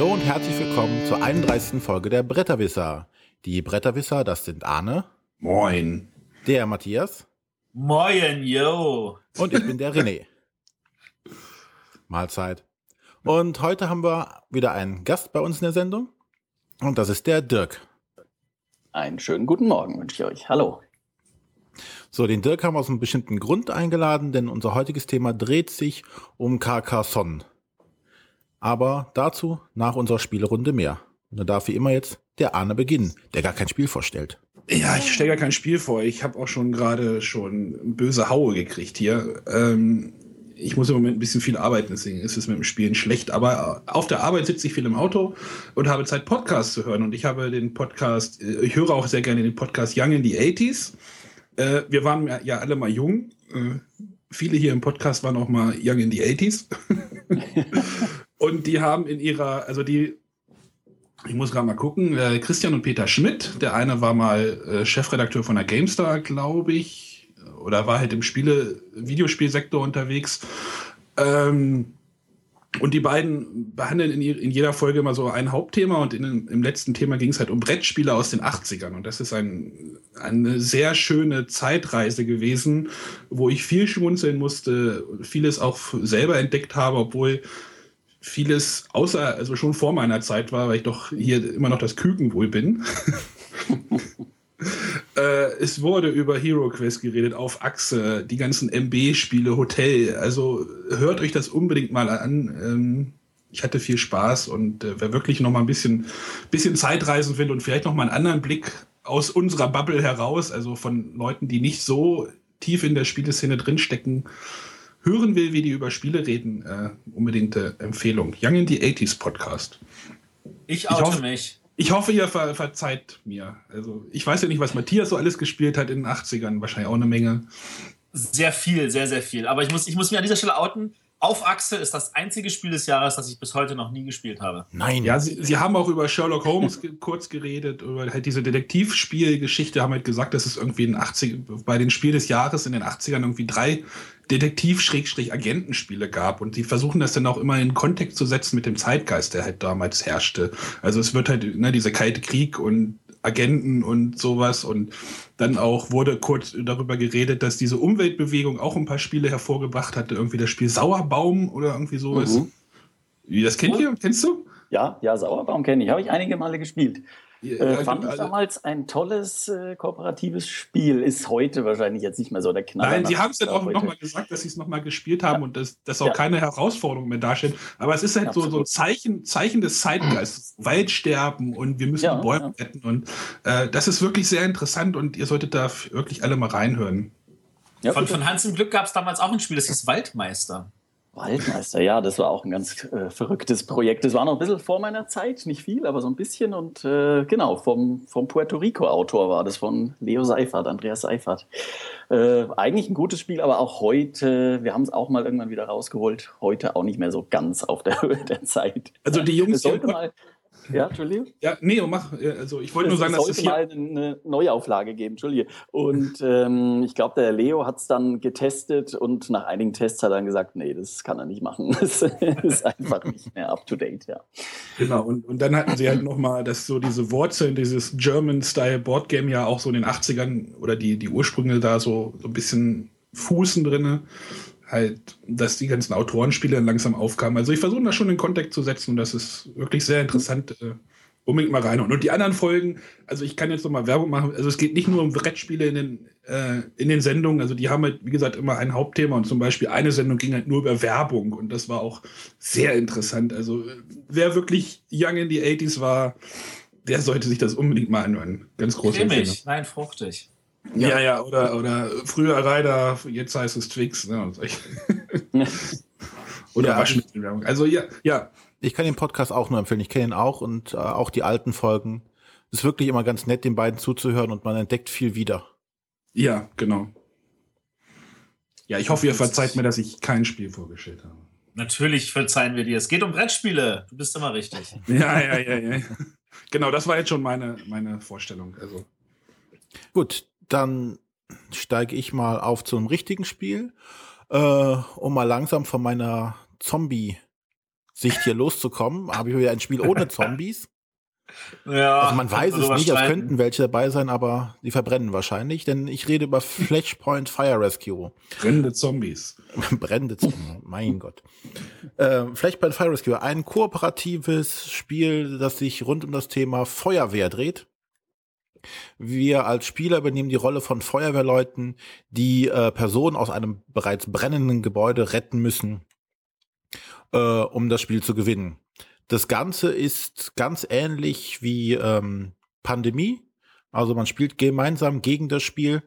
Hallo und herzlich willkommen zur 31. Folge der Bretterwisser. Die Bretterwisser, das sind Arne. Moin. Der Matthias. Moin, yo. Und ich bin der René. Mahlzeit. Und heute haben wir wieder einen Gast bei uns in der Sendung. Und das ist der Dirk. Einen schönen guten Morgen wünsche ich euch. Hallo. So, den Dirk haben wir aus einem bestimmten Grund eingeladen, denn unser heutiges Thema dreht sich um Carcassonne. Aber dazu nach unserer Spielerunde mehr. Und da darf wie immer jetzt der Arne beginnen, der gar kein Spiel vorstellt. Ja, ich stelle gar kein Spiel vor. Ich habe auch schon gerade schon böse Haue gekriegt hier. Ähm, ich muss im Moment ein bisschen viel arbeiten, deswegen ist es mit dem Spielen schlecht. Aber auf der Arbeit sitze ich viel im Auto und habe Zeit, Podcasts zu hören. Und ich habe den Podcast, äh, ich höre auch sehr gerne den Podcast Young in the 80s. Äh, wir waren ja alle mal jung. Äh, viele hier im Podcast waren auch mal Young in the 80s. und die haben in ihrer, also die, ich muss gerade mal gucken, äh, Christian und Peter Schmidt, der eine war mal äh, Chefredakteur von der GameStar, glaube ich, oder war halt im Spiele, Videospielsektor unterwegs. Ähm, und die beiden behandeln in, in, jeder Folge immer so ein Hauptthema und in, im letzten Thema ging es halt um Brettspiele aus den 80ern. Und das ist ein, eine sehr schöne Zeitreise gewesen, wo ich viel schmunzeln musste, vieles auch selber entdeckt habe, obwohl vieles außer, also schon vor meiner Zeit war, weil ich doch hier immer noch das Küken wohl bin. Äh, es wurde über Hero Quest geredet, auf Achse, die ganzen MB-Spiele, Hotel. Also hört euch das unbedingt mal an. Ähm, ich hatte viel Spaß und äh, wer wirklich noch mal ein bisschen, bisschen Zeitreisen will und vielleicht noch mal einen anderen Blick aus unserer Bubble heraus, also von Leuten, die nicht so tief in der Spieleszene drinstecken, hören will, wie die über Spiele reden, äh, unbedingte Empfehlung. Young in the 80s Podcast. Ich oute ich hoffe, mich. Ich hoffe, ihr ver verzeiht mir. Also, ich weiß ja nicht, was Matthias so alles gespielt hat in den 80ern. Wahrscheinlich auch eine Menge. Sehr viel, sehr, sehr viel. Aber ich muss, ich muss mich an dieser Stelle outen. Auf Achse ist das einzige Spiel des Jahres, das ich bis heute noch nie gespielt habe. Nein. Ja, Sie, Sie haben auch über Sherlock Holmes kurz geredet, über halt diese Detektivspielgeschichte, haben halt gesagt, dass es irgendwie in 80, bei den Spiel des Jahres in den 80ern irgendwie drei Detektiv-Agentenspiele gab. Und die versuchen das dann auch immer in Kontext zu setzen mit dem Zeitgeist, der halt damals herrschte. Also es wird halt, ne, dieser kalte Krieg und Agenten und sowas. Und dann auch wurde kurz darüber geredet, dass diese Umweltbewegung auch ein paar Spiele hervorgebracht hatte. Irgendwie das Spiel Sauerbaum oder irgendwie sowas. Mhm. Wie, das kennt ihr? Kennst du? Ja, ja, Sauerbaum kenne ich. Habe ich einige Male gespielt. Äh, fand ich damals ein tolles äh, kooperatives Spiel. Ist heute wahrscheinlich jetzt nicht mehr so der Knaller. Nein, sie haben es dann auch nochmal gesagt, dass sie es nochmal gespielt haben ja. und dass das auch ja. keine Herausforderung mehr darstellt. Aber es ist halt so, so ein Zeichen, Zeichen des Zeitgeistes. Waldsterben und wir müssen ja, die Bäume retten. Und äh, das ist wirklich sehr interessant und ihr solltet da wirklich alle mal reinhören. von, von Hans im Glück gab es damals auch ein Spiel, das hieß Waldmeister. Waldmeister, ja, das war auch ein ganz äh, verrücktes Projekt. Das war noch ein bisschen vor meiner Zeit, nicht viel, aber so ein bisschen. Und äh, genau, vom, vom Puerto Rico-Autor war das von Leo Seifert, Andreas Seifert. Äh, eigentlich ein gutes Spiel, aber auch heute, wir haben es auch mal irgendwann wieder rausgeholt, heute auch nicht mehr so ganz auf der Höhe der Zeit. Also die Jungs, sollte mal, ja, Entschuldigung? Ja, nee, mach. Also ich wollte nur sagen, dass es hier... mal eine Neuauflage geben, Entschuldige. Und ähm, ich glaube, der Leo hat es dann getestet und nach einigen Tests hat er dann gesagt, nee, das kann er nicht machen. Das ist einfach nicht mehr up-to-date, ja. Genau, und, und dann hatten sie halt nochmal, dass so diese Wurzeln dieses German-Style-Boardgame ja auch so in den 80ern oder die, die Ursprünge da so, so ein bisschen fußen drinne halt, dass die ganzen Autorenspiele langsam aufkamen. Also ich versuche das schon in Kontext zu setzen und das ist wirklich sehr interessant. Äh, unbedingt mal rein. Und die anderen Folgen, also ich kann jetzt noch mal Werbung machen. Also es geht nicht nur um Brettspiele in den, äh, in den Sendungen. Also die haben halt, wie gesagt, immer ein Hauptthema und zum Beispiel eine Sendung ging halt nur über Werbung und das war auch sehr interessant. Also wer wirklich young in the 80s war, der sollte sich das unbedingt mal anhören. Ganz groß. Cremig, nein, fruchtig. Ja, ja, ja oder, oder früher Reiter, jetzt heißt es Twix. Ne? oder ja, Waschmittelwerbung. Also ja, ja. Ich kann den Podcast auch nur empfehlen. Ich kenne ihn auch und äh, auch die alten Folgen. Es ist wirklich immer ganz nett, den beiden zuzuhören und man entdeckt viel wieder. Ja, genau. Ja, ich hoffe, ihr verzeiht mir, dass ich kein Spiel vorgestellt habe. Natürlich verzeihen wir dir. Es geht um Brettspiele. Du bist immer richtig. ja, ja, ja, ja. Genau, das war jetzt schon meine, meine Vorstellung. Also. Gut, dann steige ich mal auf zu einem richtigen Spiel, äh, um mal langsam von meiner Zombie Sicht hier loszukommen. Habe ich wieder ein Spiel ohne Zombies. Ja, Also man weiß es nicht, es könnten welche dabei sein, aber die verbrennen wahrscheinlich, denn ich rede über Flashpoint Fire Rescue. Brennende Zombies. Brände zu, mein Gott. Äh, Flashpoint Fire Rescue, ein kooperatives Spiel, das sich rund um das Thema Feuerwehr dreht. Wir als Spieler übernehmen die Rolle von Feuerwehrleuten, die äh, Personen aus einem bereits brennenden Gebäude retten müssen, äh, um das Spiel zu gewinnen. Das Ganze ist ganz ähnlich wie ähm, Pandemie. Also man spielt gemeinsam gegen das Spiel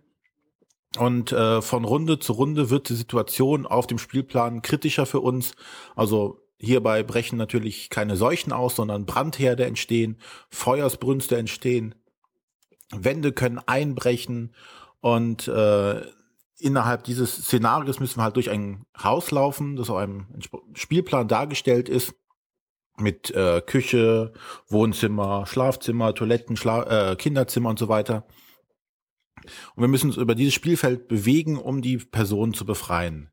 und äh, von Runde zu Runde wird die Situation auf dem Spielplan kritischer für uns. Also hierbei brechen natürlich keine Seuchen aus, sondern Brandherde entstehen, Feuersbrünste entstehen, Wände können einbrechen und äh, innerhalb dieses Szenarios müssen wir halt durch ein Haus laufen, das auf einem Spielplan dargestellt ist mit äh, Küche, Wohnzimmer, Schlafzimmer, Toiletten, Schla äh, Kinderzimmer und so weiter. Und wir müssen uns über dieses Spielfeld bewegen, um die Person zu befreien.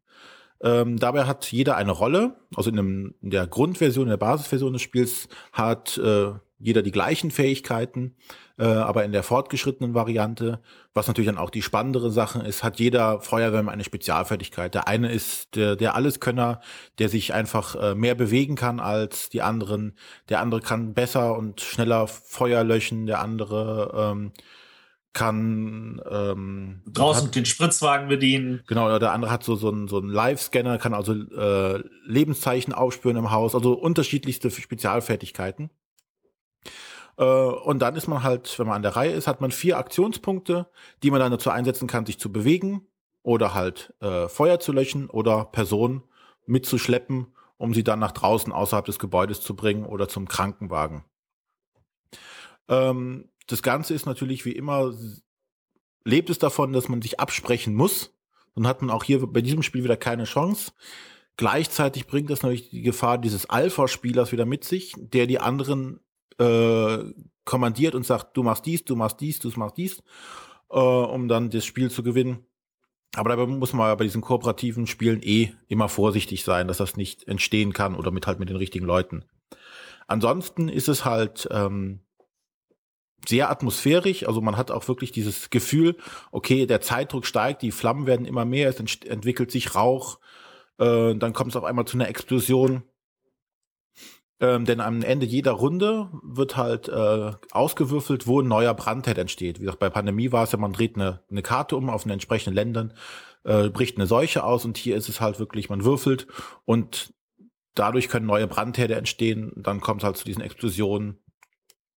Ähm, dabei hat jeder eine Rolle. Also in, dem, in der Grundversion, in der Basisversion des Spiels hat äh, jeder die gleichen Fähigkeiten, äh, aber in der fortgeschrittenen Variante, was natürlich dann auch die spannendere Sache ist, hat jeder Feuerwehrmann eine Spezialfertigkeit. Der eine ist der, der Alleskönner, der sich einfach äh, mehr bewegen kann als die anderen. Der andere kann besser und schneller Feuer löschen. Der andere ähm, kann ähm, Draußen hat, den Spritzwagen bedienen. Genau, oder der andere hat so, so einen, so einen Live-Scanner, kann also äh, Lebenszeichen aufspüren im Haus, also unterschiedlichste Spezialfertigkeiten. Äh, und dann ist man halt, wenn man an der Reihe ist, hat man vier Aktionspunkte, die man dann dazu einsetzen kann, sich zu bewegen oder halt äh, Feuer zu löschen oder Personen mitzuschleppen, um sie dann nach draußen außerhalb des Gebäudes zu bringen oder zum Krankenwagen. Ähm, das Ganze ist natürlich wie immer, lebt es davon, dass man sich absprechen muss. Dann hat man auch hier bei diesem Spiel wieder keine Chance. Gleichzeitig bringt das natürlich die Gefahr dieses Alpha-Spielers wieder mit sich, der die anderen äh, kommandiert und sagt, du machst dies, du machst dies, du machst dies, äh, um dann das Spiel zu gewinnen. Aber dabei muss man bei diesen kooperativen Spielen eh immer vorsichtig sein, dass das nicht entstehen kann oder mit halt mit den richtigen Leuten. Ansonsten ist es halt ähm, sehr atmosphärisch, also man hat auch wirklich dieses Gefühl, okay, der Zeitdruck steigt, die Flammen werden immer mehr, es ent entwickelt sich Rauch, äh, dann kommt es auf einmal zu einer Explosion. Ähm, denn am Ende jeder Runde wird halt äh, ausgewürfelt, wo ein neuer Brandherd entsteht. Wie gesagt, bei Pandemie war es ja, man dreht eine, eine Karte um auf den entsprechenden Ländern, äh, bricht eine Seuche aus und hier ist es halt wirklich, man würfelt und dadurch können neue Brandherde entstehen. Dann kommt es halt zu diesen Explosionen.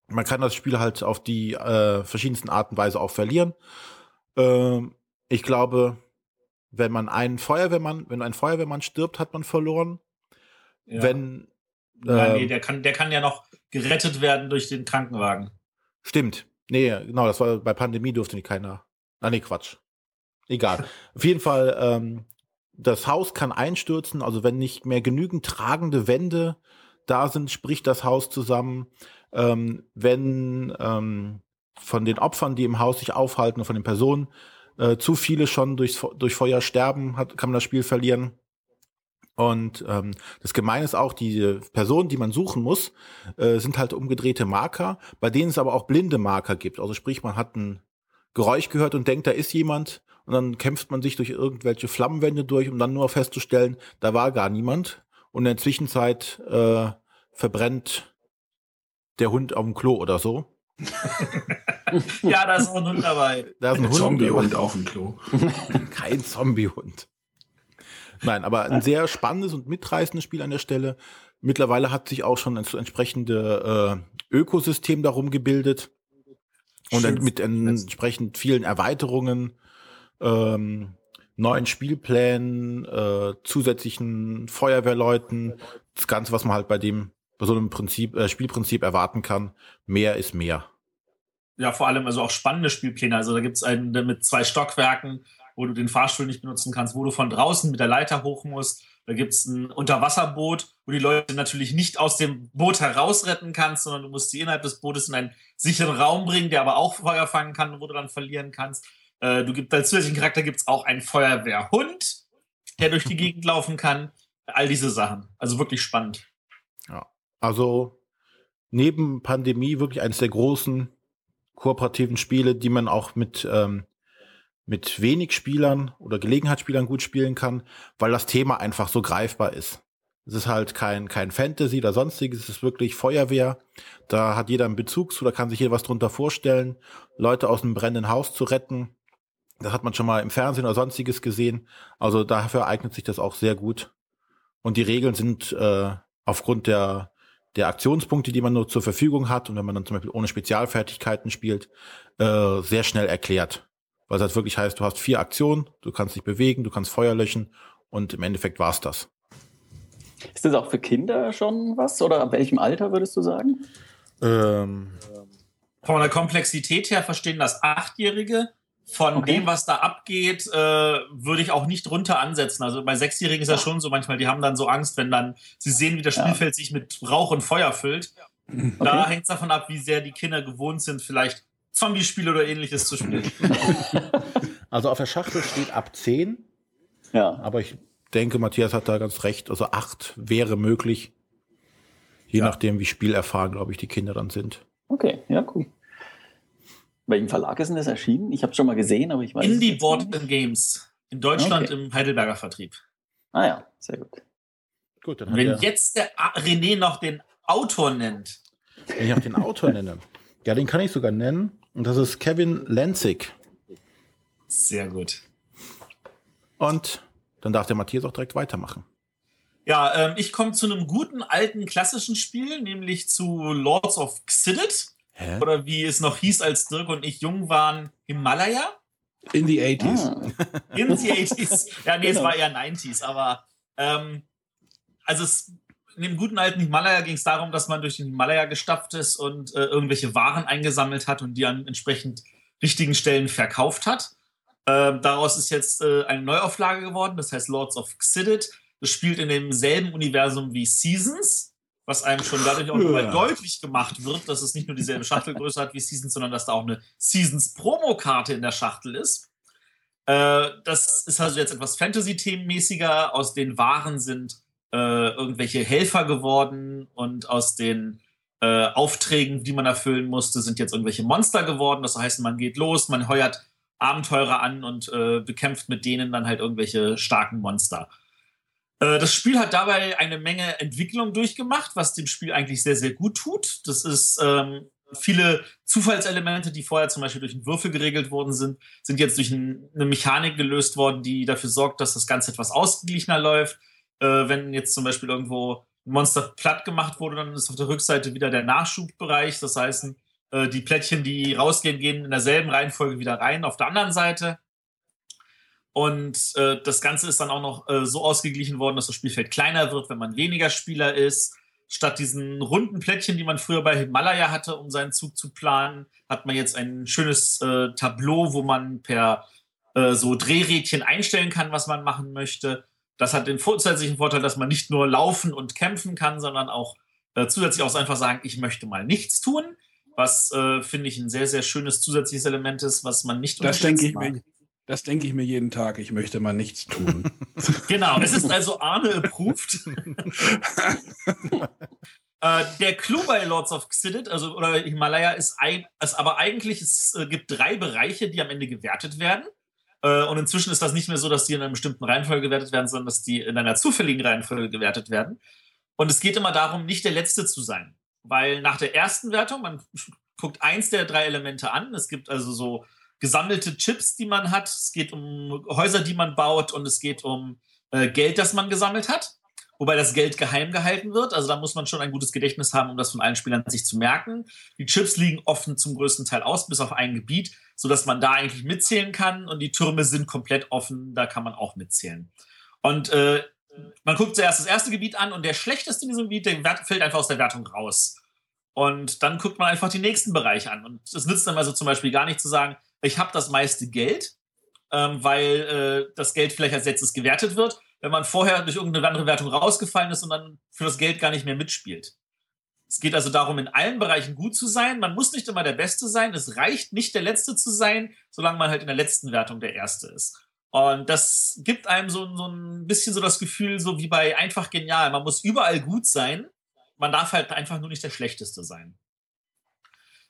Man kann das Spiel halt auf die äh, verschiedensten Arten und Weise auch verlieren. Ähm, ich glaube, wenn man einen Feuerwehrmann, wenn ein Feuerwehrmann stirbt, hat man verloren. Ja. Wenn nee, ähm, der kann, der kann ja noch gerettet werden durch den Krankenwagen. Stimmt. Nee, genau, das war bei Pandemie durfte nicht keiner. Ah, nee, Quatsch. Egal. Auf jeden Fall, ähm, das Haus kann einstürzen, also wenn nicht mehr genügend tragende Wände da sind, spricht das Haus zusammen. Ähm, wenn ähm, von den Opfern, die im Haus sich aufhalten, und von den Personen, äh, zu viele schon durchs, durch Feuer sterben, hat, kann man das Spiel verlieren. Und ähm, das Gemeine ist auch, die Personen, die man suchen muss, äh, sind halt umgedrehte Marker, bei denen es aber auch blinde Marker gibt. Also sprich, man hat ein Geräusch gehört und denkt, da ist jemand, und dann kämpft man sich durch irgendwelche Flammenwände durch, um dann nur festzustellen, da war gar niemand. Und in der Zwischenzeit äh, verbrennt der Hund auf dem Klo oder so. Ja, da ist auch ein Hund dabei. Da ist ein Hund. Zombie-Hund auf dem Klo. Kein Zombiehund. Nein, aber ein sehr spannendes und mitreißendes Spiel an der Stelle. Mittlerweile hat sich auch schon ein entsprechende äh, Ökosystem darum gebildet und Schön. mit entsprechend vielen Erweiterungen, ähm, neuen Spielplänen, äh, zusätzlichen Feuerwehrleuten, das Ganze, was man halt bei dem bei so einem Prinzip, äh, Spielprinzip erwarten kann. Mehr ist mehr. Ja, vor allem also auch spannende Spielpläne. Also da gibt es einen mit zwei Stockwerken, wo du den Fahrstuhl nicht benutzen kannst, wo du von draußen mit der Leiter hoch musst. Da gibt es ein Unterwasserboot, wo die Leute natürlich nicht aus dem Boot herausretten kannst, sondern du musst sie innerhalb des Bootes in einen sicheren Raum bringen, der aber auch Feuer fangen kann, wo du dann verlieren kannst. Äh, du gibt als zusätzlichen Charakter gibt es auch einen Feuerwehrhund, der durch die Gegend laufen kann. All diese Sachen. Also wirklich spannend. Ja, also neben Pandemie wirklich eines der großen kooperativen Spiele, die man auch mit, ähm, mit wenig Spielern oder Gelegenheitsspielern gut spielen kann, weil das Thema einfach so greifbar ist. Es ist halt kein, kein Fantasy oder sonstiges, es ist wirklich Feuerwehr. Da hat jeder einen Bezug zu, da kann sich jeder was drunter vorstellen, Leute aus einem brennenden Haus zu retten. Das hat man schon mal im Fernsehen oder sonstiges gesehen. Also dafür eignet sich das auch sehr gut. Und die Regeln sind äh, aufgrund der, der Aktionspunkte, die man nur zur Verfügung hat, und wenn man dann zum Beispiel ohne Spezialfertigkeiten spielt, äh, sehr schnell erklärt. Weil es halt wirklich heißt, du hast vier Aktionen, du kannst dich bewegen, du kannst Feuer löschen und im Endeffekt war's das. Ist das auch für Kinder schon was oder ab welchem Alter würdest du sagen? Ähm. Von der Komplexität her verstehen das Achtjährige. Von okay. dem, was da abgeht, äh, würde ich auch nicht runter ansetzen. Also bei Sechsjährigen ist ja. das schon so manchmal, die haben dann so Angst, wenn dann sie sehen, wie das Spielfeld ja. sich mit Rauch und Feuer füllt. Okay. Da hängt es davon ab, wie sehr die Kinder gewohnt sind, vielleicht Zombie-Spiele oder ähnliches zu spielen. Also auf der Schachtel steht ab 10. Ja. Aber ich denke, Matthias hat da ganz recht. Also acht wäre möglich. Je ja. nachdem, wie spielerfahren, glaube ich, die Kinder dann sind. Okay, ja, cool. Welchen Verlag ist denn das erschienen? Ich habe es schon mal gesehen, aber ich weiß Indie Board and Games. In Deutschland okay. im Heidelberger Vertrieb. Ah ja, sehr gut. Gut, dann Wenn jetzt der René noch den Autor nennt. Wenn ich auch den Autor nenne. Ja, den kann ich sogar nennen. Und das ist Kevin Lenzig. Sehr gut. Und dann darf der Matthias auch direkt weitermachen. Ja, ähm, ich komme zu einem guten alten klassischen Spiel, nämlich zu Lords of Xidit. Hä? Oder wie es noch hieß, als Dirk und ich jung waren, Himalaya. In the 80s. Ah. In the 80s. Ja, nee, genau. es war eher 90s, aber ähm, also es, in dem guten alten Himalaya ging es darum, dass man durch den Himalaya gestapft ist und äh, irgendwelche Waren eingesammelt hat und die an entsprechend richtigen Stellen verkauft hat. Ähm, daraus ist jetzt äh, eine Neuauflage geworden, das heißt Lords of Xidit. Das spielt in demselben Universum wie Seasons, was einem schon dadurch auch ja. deutlich gemacht wird, dass es nicht nur dieselbe Schachtelgröße hat wie Seasons, sondern dass da auch eine Seasons-Promokarte in der Schachtel ist. Äh, das ist also jetzt etwas Fantasy-themenmäßiger. Aus den Waren sind äh, irgendwelche Helfer geworden und aus den äh, Aufträgen, die man erfüllen musste, sind jetzt irgendwelche Monster geworden. Das heißt, man geht los, man heuert Abenteurer an und äh, bekämpft mit denen dann halt irgendwelche starken Monster. Äh, das Spiel hat dabei eine Menge Entwicklung durchgemacht, was dem Spiel eigentlich sehr, sehr gut tut. Das ist ähm, viele Zufallselemente, die vorher zum Beispiel durch einen Würfel geregelt worden sind, sind jetzt durch ein, eine Mechanik gelöst worden, die dafür sorgt, dass das Ganze etwas ausgeglichener läuft. Äh, wenn jetzt zum Beispiel irgendwo ein Monster platt gemacht wurde, dann ist auf der Rückseite wieder der Nachschubbereich. Das heißt, äh, die Plättchen, die rausgehen, gehen in derselben Reihenfolge wieder rein auf der anderen Seite. Und äh, das Ganze ist dann auch noch äh, so ausgeglichen worden, dass das Spielfeld kleiner wird, wenn man weniger Spieler ist. Statt diesen runden Plättchen, die man früher bei Himalaya hatte, um seinen Zug zu planen, hat man jetzt ein schönes äh, Tableau, wo man per äh, so Drehrädchen einstellen kann, was man machen möchte. Das hat den zusätzlichen Vorteil, dass man nicht nur laufen und kämpfen kann, sondern auch äh, zusätzlich auch einfach sagen, ich möchte mal nichts tun was äh, finde ich ein sehr, sehr schönes zusätzliches Element ist, was man nicht das denke ich mir, Das denke ich mir jeden Tag. Ich möchte mal nichts tun. genau, es ist also Arne approved. äh, der Clou bei Lords of Xidit, also oder Himalaya, ist, ein, ist aber eigentlich, es äh, gibt drei Bereiche, die am Ende gewertet werden. Äh, und inzwischen ist das nicht mehr so, dass die in einer bestimmten Reihenfolge gewertet werden, sondern dass die in einer zufälligen Reihenfolge gewertet werden. Und es geht immer darum, nicht der Letzte zu sein weil nach der ersten Wertung, man guckt eins der drei Elemente an. Es gibt also so gesammelte Chips, die man hat. Es geht um Häuser, die man baut und es geht um äh, Geld, das man gesammelt hat. Wobei das Geld geheim gehalten wird. Also da muss man schon ein gutes Gedächtnis haben, um das von allen Spielern sich zu merken. Die Chips liegen offen zum größten Teil aus, bis auf ein Gebiet, sodass man da eigentlich mitzählen kann. Und die Türme sind komplett offen, da kann man auch mitzählen. Und äh, man guckt zuerst das erste Gebiet an und der schlechteste in diesem Gebiet, der fällt einfach aus der Wertung raus. Und dann guckt man einfach die nächsten Bereiche an. Und es nützt dann also zum Beispiel gar nicht zu sagen, ich habe das meiste Geld, ähm, weil äh, das Geld vielleicht als letztes gewertet wird, wenn man vorher durch irgendeine andere Wertung rausgefallen ist und dann für das Geld gar nicht mehr mitspielt. Es geht also darum, in allen Bereichen gut zu sein. Man muss nicht immer der Beste sein. Es reicht nicht, der Letzte zu sein, solange man halt in der letzten Wertung der Erste ist. Und das gibt einem so, so ein bisschen so das Gefühl, so wie bei einfach genial. Man muss überall gut sein. man darf halt einfach nur nicht der Schlechteste sein.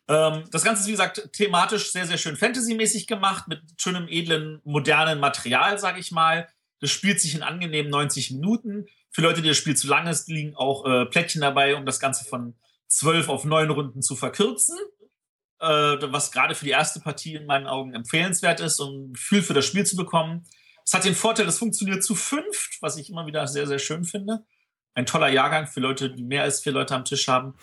Ähm, das Ganze ist, wie gesagt, thematisch sehr, sehr schön Fantasy-mäßig gemacht, mit schönem, edlen, modernen Material, sage ich mal. Das spielt sich in angenehmen 90 Minuten. Für Leute, die das Spiel zu lang ist, liegen auch äh, Plättchen dabei, um das Ganze von zwölf auf neun Runden zu verkürzen. Äh, was gerade für die erste Partie in meinen Augen empfehlenswert ist, um ein Gefühl für das Spiel zu bekommen. Es hat den Vorteil, es funktioniert zu fünft, was ich immer wieder sehr, sehr schön finde. Ein toller Jahrgang für Leute, die mehr als vier Leute am Tisch haben.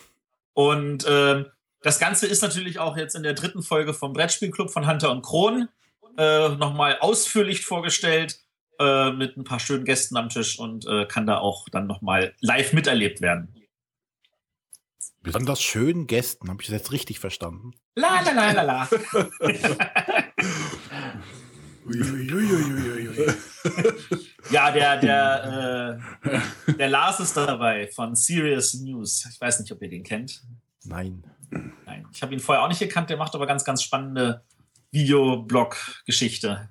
Und äh, das Ganze ist natürlich auch jetzt in der dritten Folge vom Brettspielclub von Hunter und Kron äh, nochmal ausführlich vorgestellt äh, mit ein paar schönen Gästen am Tisch und äh, kann da auch dann nochmal live miterlebt werden. Besonders schönen Gästen, habe ich das jetzt richtig verstanden? La la la la la. ja, der, der, äh, der Lars ist dabei von Serious News. Ich weiß nicht, ob ihr den kennt. Nein. Nein. Ich habe ihn vorher auch nicht gekannt, der macht aber ganz, ganz spannende Videoblog-Geschichte.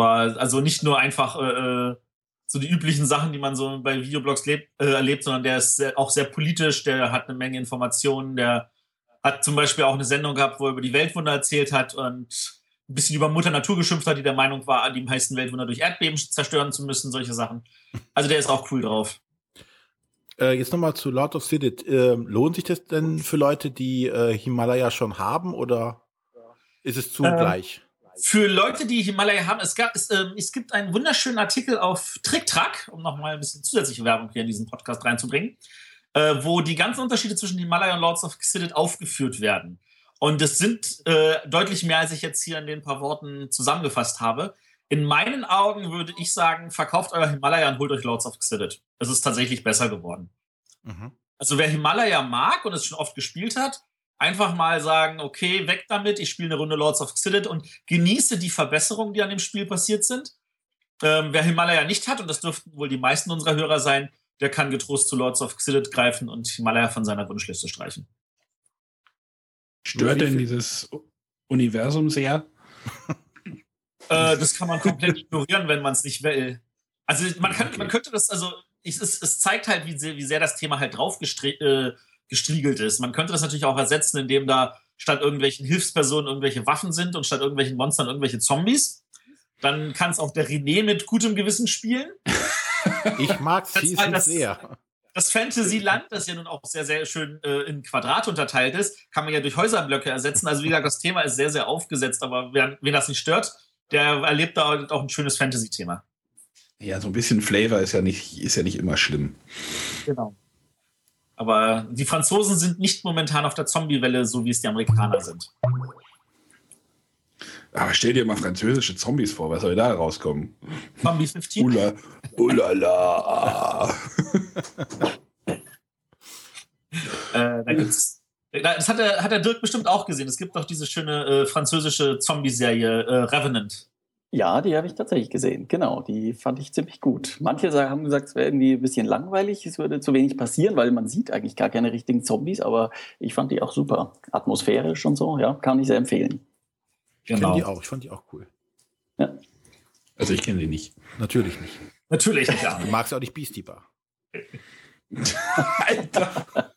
Also nicht nur einfach äh, äh, so die üblichen Sachen, die man so bei Videoblogs lebt, äh, erlebt, sondern der ist sehr, auch sehr politisch, der hat eine Menge Informationen, der hat zum Beispiel auch eine Sendung gehabt, wo er über die Weltwunder erzählt hat und ein bisschen über Mutter Natur geschimpft hat, die der Meinung war, die meisten Weltwunder durch Erdbeben zerstören zu müssen, solche Sachen. Also der ist auch cool drauf. Äh, jetzt nochmal zu Lord of Sidit. Äh, lohnt sich das denn für Leute, die äh, Himalaya schon haben oder ist es zugleich? Ähm, für Leute, die Himalaya haben, es, gab, es, ähm, es gibt einen wunderschönen Artikel auf TrickTrack, um nochmal ein bisschen zusätzliche Werbung hier in diesen Podcast reinzubringen, äh, wo die ganzen Unterschiede zwischen Himalaya und Lords of Xidit aufgeführt werden. Und es sind äh, deutlich mehr, als ich jetzt hier in den paar Worten zusammengefasst habe. In meinen Augen würde ich sagen, verkauft euer Himalaya und holt euch Lords of Xidit. Es ist tatsächlich besser geworden. Mhm. Also wer Himalaya mag und es schon oft gespielt hat, einfach mal sagen, okay, weg damit, ich spiele eine Runde Lords of Xidit und genieße die Verbesserungen, die an dem Spiel passiert sind. Ähm, wer Himalaya nicht hat, und das dürften wohl die meisten unserer Hörer sein, der kann getrost zu Lords of Xidit greifen und Himalaya von seiner Wunschliste streichen. Stört denn dieses Universum sehr? Äh, das kann man komplett ignorieren, wenn man es nicht will. Also man, kann, okay. man könnte das, also es, es, zeigt halt, wie sehr, wie sehr das Thema halt drauf äh, gestriegelt ist. Man könnte das natürlich auch ersetzen, indem da statt irgendwelchen Hilfspersonen irgendwelche Waffen sind und statt irgendwelchen Monstern irgendwelche Zombies. Dann kann es auch der René mit gutem Gewissen spielen. Ich mag Season halt sehr. Das Fantasyland, das ja nun auch sehr, sehr schön äh, in Quadrat unterteilt ist, kann man ja durch Häuserblöcke ersetzen. Also wie gesagt, das Thema ist sehr, sehr aufgesetzt, aber wer, wen das nicht stört, der erlebt da auch ein schönes Fantasy-Thema. Ja, so ein bisschen Flavor ist ja nicht, ist ja nicht immer schlimm. Genau. Aber die Franzosen sind nicht momentan auf der Zombie-Welle, so wie es die Amerikaner sind. Aber stell dir mal französische Zombies vor, was soll da rauskommen? Zombie 15? Ula, ulala. äh, da gibt's das hat der, hat der Dirk bestimmt auch gesehen. Es gibt doch diese schöne äh, französische Zombie-Serie äh, Revenant. Ja, die habe ich tatsächlich gesehen. Genau, die fand ich ziemlich gut. Manche haben gesagt, es wäre irgendwie ein bisschen langweilig, es würde zu wenig passieren, weil man sieht eigentlich gar keine richtigen Zombies, aber ich fand die auch super. Atmosphärisch und so, ja, kann ich sehr empfehlen. Ich genau. kenne die auch, ich fand die auch cool. Ja. Also ich kenne die nicht. Natürlich nicht. Natürlich nicht, ja. Du magst auch nicht Beastie Bar. Alter.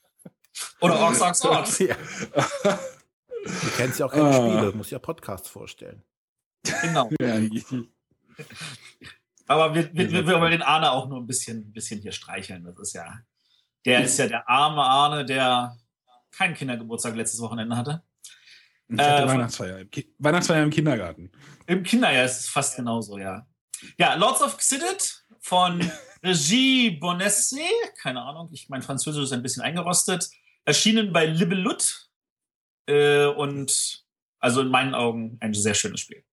Oder Orks, Orks, Orks. Ja. Du kennst ja auch keine ah. Spiele, du musst ja Podcasts vorstellen. Genau. Aber wir, wir, wir, wir wollen den Arne auch nur ein bisschen, bisschen hier streicheln. Das ist ja, der ist ja der arme Arne, der keinen Kindergeburtstag letztes Wochenende hatte. Ich hatte äh, Weihnachtsfeier, im Weihnachtsfeier im Kindergarten. Im Kinderjahr ist es fast genauso, ja. Ja, Lords of Xidit von Regie Bonesse, keine Ahnung, ich, mein Französisch ist ein bisschen eingerostet. Erschienen bei Libelut äh, und also in meinen Augen ein sehr schönes Spiel.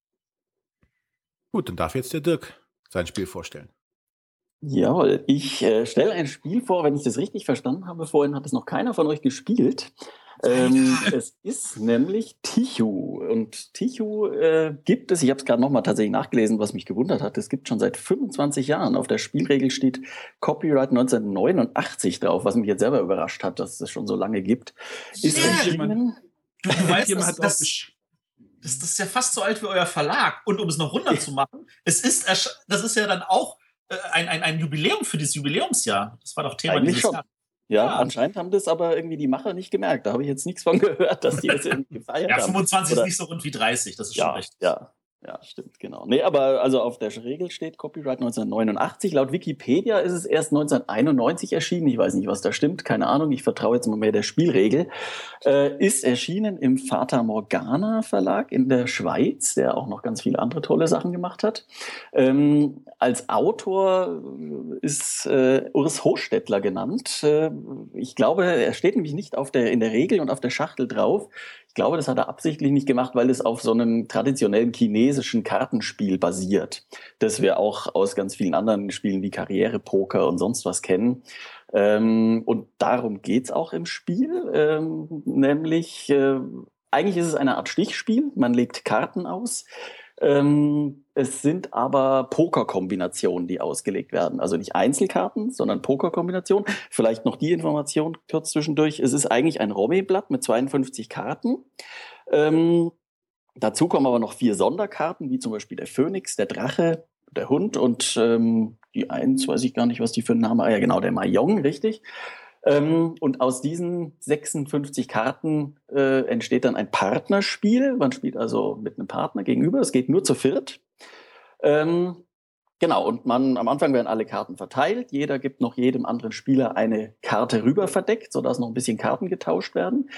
Gut, dann darf jetzt der Dirk sein Spiel vorstellen. Jawohl, ich äh, stelle ein Spiel vor, wenn ich das richtig verstanden habe. Vorhin hat es noch keiner von euch gespielt. Ähm, es ist nämlich Tichu. Und Tichu äh, gibt es, ich habe es gerade nochmal tatsächlich nachgelesen, was mich gewundert hat, es gibt schon seit 25 Jahren. Auf der Spielregel steht Copyright 1989 drauf, was mich jetzt selber überrascht hat, dass es schon so lange gibt. Ist ja, erschienen. Du, du weißt, dass, das, das, das ist ja fast so alt wie euer Verlag. Und um es noch runter zu machen, es ist, das ist ja dann auch äh, ein, ein, ein Jubiläum für dieses Jubiläumsjahr. Das war doch Thema Eigentlich dieses schon. Jahr. Ja, ja, anscheinend haben das aber irgendwie die Macher nicht gemerkt. Da habe ich jetzt nichts von gehört, dass die das irgendwie gefeiert ja, haben. Ja, 25 Oder? ist nicht so rund wie 30, das ist ja, schon recht. Ja, ja, stimmt, genau. Nee, aber also auf der Regel steht Copyright 1989. Laut Wikipedia ist es erst 1991 erschienen. Ich weiß nicht, was da stimmt, keine Ahnung. Ich vertraue jetzt mal mehr der Spielregel. Äh, ist erschienen im Fata Morgana Verlag in der Schweiz, der auch noch ganz viele andere tolle Sachen gemacht hat. Ähm, als Autor ist äh, Urs Hochstädtler genannt. Äh, ich glaube, er steht nämlich nicht auf der, in der Regel und auf der Schachtel drauf. Ich glaube, das hat er absichtlich nicht gemacht, weil es auf so einem traditionellen chinesischen Kartenspiel basiert, das wir auch aus ganz vielen anderen Spielen wie Karrierepoker und sonst was kennen. Ähm, und darum geht's auch im Spiel, ähm, nämlich äh, eigentlich ist es eine Art Stichspiel. Man legt Karten aus. Ähm, es sind aber Pokerkombinationen, die ausgelegt werden. Also nicht Einzelkarten, sondern Pokerkombinationen. Vielleicht noch die Information kurz zwischendurch. Es ist eigentlich ein Romy-Blatt mit 52 Karten. Ähm, dazu kommen aber noch vier Sonderkarten, wie zum Beispiel der Phönix, der Drache, der Hund und ähm, die eins, weiß ich gar nicht, was die für einen Namen, ah ja genau, der Mayong, richtig. Ähm, und aus diesen 56 Karten äh, entsteht dann ein Partnerspiel. Man spielt also mit einem Partner gegenüber. Es geht nur zu viert. Ähm, genau, und man am Anfang werden alle Karten verteilt. Jeder gibt noch jedem anderen Spieler eine Karte rüber verdeckt, sodass noch ein bisschen Karten getauscht werden.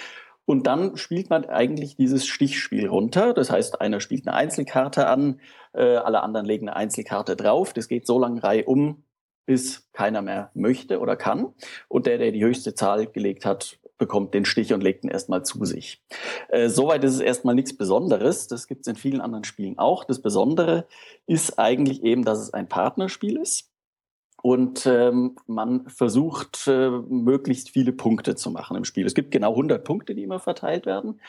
Und dann spielt man eigentlich dieses Stichspiel runter. Das heißt, einer spielt eine Einzelkarte an, äh, alle anderen legen eine Einzelkarte drauf. Das geht so lange Reihe um, bis keiner mehr möchte oder kann. Und der, der die höchste Zahl gelegt hat, bekommt den Stich und legt ihn erstmal zu sich. Äh, soweit ist es erstmal nichts Besonderes. Das gibt es in vielen anderen Spielen auch. Das Besondere ist eigentlich eben, dass es ein Partnerspiel ist. Und ähm, man versucht, äh, möglichst viele Punkte zu machen im Spiel. Es gibt genau 100 Punkte, die immer verteilt werden.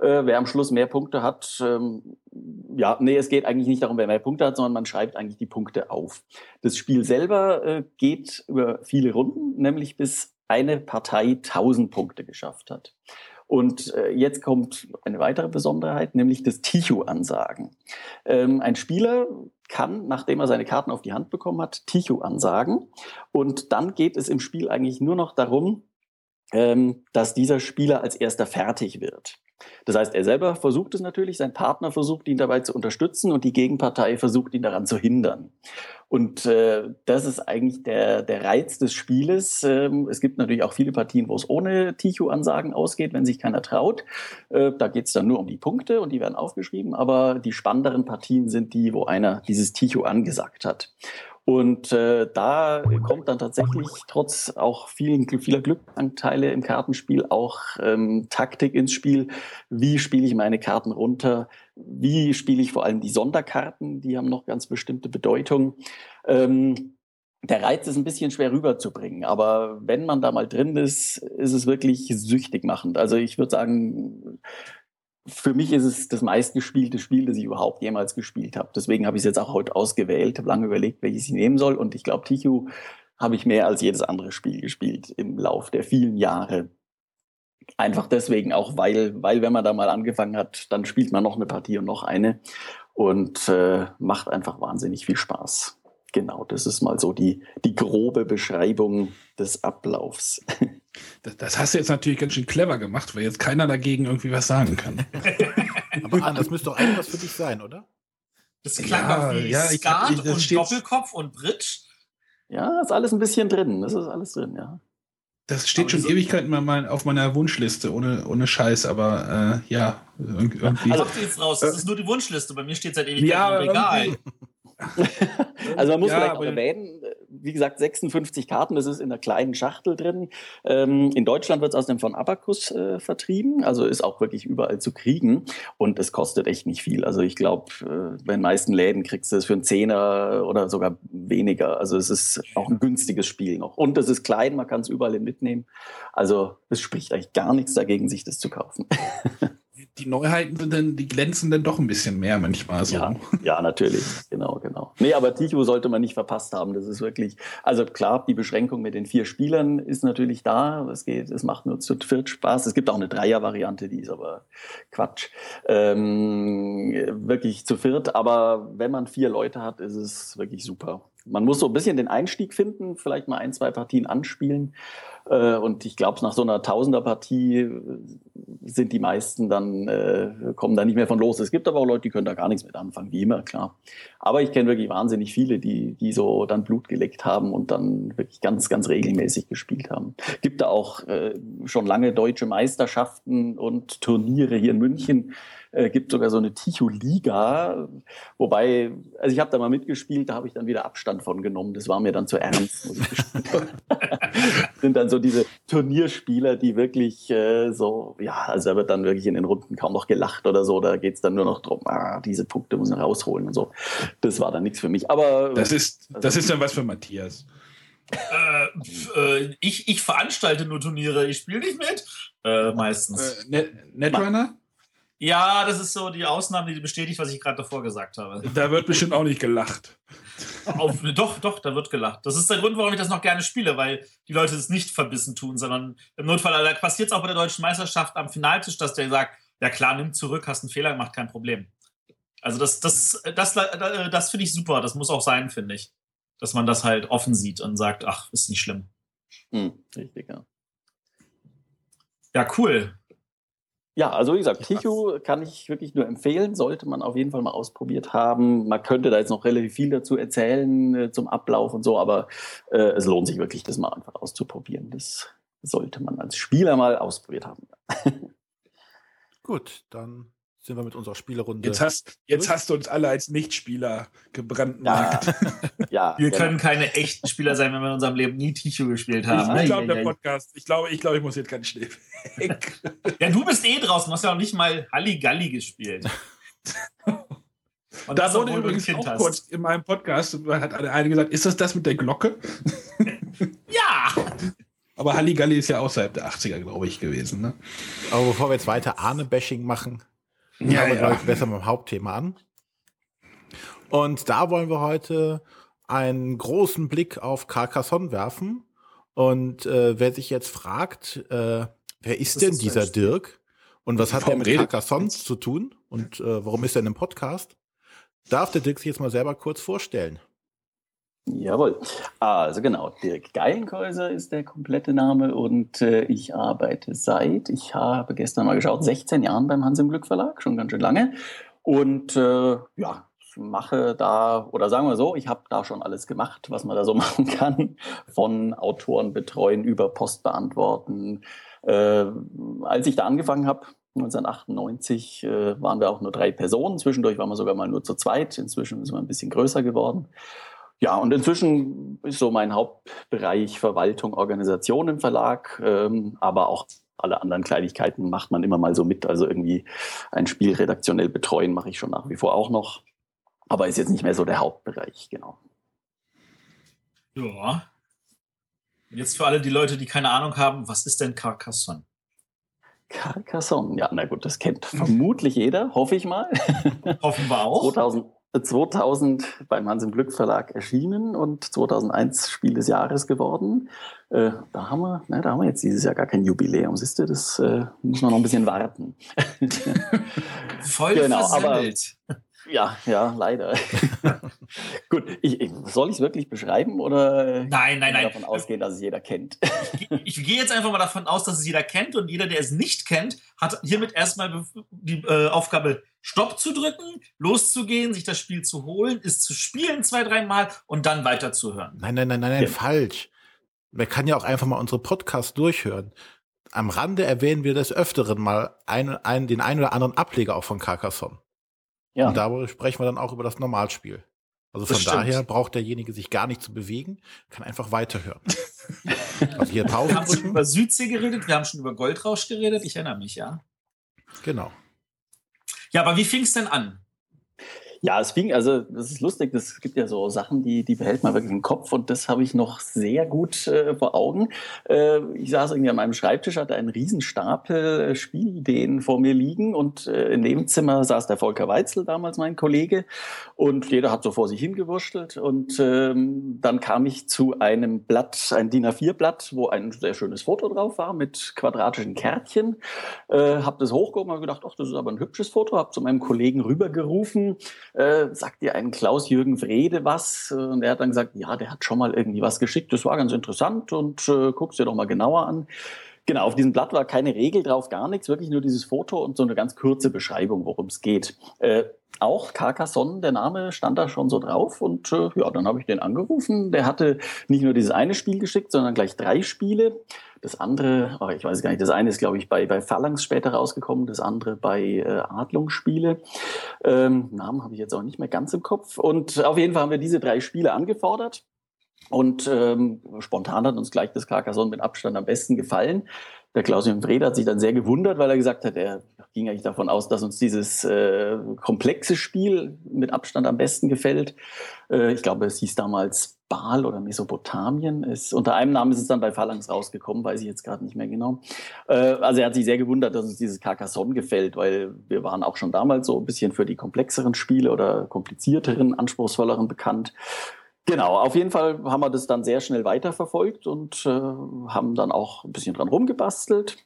Äh, wer am Schluss mehr Punkte hat, ähm, ja, nee, es geht eigentlich nicht darum, wer mehr Punkte hat, sondern man schreibt eigentlich die Punkte auf. Das Spiel selber äh, geht über viele Runden, nämlich bis eine Partei 1000 Punkte geschafft hat. Und äh, jetzt kommt eine weitere Besonderheit, nämlich das Tichu-Ansagen. Ähm, ein Spieler kann, nachdem er seine Karten auf die Hand bekommen hat, Tichu ansagen. Und dann geht es im Spiel eigentlich nur noch darum, ähm, dass dieser Spieler als erster fertig wird. Das heißt, er selber versucht es natürlich, sein Partner versucht ihn dabei zu unterstützen und die Gegenpartei versucht ihn daran zu hindern. Und äh, das ist eigentlich der, der Reiz des Spieles. Ähm, es gibt natürlich auch viele Partien, wo es ohne Tichu-Ansagen ausgeht, wenn sich keiner traut. Äh, da geht es dann nur um die Punkte und die werden aufgeschrieben. Aber die spannenderen Partien sind die, wo einer dieses Tichu angesagt hat. Und äh, da kommt dann tatsächlich trotz auch vielen, vieler Glückanteile im Kartenspiel auch ähm, Taktik ins Spiel. Wie spiele ich meine Karten runter? Wie spiele ich vor allem die Sonderkarten? Die haben noch ganz bestimmte Bedeutung. Ähm, der Reiz ist ein bisschen schwer rüberzubringen, aber wenn man da mal drin ist, ist es wirklich süchtig machend. Also ich würde sagen, für mich ist es das meistgespielte Spiel, das ich überhaupt jemals gespielt habe. Deswegen habe ich es jetzt auch heute ausgewählt, habe lange überlegt, welches ich nehmen soll. Und ich glaube, Tichu habe ich mehr als jedes andere Spiel gespielt im Lauf der vielen Jahre. Einfach deswegen auch, weil, weil wenn man da mal angefangen hat, dann spielt man noch eine Partie und noch eine und äh, macht einfach wahnsinnig viel Spaß. Genau, das ist mal so die, die grobe Beschreibung des Ablaufs. Das, das, hast du jetzt natürlich ganz schön clever gemacht, weil jetzt keiner dagegen irgendwie was sagen kann. Aber Anne, das müsste doch eigentlich was für dich sein, oder? Das klang ja, wie ja, Skat ich, ich, und Doppelkopf und Bridge. Ja, ist alles ein bisschen drin. Das ist alles drin, ja. Das steht aber schon Ewigkeiten mal auf meiner Wunschliste, ohne, ohne Scheiß, aber äh, ja, irgendwie. Also, jetzt raus, das ist nur die Wunschliste, bei mir steht seit Ewigkeiten ja, im Regal. also man muss ja, vielleicht auch erwähnen, wie gesagt, 56 Karten, das ist in einer kleinen Schachtel drin. Ähm, in Deutschland wird es aus dem von Abacus äh, vertrieben, also ist auch wirklich überall zu kriegen und es kostet echt nicht viel. Also ich glaube, äh, bei den meisten Läden kriegst du es für einen Zehner oder sogar weniger. Also es ist auch ein günstiges Spiel noch. Und es ist klein, man kann es überall mitnehmen. Also es spricht eigentlich gar nichts dagegen, sich das zu kaufen. die Neuheiten sind dann, die glänzen dann doch ein bisschen mehr manchmal so. Ja, ja, natürlich. Genau, genau. Nee, aber Ticho sollte man nicht verpasst haben. Das ist wirklich, also klar, die Beschränkung mit den vier Spielern ist natürlich da. Es geht, es macht nur zu viert Spaß. Es gibt auch eine Dreier-Variante, die ist aber Quatsch. Ähm, wirklich zu viert. Aber wenn man vier Leute hat, ist es wirklich super. man muss so ein bisschen den Einstieg finden, vielleicht mal ein, zwei Partien anspielen. Äh, und ich glaube, nach so einer Tausender-Partie äh, sind die meisten dann, äh, kommen da nicht mehr von los. Es gibt aber auch Leute, die können da gar nichts mit anfangen, wie immer, klar. Aber ich kenne wirklich wahnsinnig viele, die, die so dann Blut geleckt haben und dann wirklich ganz, ganz regelmäßig gespielt haben. Gibt da auch äh, schon lange deutsche Meisterschaften und Turniere hier in München äh, gibt sogar so eine Ticho-Liga, wobei, also ich habe da mal mitgespielt, da habe ich dann wieder Abstand von genommen. Das war mir dann zu ernst, muss ich gestehen. sind dann so diese Turnierspieler, die wirklich äh, so, ja, also da wird dann wirklich in den Runden kaum noch gelacht oder so. Da geht es dann nur noch darum, ah, diese Punkte muss man rausholen und so. Das war dann nichts für mich. Aber das ist, das also, ist dann was für Matthias. Äh, äh, ich, ich veranstalte nur Turniere, ich spiele nicht mit. Äh, meistens. Äh, Netrunner? Ja, das ist so die Ausnahme, die bestätigt, was ich gerade davor gesagt habe. Da wird bestimmt auch nicht gelacht. Auf, doch, doch, da wird gelacht. Das ist der Grund, warum ich das noch gerne spiele, weil die Leute es nicht verbissen tun, sondern im Notfall, da passiert es auch bei der deutschen Meisterschaft am Finaltisch, dass der sagt, ja klar, nimm zurück, hast einen Fehler gemacht, kein Problem. Also das, das, das, das, das finde ich super, das muss auch sein, finde ich. Dass man das halt offen sieht und sagt, ach, ist nicht schlimm. Hm, richtig, ja. Ja, cool. Ja, also wie gesagt, Tichu kann ich wirklich nur empfehlen, sollte man auf jeden Fall mal ausprobiert haben. Man könnte da jetzt noch relativ viel dazu erzählen äh, zum Ablauf und so, aber äh, es lohnt sich wirklich, das mal einfach auszuprobieren. Das sollte man als Spieler mal ausprobiert haben. Gut, dann sind wir mit unserer Spielerunde. Jetzt hast, jetzt hast du uns alle als Nichtspieler gebrandmarkt. Ja, ja, wir genau. können keine echten Spieler sein, wenn wir in unserem Leben nie Tichu gespielt haben. Ich, ich glaube, der Podcast, ich glaube, ich, glaube, ich muss jetzt keinen Schnee weg. ja, du bist eh draußen, du hast ja auch nicht mal Halligalli gespielt. Und da wurde übrigens auch hast. kurz in meinem Podcast, hat eine gesagt, ist das das mit der Glocke? ja! Aber Halligalli ist ja außerhalb der 80er, glaube ich, gewesen. Ne? Aber bevor wir jetzt weiter Ahne-Bashing machen, ja, aber ja. besser mit dem Hauptthema an. Und da wollen wir heute einen großen Blick auf Carcassonne werfen. Und äh, wer sich jetzt fragt, äh, wer ist das denn ist dieser Dirk und was hat er mit Carcassonne zu tun und äh, warum ist er in einem Podcast, darf der Dirk sich jetzt mal selber kurz vorstellen. Jawohl. Also genau, Dirk Geilenkäuser ist der komplette Name und äh, ich arbeite seit, ich habe gestern mal geschaut, 16 Jahren beim Hans im Glück Verlag, schon ganz schön lange. Und äh, ja, ich mache da, oder sagen wir so, ich habe da schon alles gemacht, was man da so machen kann. Von Autoren betreuen über Post beantworten. Äh, als ich da angefangen habe, 1998 äh, waren wir auch nur drei Personen. Zwischendurch waren wir sogar mal nur zu zweit. Inzwischen sind wir ein bisschen größer geworden. Ja, und inzwischen ist so mein Hauptbereich Verwaltung, Organisation im Verlag, ähm, aber auch alle anderen Kleinigkeiten macht man immer mal so mit. Also irgendwie ein Spiel redaktionell betreuen mache ich schon nach wie vor auch noch, aber ist jetzt nicht mehr so der Hauptbereich, genau. Ja. Jetzt für alle die Leute, die keine Ahnung haben, was ist denn Carcassonne? Carcassonne, ja, na gut, das kennt vermutlich jeder, hoffe ich mal. Hoffen wir auch. 2000, 2000 beim Hans im Glück Verlag erschienen und 2001 Spiel des Jahres geworden. Äh, da, haben wir, ne, da haben wir jetzt dieses Jahr gar kein Jubiläum. Siehst du, das äh, muss man noch ein bisschen warten. Voll genau, versemmelt. Aber, ja, ja, leider. Gut, ich, ich, soll ich es wirklich beschreiben oder nein, nein, nein. davon ausgehen, dass es jeder kennt? ich, ich, gehe jetzt einfach mal davon aus, dass es jeder kennt und jeder, der es nicht kennt, hat hiermit erstmal die äh, Aufgabe, Stopp zu drücken, loszugehen, sich das Spiel zu holen, es zu spielen zwei, dreimal und dann weiterzuhören. Nein, nein, nein, nein, nein, ja. falsch. Man kann ja auch einfach mal unsere Podcasts durchhören. Am Rande erwähnen wir des Öfteren mal ein, ein, den einen oder anderen Ableger auch von Carcassonne. Ja. Und darüber sprechen wir dann auch über das Normalspiel. Also von daher braucht derjenige sich gar nicht zu bewegen, kann einfach weiterhören. also hier Pause. Wir haben schon über Südsee geredet, wir haben schon über Goldrausch geredet, ich erinnere mich, ja. Genau. Ja, aber wie fing es denn an? Ja, es fing, also das ist lustig, es gibt ja so Sachen, die, die behält man wirklich im Kopf und das habe ich noch sehr gut äh, vor Augen. Äh, ich saß irgendwie an meinem Schreibtisch, hatte einen Riesenstapel äh, Spielideen vor mir liegen und äh, in dem Zimmer saß der Volker Weitzel, damals mein Kollege, und jeder hat so vor sich hingewurschtelt und ähm, dann kam ich zu einem Blatt, ein DIN A4-Blatt, wo ein sehr schönes Foto drauf war mit quadratischen Kärtchen, äh, habe das hochgehoben und gedacht, ach, das ist aber ein hübsches Foto, habe zu meinem Kollegen rübergerufen, äh, sagt dir ein Klaus-Jürgen Wrede was? Und er hat dann gesagt, ja, der hat schon mal irgendwie was geschickt, das war ganz interessant und äh, guck's dir doch mal genauer an. Genau, auf diesem Blatt war keine Regel drauf, gar nichts, wirklich nur dieses Foto und so eine ganz kurze Beschreibung, worum es geht. Äh, auch Carcassonne, der Name stand da schon so drauf und äh, ja, dann habe ich den angerufen. Der hatte nicht nur dieses eine Spiel geschickt, sondern gleich drei Spiele. Das andere, oh, ich weiß gar nicht, das eine ist, glaube ich, bei, bei Phalanx später rausgekommen, das andere bei äh, Adlungsspiele. Ähm, Namen habe ich jetzt auch nicht mehr ganz im Kopf. Und auf jeden Fall haben wir diese drei Spiele angefordert. Und ähm, spontan hat uns gleich das Carcassonne mit Abstand am besten gefallen. Der Klaus-Jürgen Wrede hat sich dann sehr gewundert, weil er gesagt hat, er ging eigentlich davon aus, dass uns dieses äh, komplexe Spiel mit Abstand am besten gefällt. Äh, ich glaube, es hieß damals Baal oder Mesopotamien. Ist, unter einem Namen ist es dann bei Phalanx rausgekommen, weiß ich jetzt gerade nicht mehr genau. Äh, also er hat sich sehr gewundert, dass uns dieses Carcassonne gefällt, weil wir waren auch schon damals so ein bisschen für die komplexeren Spiele oder komplizierteren, anspruchsvolleren bekannt. Genau, auf jeden Fall haben wir das dann sehr schnell weiterverfolgt und äh, haben dann auch ein bisschen dran rumgebastelt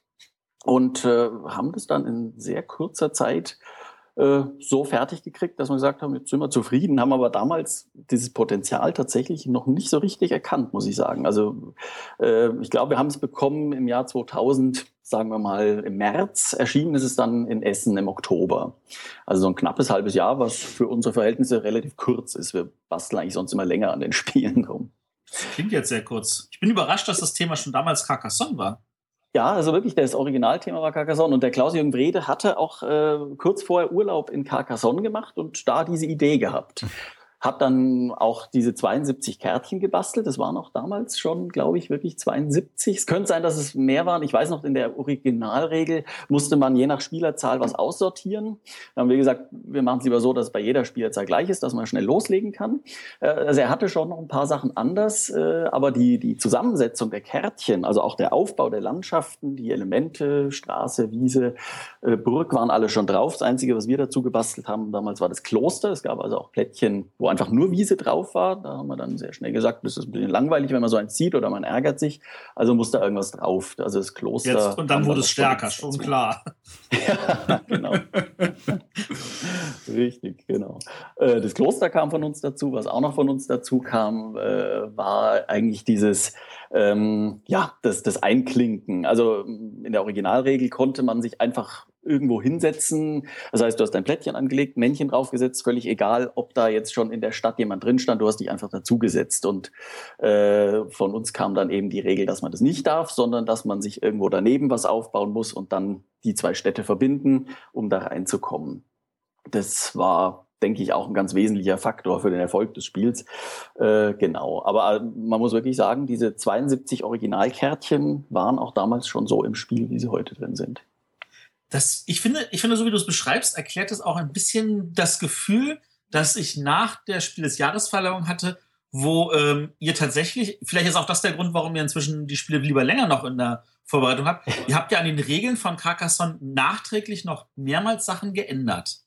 und äh, haben das dann in sehr kurzer Zeit so fertig gekriegt, dass wir gesagt haben, jetzt sind wir zufrieden, haben aber damals dieses Potenzial tatsächlich noch nicht so richtig erkannt, muss ich sagen. Also äh, ich glaube, wir haben es bekommen im Jahr 2000, sagen wir mal im März, erschienen ist es dann in Essen im Oktober. Also so ein knappes halbes Jahr, was für unsere Verhältnisse relativ kurz ist. Wir basteln eigentlich sonst immer länger an den Spielen rum. Das klingt jetzt sehr kurz. Ich bin überrascht, dass das Thema schon damals Carcassonne war. Ja, also wirklich, das Originalthema war Carcassonne. Und der Klaus-Jürgen Brede hatte auch äh, kurz vorher Urlaub in Carcassonne gemacht und da diese Idee gehabt hat dann auch diese 72 Kärtchen gebastelt. Das waren auch damals schon, glaube ich, wirklich 72. Es könnte sein, dass es mehr waren. Ich weiß noch, in der Originalregel musste man je nach Spielerzahl was aussortieren. Dann haben wir gesagt, wir machen es lieber so, dass es bei jeder Spielerzahl gleich ist, dass man schnell loslegen kann. Äh, also er hatte schon noch ein paar Sachen anders, äh, aber die, die Zusammensetzung der Kärtchen, also auch der Aufbau der Landschaften, die Elemente, Straße, Wiese, äh, Burg waren alle schon drauf. Das Einzige, was wir dazu gebastelt haben damals, war das Kloster. Es gab also auch Plättchen, wo einfach nur Wiese drauf war. Da haben wir dann sehr schnell gesagt, das ist ein bisschen langweilig, wenn man so eins sieht oder man ärgert sich. Also muss da irgendwas drauf. Also das Kloster. Jetzt, und dann wurde es stärker, schon klar. ja, genau. Richtig, genau. Äh, das Kloster kam von uns dazu. Was auch noch von uns dazu kam, äh, war eigentlich dieses, ähm, ja, das, das Einklinken. Also in der Originalregel konnte man sich einfach irgendwo hinsetzen. Das heißt, du hast dein Plättchen angelegt, Männchen draufgesetzt, völlig egal, ob da jetzt schon in der Stadt jemand drin stand, du hast dich einfach dazugesetzt. Und äh, von uns kam dann eben die Regel, dass man das nicht darf, sondern dass man sich irgendwo daneben was aufbauen muss und dann die zwei Städte verbinden, um da reinzukommen. Das war denke ich, auch ein ganz wesentlicher Faktor für den Erfolg des Spiels. Äh, genau. Aber äh, man muss wirklich sagen, diese 72 Originalkärtchen waren auch damals schon so im Spiel, wie sie heute drin sind das, ich finde, ich finde, so wie du es beschreibst, erklärt es auch ein bisschen das Gefühl, dass ich nach der Spiel des Jahresverleihung hatte, wo ähm, ihr tatsächlich, vielleicht ist auch das der Grund, warum ihr inzwischen die Spiele lieber länger noch in der Vorbereitung habt. Ihr habt ja an den Regeln von Carcassonne nachträglich noch mehrmals Sachen geändert.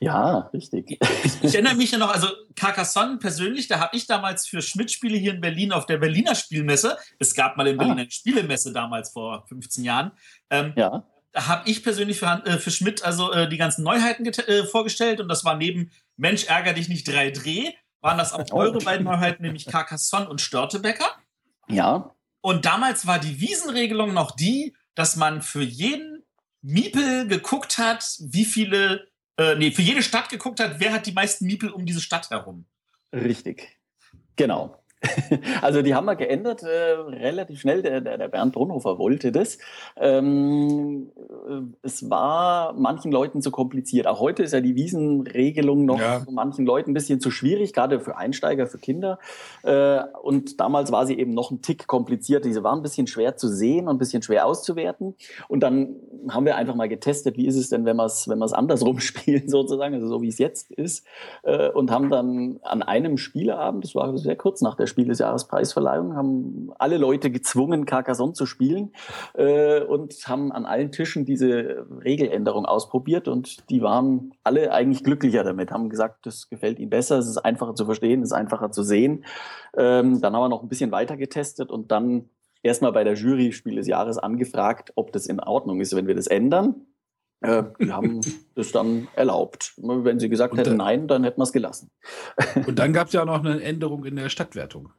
Ja, richtig. Ich, ich erinnere mich ja noch, also Carcassonne persönlich, da habe ich damals für Schmidt-Spiele hier in Berlin auf der Berliner Spielmesse, es gab mal in Berlin ah. eine Spielemesse damals vor 15 Jahren, ähm, ja habe ich persönlich für, äh, für Schmidt also äh, die ganzen Neuheiten äh, vorgestellt und das war neben Mensch ärger dich nicht 3 Dreh, waren das auch oh. eure beiden Neuheiten, nämlich Carcassonne und Störtebecker. Ja. Und damals war die Wiesenregelung noch die, dass man für jeden Miepel geguckt hat, wie viele, äh, nee, für jede Stadt geguckt hat, wer hat die meisten Miepel um diese Stadt herum. Richtig. Genau. Also die haben wir geändert äh, relativ schnell. Der, der, der, Bernd Brunhofer wollte das. Ähm, äh, es war manchen Leuten zu kompliziert. Auch heute ist ja die Wiesenregelung noch ja. manchen Leuten ein bisschen zu schwierig, gerade für Einsteiger, für Kinder. Äh, und damals war sie eben noch ein Tick kompliziert. Diese waren ein bisschen schwer zu sehen und ein bisschen schwer auszuwerten. Und dann haben wir einfach mal getestet, wie ist es denn, wenn wir es wenn andersrum spielen, sozusagen, also so wie es jetzt ist. Äh, und haben dann an einem Spieleabend, das war sehr kurz nach der Spiel des Jahres Preisverleihung, haben alle Leute gezwungen, Carcassonne zu spielen äh, und haben an allen Tischen diese Regeländerung ausprobiert und die waren alle eigentlich glücklicher damit, haben gesagt, das gefällt ihnen besser, es ist einfacher zu verstehen, es ist einfacher zu sehen. Ähm, dann haben wir noch ein bisschen weiter getestet und dann erstmal bei der Jury Spiel des Jahres angefragt, ob das in Ordnung ist, wenn wir das ändern. Äh, die haben das dann erlaubt. Wenn sie gesagt Und hätten dann- nein, dann hätten wir es gelassen. Und dann gab es ja auch noch eine Änderung in der Stadtwertung.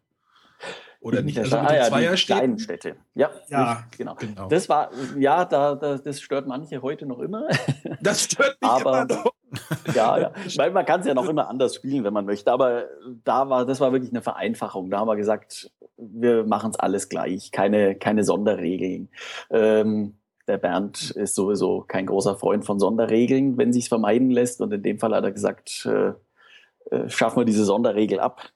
Oder nicht? Der Also mit ah, ja, Zweierstädten. kleinen Städte. Ja, Ja, richtig, genau. Genau. Das war, ja, da, da, das stört manche heute noch immer. Das stört mich Aber- immer noch. ja, ja. Weil man kann es ja noch immer anders spielen, wenn man möchte. Aber da war, das war wirklich eine Vereinfachung. Da haben wir gesagt, wir machen es alles gleich, keine, keine Sonderregeln. Ähm, der Bernd ist sowieso kein großer Freund von Sonderregeln, wenn sich vermeiden lässt. Und in dem Fall hat er gesagt, äh, äh, schaffen wir diese Sonderregel ab.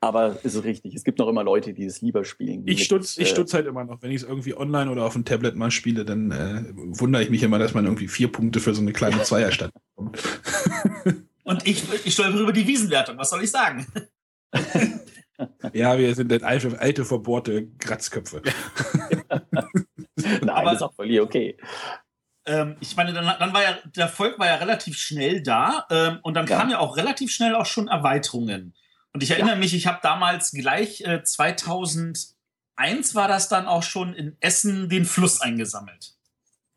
Aber es ist richtig, es gibt noch immer Leute, die es lieber spielen. Ich Mit, stutz, ich äh, stutz halt immer noch. Wenn ich es irgendwie online oder auf dem Tablet mal spiele, dann äh, wundere ich mich immer, dass man irgendwie vier Punkte für so eine kleine Zweierstadt bekommt. Und ich, ich stolpere über die Wiesenwertung, was soll ich sagen? Ja, wir sind halt alte, alte verbohrte Kratzköpfe. Nein, Aber- ist auch völlig okay. Ähm, ich meine, dann, dann war ja, der Erfolg war ja relativ schnell da ähm, und dann Ja. kamen ja auch relativ schnell auch schon Erweiterungen. Und ich erinnere mich, ich habe damals gleich äh, 2001 war das dann auch schon in Essen den Fluss eingesammelt.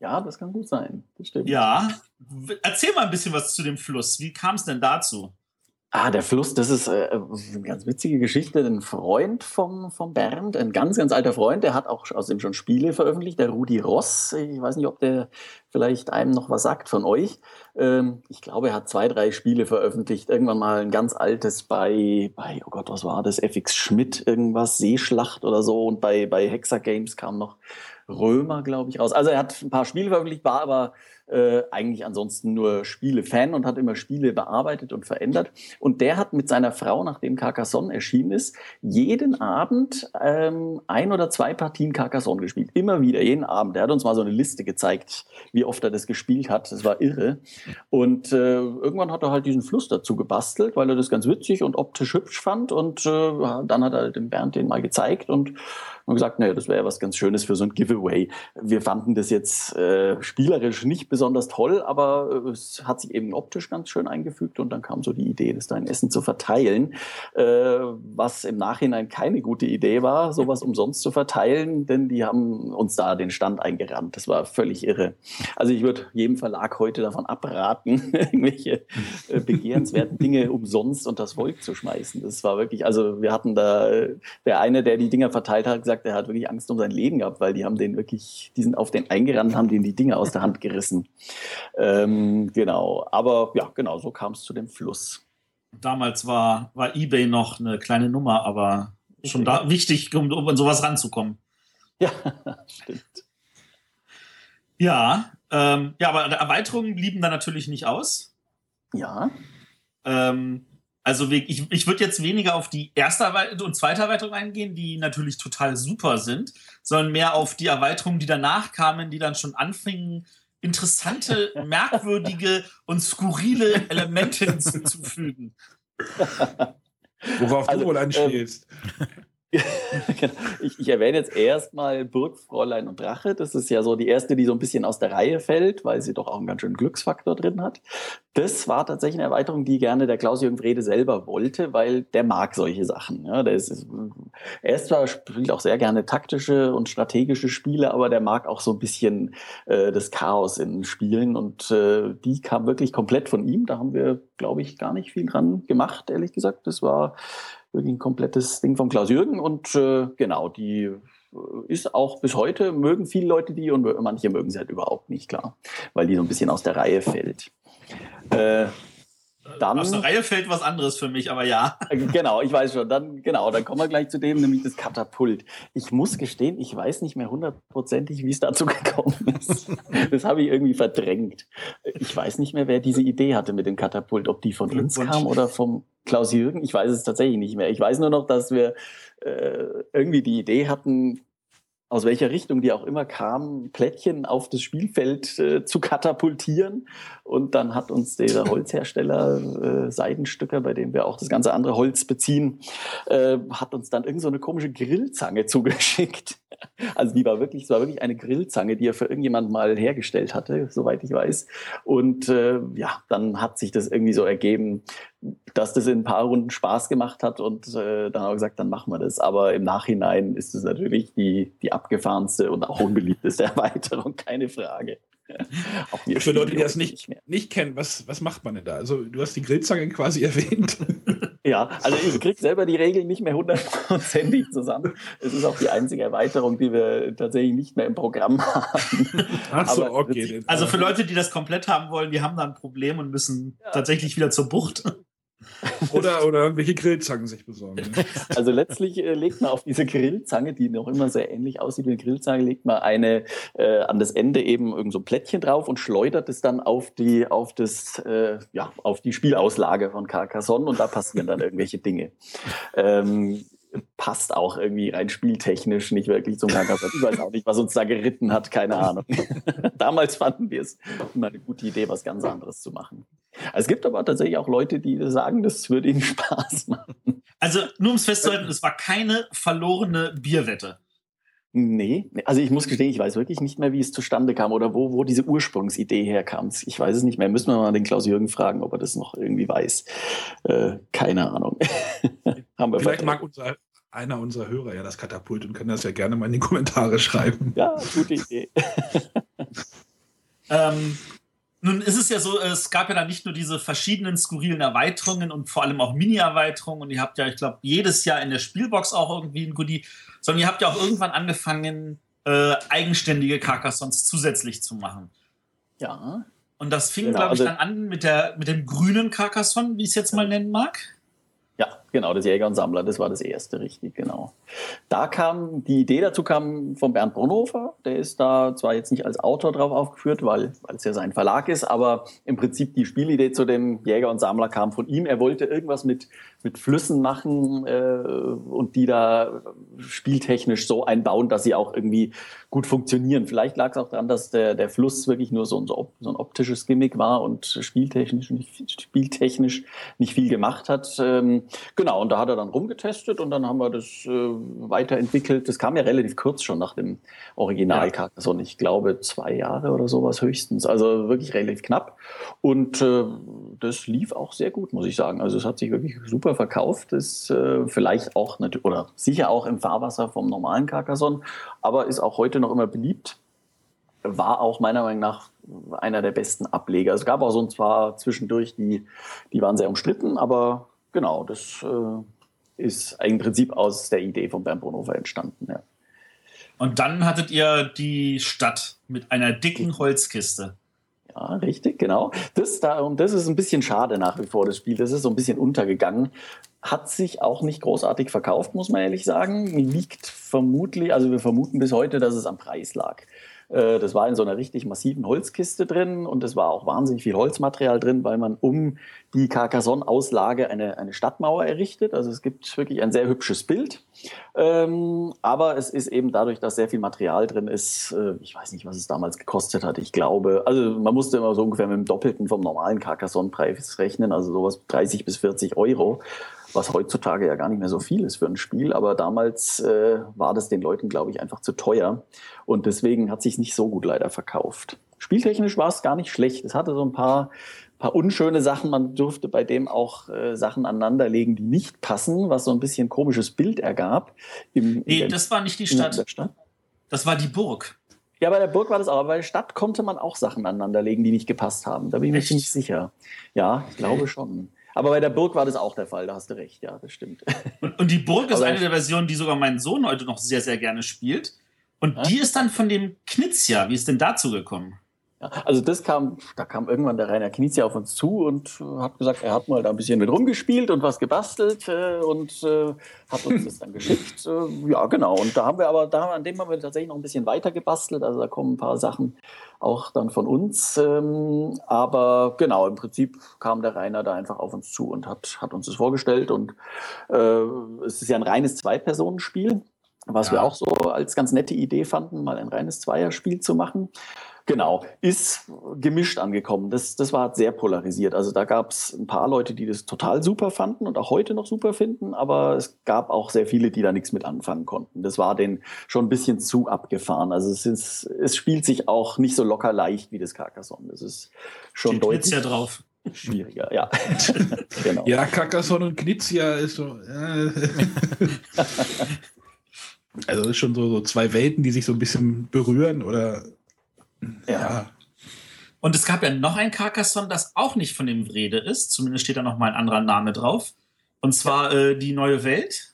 Ja, das kann gut sein. Das stimmt. Ja, erzähl mal ein bisschen was zu dem Fluss. Wie kam es denn dazu? Ah, der Fluss, das ist äh, eine ganz witzige Geschichte. Ein Freund vom, vom Bernd, ein ganz, ganz alter Freund, der hat auch außerdem schon Spiele veröffentlicht, der Rudi Ross. Ich weiß nicht, ob der vielleicht einem noch was sagt von euch. Ähm, ich glaube, er hat zwei, drei Spiele veröffentlicht. Irgendwann mal ein ganz altes bei, bei, oh Gott, was war das? FX Schmidt, irgendwas, Seeschlacht oder so. Und bei, bei Hexa Games kam noch Römer, glaube ich, raus. Also er hat ein paar Spiele veröffentlicht, war aber äh, eigentlich ansonsten nur Spiele-Fan und hat immer Spiele bearbeitet und verändert. Und der hat mit seiner Frau, nachdem Carcassonne erschienen ist, jeden Abend ähm, ein oder zwei Partien Carcassonne gespielt. Immer wieder, jeden Abend. Der hat uns mal so eine Liste gezeigt, wie oft er das gespielt hat. Das war irre. Und äh, irgendwann hat er halt diesen Fluss dazu gebastelt, weil er das ganz witzig und optisch hübsch fand. Und äh, dann hat er dem Bernd den mal gezeigt und haben gesagt, naja, das wäre was ganz Schönes für so ein Giveaway. Wir fanden das jetzt äh, spielerisch nicht besonders toll, aber äh, es hat sich eben optisch ganz schön eingefügt und dann kam so die Idee, das da in Essen zu verteilen, äh, was im Nachhinein keine gute Idee war, sowas umsonst zu verteilen, denn die haben uns da den Stand eingerannt. Das war völlig irre. Also ich würde jedem Verlag heute davon abraten, irgendwelche äh, begehrenswerten Dinge umsonst unter das Volk zu schmeißen. Das war wirklich, also wir hatten da, äh, der eine, der die Dinger verteilt hat, gesagt, er hat wirklich Angst um sein Leben gehabt, weil die haben den wirklich, die sind auf den eingerannt, haben denen die Dinger aus der Hand gerissen. Ähm, genau, aber ja, genau, so kam es zu dem Fluss. Damals war, war eBay noch eine kleine Nummer, aber schon da wichtig, um, um an sowas ranzukommen. Ja, stimmt. Ja, ähm, ja, aber Erweiterungen blieben da natürlich nicht aus. Ja, Ähm, also ich, ich würde jetzt weniger auf die erste und zweite Erweiterung eingehen, die natürlich total super sind, sondern mehr auf die Erweiterungen, die danach kamen, die dann schon anfingen, interessante, merkwürdige und skurrile Elemente hinzuzufügen. Worauf Also, du wohl anspielst. Genau. ich, ich erwähne jetzt erstmal Burgfräulein und Drache. Das ist ja so die erste, die so ein bisschen aus der Reihe fällt, weil sie doch auch einen ganz schönen Glücksfaktor drin hat. Das war tatsächlich eine Erweiterung, die gerne der Klaus-Jürgen Frede selber wollte, weil der mag solche Sachen. Ja, der ist, er ist zwar spielt auch sehr gerne taktische und strategische Spiele, aber der mag auch so ein bisschen äh, das Chaos in Spielen und äh, die kam wirklich komplett von ihm. Da haben wir, glaube ich, gar nicht viel dran gemacht, ehrlich gesagt. Das war wirklich ein komplettes Ding von Klaus Jürgen und äh, genau, die äh, ist auch bis heute, mögen viele Leute die und manche mögen sie halt überhaupt nicht, klar, weil die so ein bisschen aus der Reihe fällt. Äh, Dann- Aus der Reihe fällt was anderes für mich, aber ja. Genau, ich weiß schon. Dann, genau, dann kommen wir gleich zu dem, nämlich das Katapult. Ich muss gestehen, ich weiß nicht mehr hundertprozentig, wie es dazu gekommen ist. Das habe ich irgendwie verdrängt. Ich weiß nicht mehr, wer diese Idee hatte mit dem Katapult, ob die von uns kam oder vom Klaus Jürgen. Ich weiß es tatsächlich nicht mehr. Ich weiß nur noch, dass wir äh, irgendwie die Idee hatten, aus welcher Richtung die auch immer kam, Plättchen auf das Spielfeld äh, zu katapultieren. Und dann hat uns dieser Holzhersteller, äh, Seidenstücker, bei dem wir auch das ganze andere Holz beziehen, äh, hat uns dann irgend so eine komische Grillzange zugeschickt. Also die war wirklich, es war wirklich eine Grillzange, die er für irgendjemand mal hergestellt hatte, soweit ich weiß. Und äh, ja, dann hat sich das irgendwie so ergeben, dass das in ein paar Runden Spaß gemacht hat und äh, dann haben wir gesagt, dann machen wir das. Aber im Nachhinein ist es natürlich die, die abgefahrenste und auch unbeliebteste Erweiterung, keine Frage. Für Leute, die das nicht, nicht kennen, was, was macht man denn da? Also, du hast die Grillzange quasi erwähnt. Ja, also ich kriege selber die Regeln nicht mehr hundertprozentig zusammen. Es ist auch die einzige Erweiterung, die wir tatsächlich nicht mehr im Programm haben. Ach so, okay. Also für Leute, die das komplett haben wollen, die haben da ein Problem und müssen ja. tatsächlich wieder zur Bucht. Oder, oder irgendwelche Grillzangen sich besorgen. Ne? Also letztlich äh, legt man auf diese Grillzange, die noch immer sehr ähnlich aussieht wie eine Grillzange, legt man eine äh, an das Ende eben irgend so ein Plättchen drauf und schleudert es dann auf die, auf das, äh, ja, auf die Spielauslage von Carcassonne und da passieren dann irgendwelche Dinge. Ähm, passt auch irgendwie rein spieltechnisch nicht wirklich zum Carcassonne. Ich weiß auch nicht, was uns da geritten hat, keine Ahnung. Damals fanden wir es immer eine gute Idee, was ganz anderes zu machen. Es gibt aber tatsächlich auch Leute, die sagen, das würde ihnen Spaß machen. Also nur um es festzuhalten, es war keine verlorene Bierwette. Nee, also ich muss gestehen, ich weiß wirklich nicht mehr, wie es zustande kam oder wo, wo diese Ursprungsidee herkam. Ich weiß es nicht mehr. Müssen wir mal den Klaus-Jürgen fragen, ob er das noch irgendwie weiß. Äh, keine Ahnung. Haben wir Vielleicht mag unser, einer unserer Hörer ja das Katapult und kann das ja gerne mal in die Kommentare schreiben. Ja, gute Idee. ähm, nun ist es ja so, es gab ja dann nicht nur diese verschiedenen skurrilen Erweiterungen und vor allem auch Mini-Erweiterungen und ihr habt ja, ich glaube, jedes Jahr in der Spielbox auch irgendwie ein Goodie, sondern ihr habt ja auch irgendwann angefangen, äh, eigenständige Carcassons zusätzlich zu machen. Ja. Und das fing, genau, glaube ich, also dann an mit, der, mit dem grünen Carcassonne, wie ich es jetzt mal nennen mag. Genau, das Jäger und Sammler, das war das erste, richtig, genau. Da kam, die Idee dazu kam von Bernd Brunhofer, der ist da zwar jetzt nicht als Autor drauf aufgeführt, weil, weil es ja sein Verlag ist, aber im Prinzip die Spielidee zu dem Jäger und Sammler kam von ihm. Er wollte irgendwas mit, mit Flüssen machen äh, und die da spieltechnisch so einbauen, dass sie auch irgendwie gut funktionieren. Vielleicht lag es auch daran, dass der, der Fluss wirklich nur so ein, so ein optisches Gimmick war und spieltechnisch nicht, spieltechnisch nicht viel gemacht hat. Ähm, genau, und da hat er dann rumgetestet und dann haben wir das äh, weiterentwickelt. Das kam ja relativ kurz schon nach dem Original ja. Carcassonne. Ich glaube zwei Jahre oder sowas höchstens. Also wirklich relativ knapp. Und äh, das lief auch sehr gut, muss ich sagen. Also es hat sich wirklich super verkauft. Ist äh, vielleicht auch, oder sicher auch im Fahrwasser vom normalen Carcassonne, aber ist auch heute noch immer beliebt. War auch meiner Meinung nach einer der besten Ableger. Es gab auch so ein zwar zwischendurch, die, die waren sehr umstritten, aber genau, das äh, ist im Prinzip aus der Idee von Bernd Bonhoeffer entstanden. Ja. Und dann hattet ihr die Stadt mit einer dicken Holzkiste. Ja, richtig, genau. Das, da, und das ist ein bisschen schade nach wie vor, das Spiel. Das ist so ein bisschen untergegangen. Hat sich auch nicht großartig verkauft, muss man ehrlich sagen. Liegt vermutlich, also wir vermuten bis heute, dass es am Preis lag. Äh, das war in so einer richtig massiven Holzkiste drin und es war auch wahnsinnig viel Holzmaterial drin, weil man um die Carcassonne-Auslage eine, eine Stadtmauer errichtet. Also es gibt wirklich ein sehr hübsches Bild. Ähm, aber es ist eben dadurch, dass sehr viel Material drin ist, äh, ich weiß nicht, was es damals gekostet hat. Ich glaube, also man musste immer so ungefähr mit dem Doppelten vom normalen Carcassonne-Preis rechnen, also sowas 30 bis 40 Euro was heutzutage ja gar nicht mehr so viel ist für ein Spiel, aber damals äh, war das den Leuten, glaube ich, einfach zu teuer und deswegen hat sich nicht so gut leider verkauft. Spieltechnisch war es gar nicht schlecht. Es hatte so ein paar, paar unschöne Sachen. Man durfte bei dem auch äh, Sachen aneinanderlegen, die nicht passen, was so ein bisschen komisches Bild ergab. Im, nee, das war nicht die Stadt. Stadt. Das war die Burg. Ja, bei der Burg war das auch. Aber bei der Stadt konnte man auch Sachen aneinanderlegen, die nicht gepasst haben. Da bin ich mir ziemlich sicher. Ja, ich glaube schon. Aber bei der Burg war das auch der Fall, da hast du recht, ja, das stimmt. Und, und die Burg ist eine der Versionen, die sogar mein Sohn heute noch sehr, sehr gerne spielt. Und ja? die ist dann von dem Knizia. Wie ist denn dazu gekommen? Also das kam, da kam irgendwann der Rainer Knizia auf uns zu und hat gesagt, er hat mal da ein bisschen mit rumgespielt und was gebastelt äh, und äh, hat uns das dann geschickt. Äh, ja, genau. Und da haben wir aber, da an dem haben wir tatsächlich noch ein bisschen weiter gebastelt. Also da kommen ein paar Sachen auch dann von uns. Ähm, aber genau, im Prinzip kam der Rainer da einfach auf uns zu und hat, hat uns das vorgestellt. Und äh, es ist ja ein reines Zwei-Personen-Spiel, was ja. wir auch so als ganz nette Idee fanden, mal ein reines Zweierspiel zu machen. Genau, ist gemischt angekommen. Das, das war sehr polarisiert. Also da gab es ein paar Leute, die das total super fanden und auch heute noch super finden, aber es gab auch sehr viele, die da nichts mit anfangen konnten. Das war denen schon ein bisschen zu abgefahren. Also es, ist, es spielt sich auch nicht so locker leicht wie das Carcassonne. Das ist schon Steht deutlich. ja drauf. Schwieriger, ja. genau. Ja, Carcassonne und Knizia ist so. Äh. also es ist schon so, so zwei Welten, die sich so ein bisschen berühren oder ja. Und es gab ja noch ein Carcassonne, das auch nicht von dem Vrede ist. Zumindest steht da noch mal ein anderer Name drauf. Und zwar äh, die neue Welt.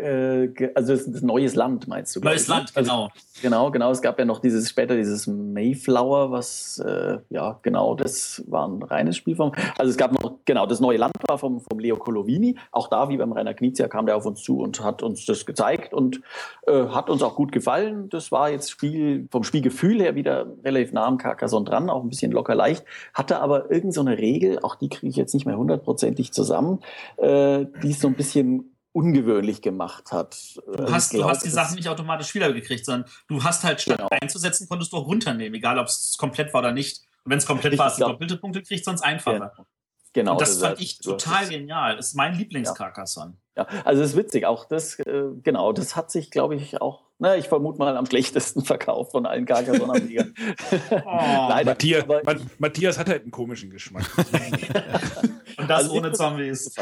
Äh, also das ein neues Land, meinst du? Neues ne? Land, genau. Also, genau, genau. Es gab ja noch dieses später dieses Mayflower, was äh, ja genau, das war ein reines Spiel vom. Also es gab noch genau das neue Land war vom, vom Leo Colovini. Auch da wie beim Rainer Knizia kam der auf uns zu und hat uns das gezeigt und äh, hat uns auch gut gefallen. Das war jetzt Spiel vom Spielgefühl her wieder relativ nah am Carcassonne dran, auch ein bisschen locker leicht. Hatte aber irgend so eine Regel, auch die kriege ich jetzt nicht mehr hundertprozentig zusammen, äh, die ist so ein bisschen ungewöhnlich gemacht hat. Du also hast, glaub, du hast die Sachen nicht automatisch wiedergekriegt, sondern du hast halt statt genau. einzusetzen, konntest du auch runternehmen, egal ob es komplett war oder nicht. Und wenn es komplett war, hast du doppelte Punkte gekriegt, sonst einfacher. Genau. Genau. Und das, das fand ich total genial. Das ist mein Lieblingskarkasson. Ja. ja, also es ist witzig. Auch das, äh, genau, das hat sich, glaube ich, auch, na, ich vermute mal, am schlechtesten verkauft von allen Carcassonne-Liegern. oh, Matthias, Matthias hat halt einen komischen Geschmack. Und das also ohne Zombies.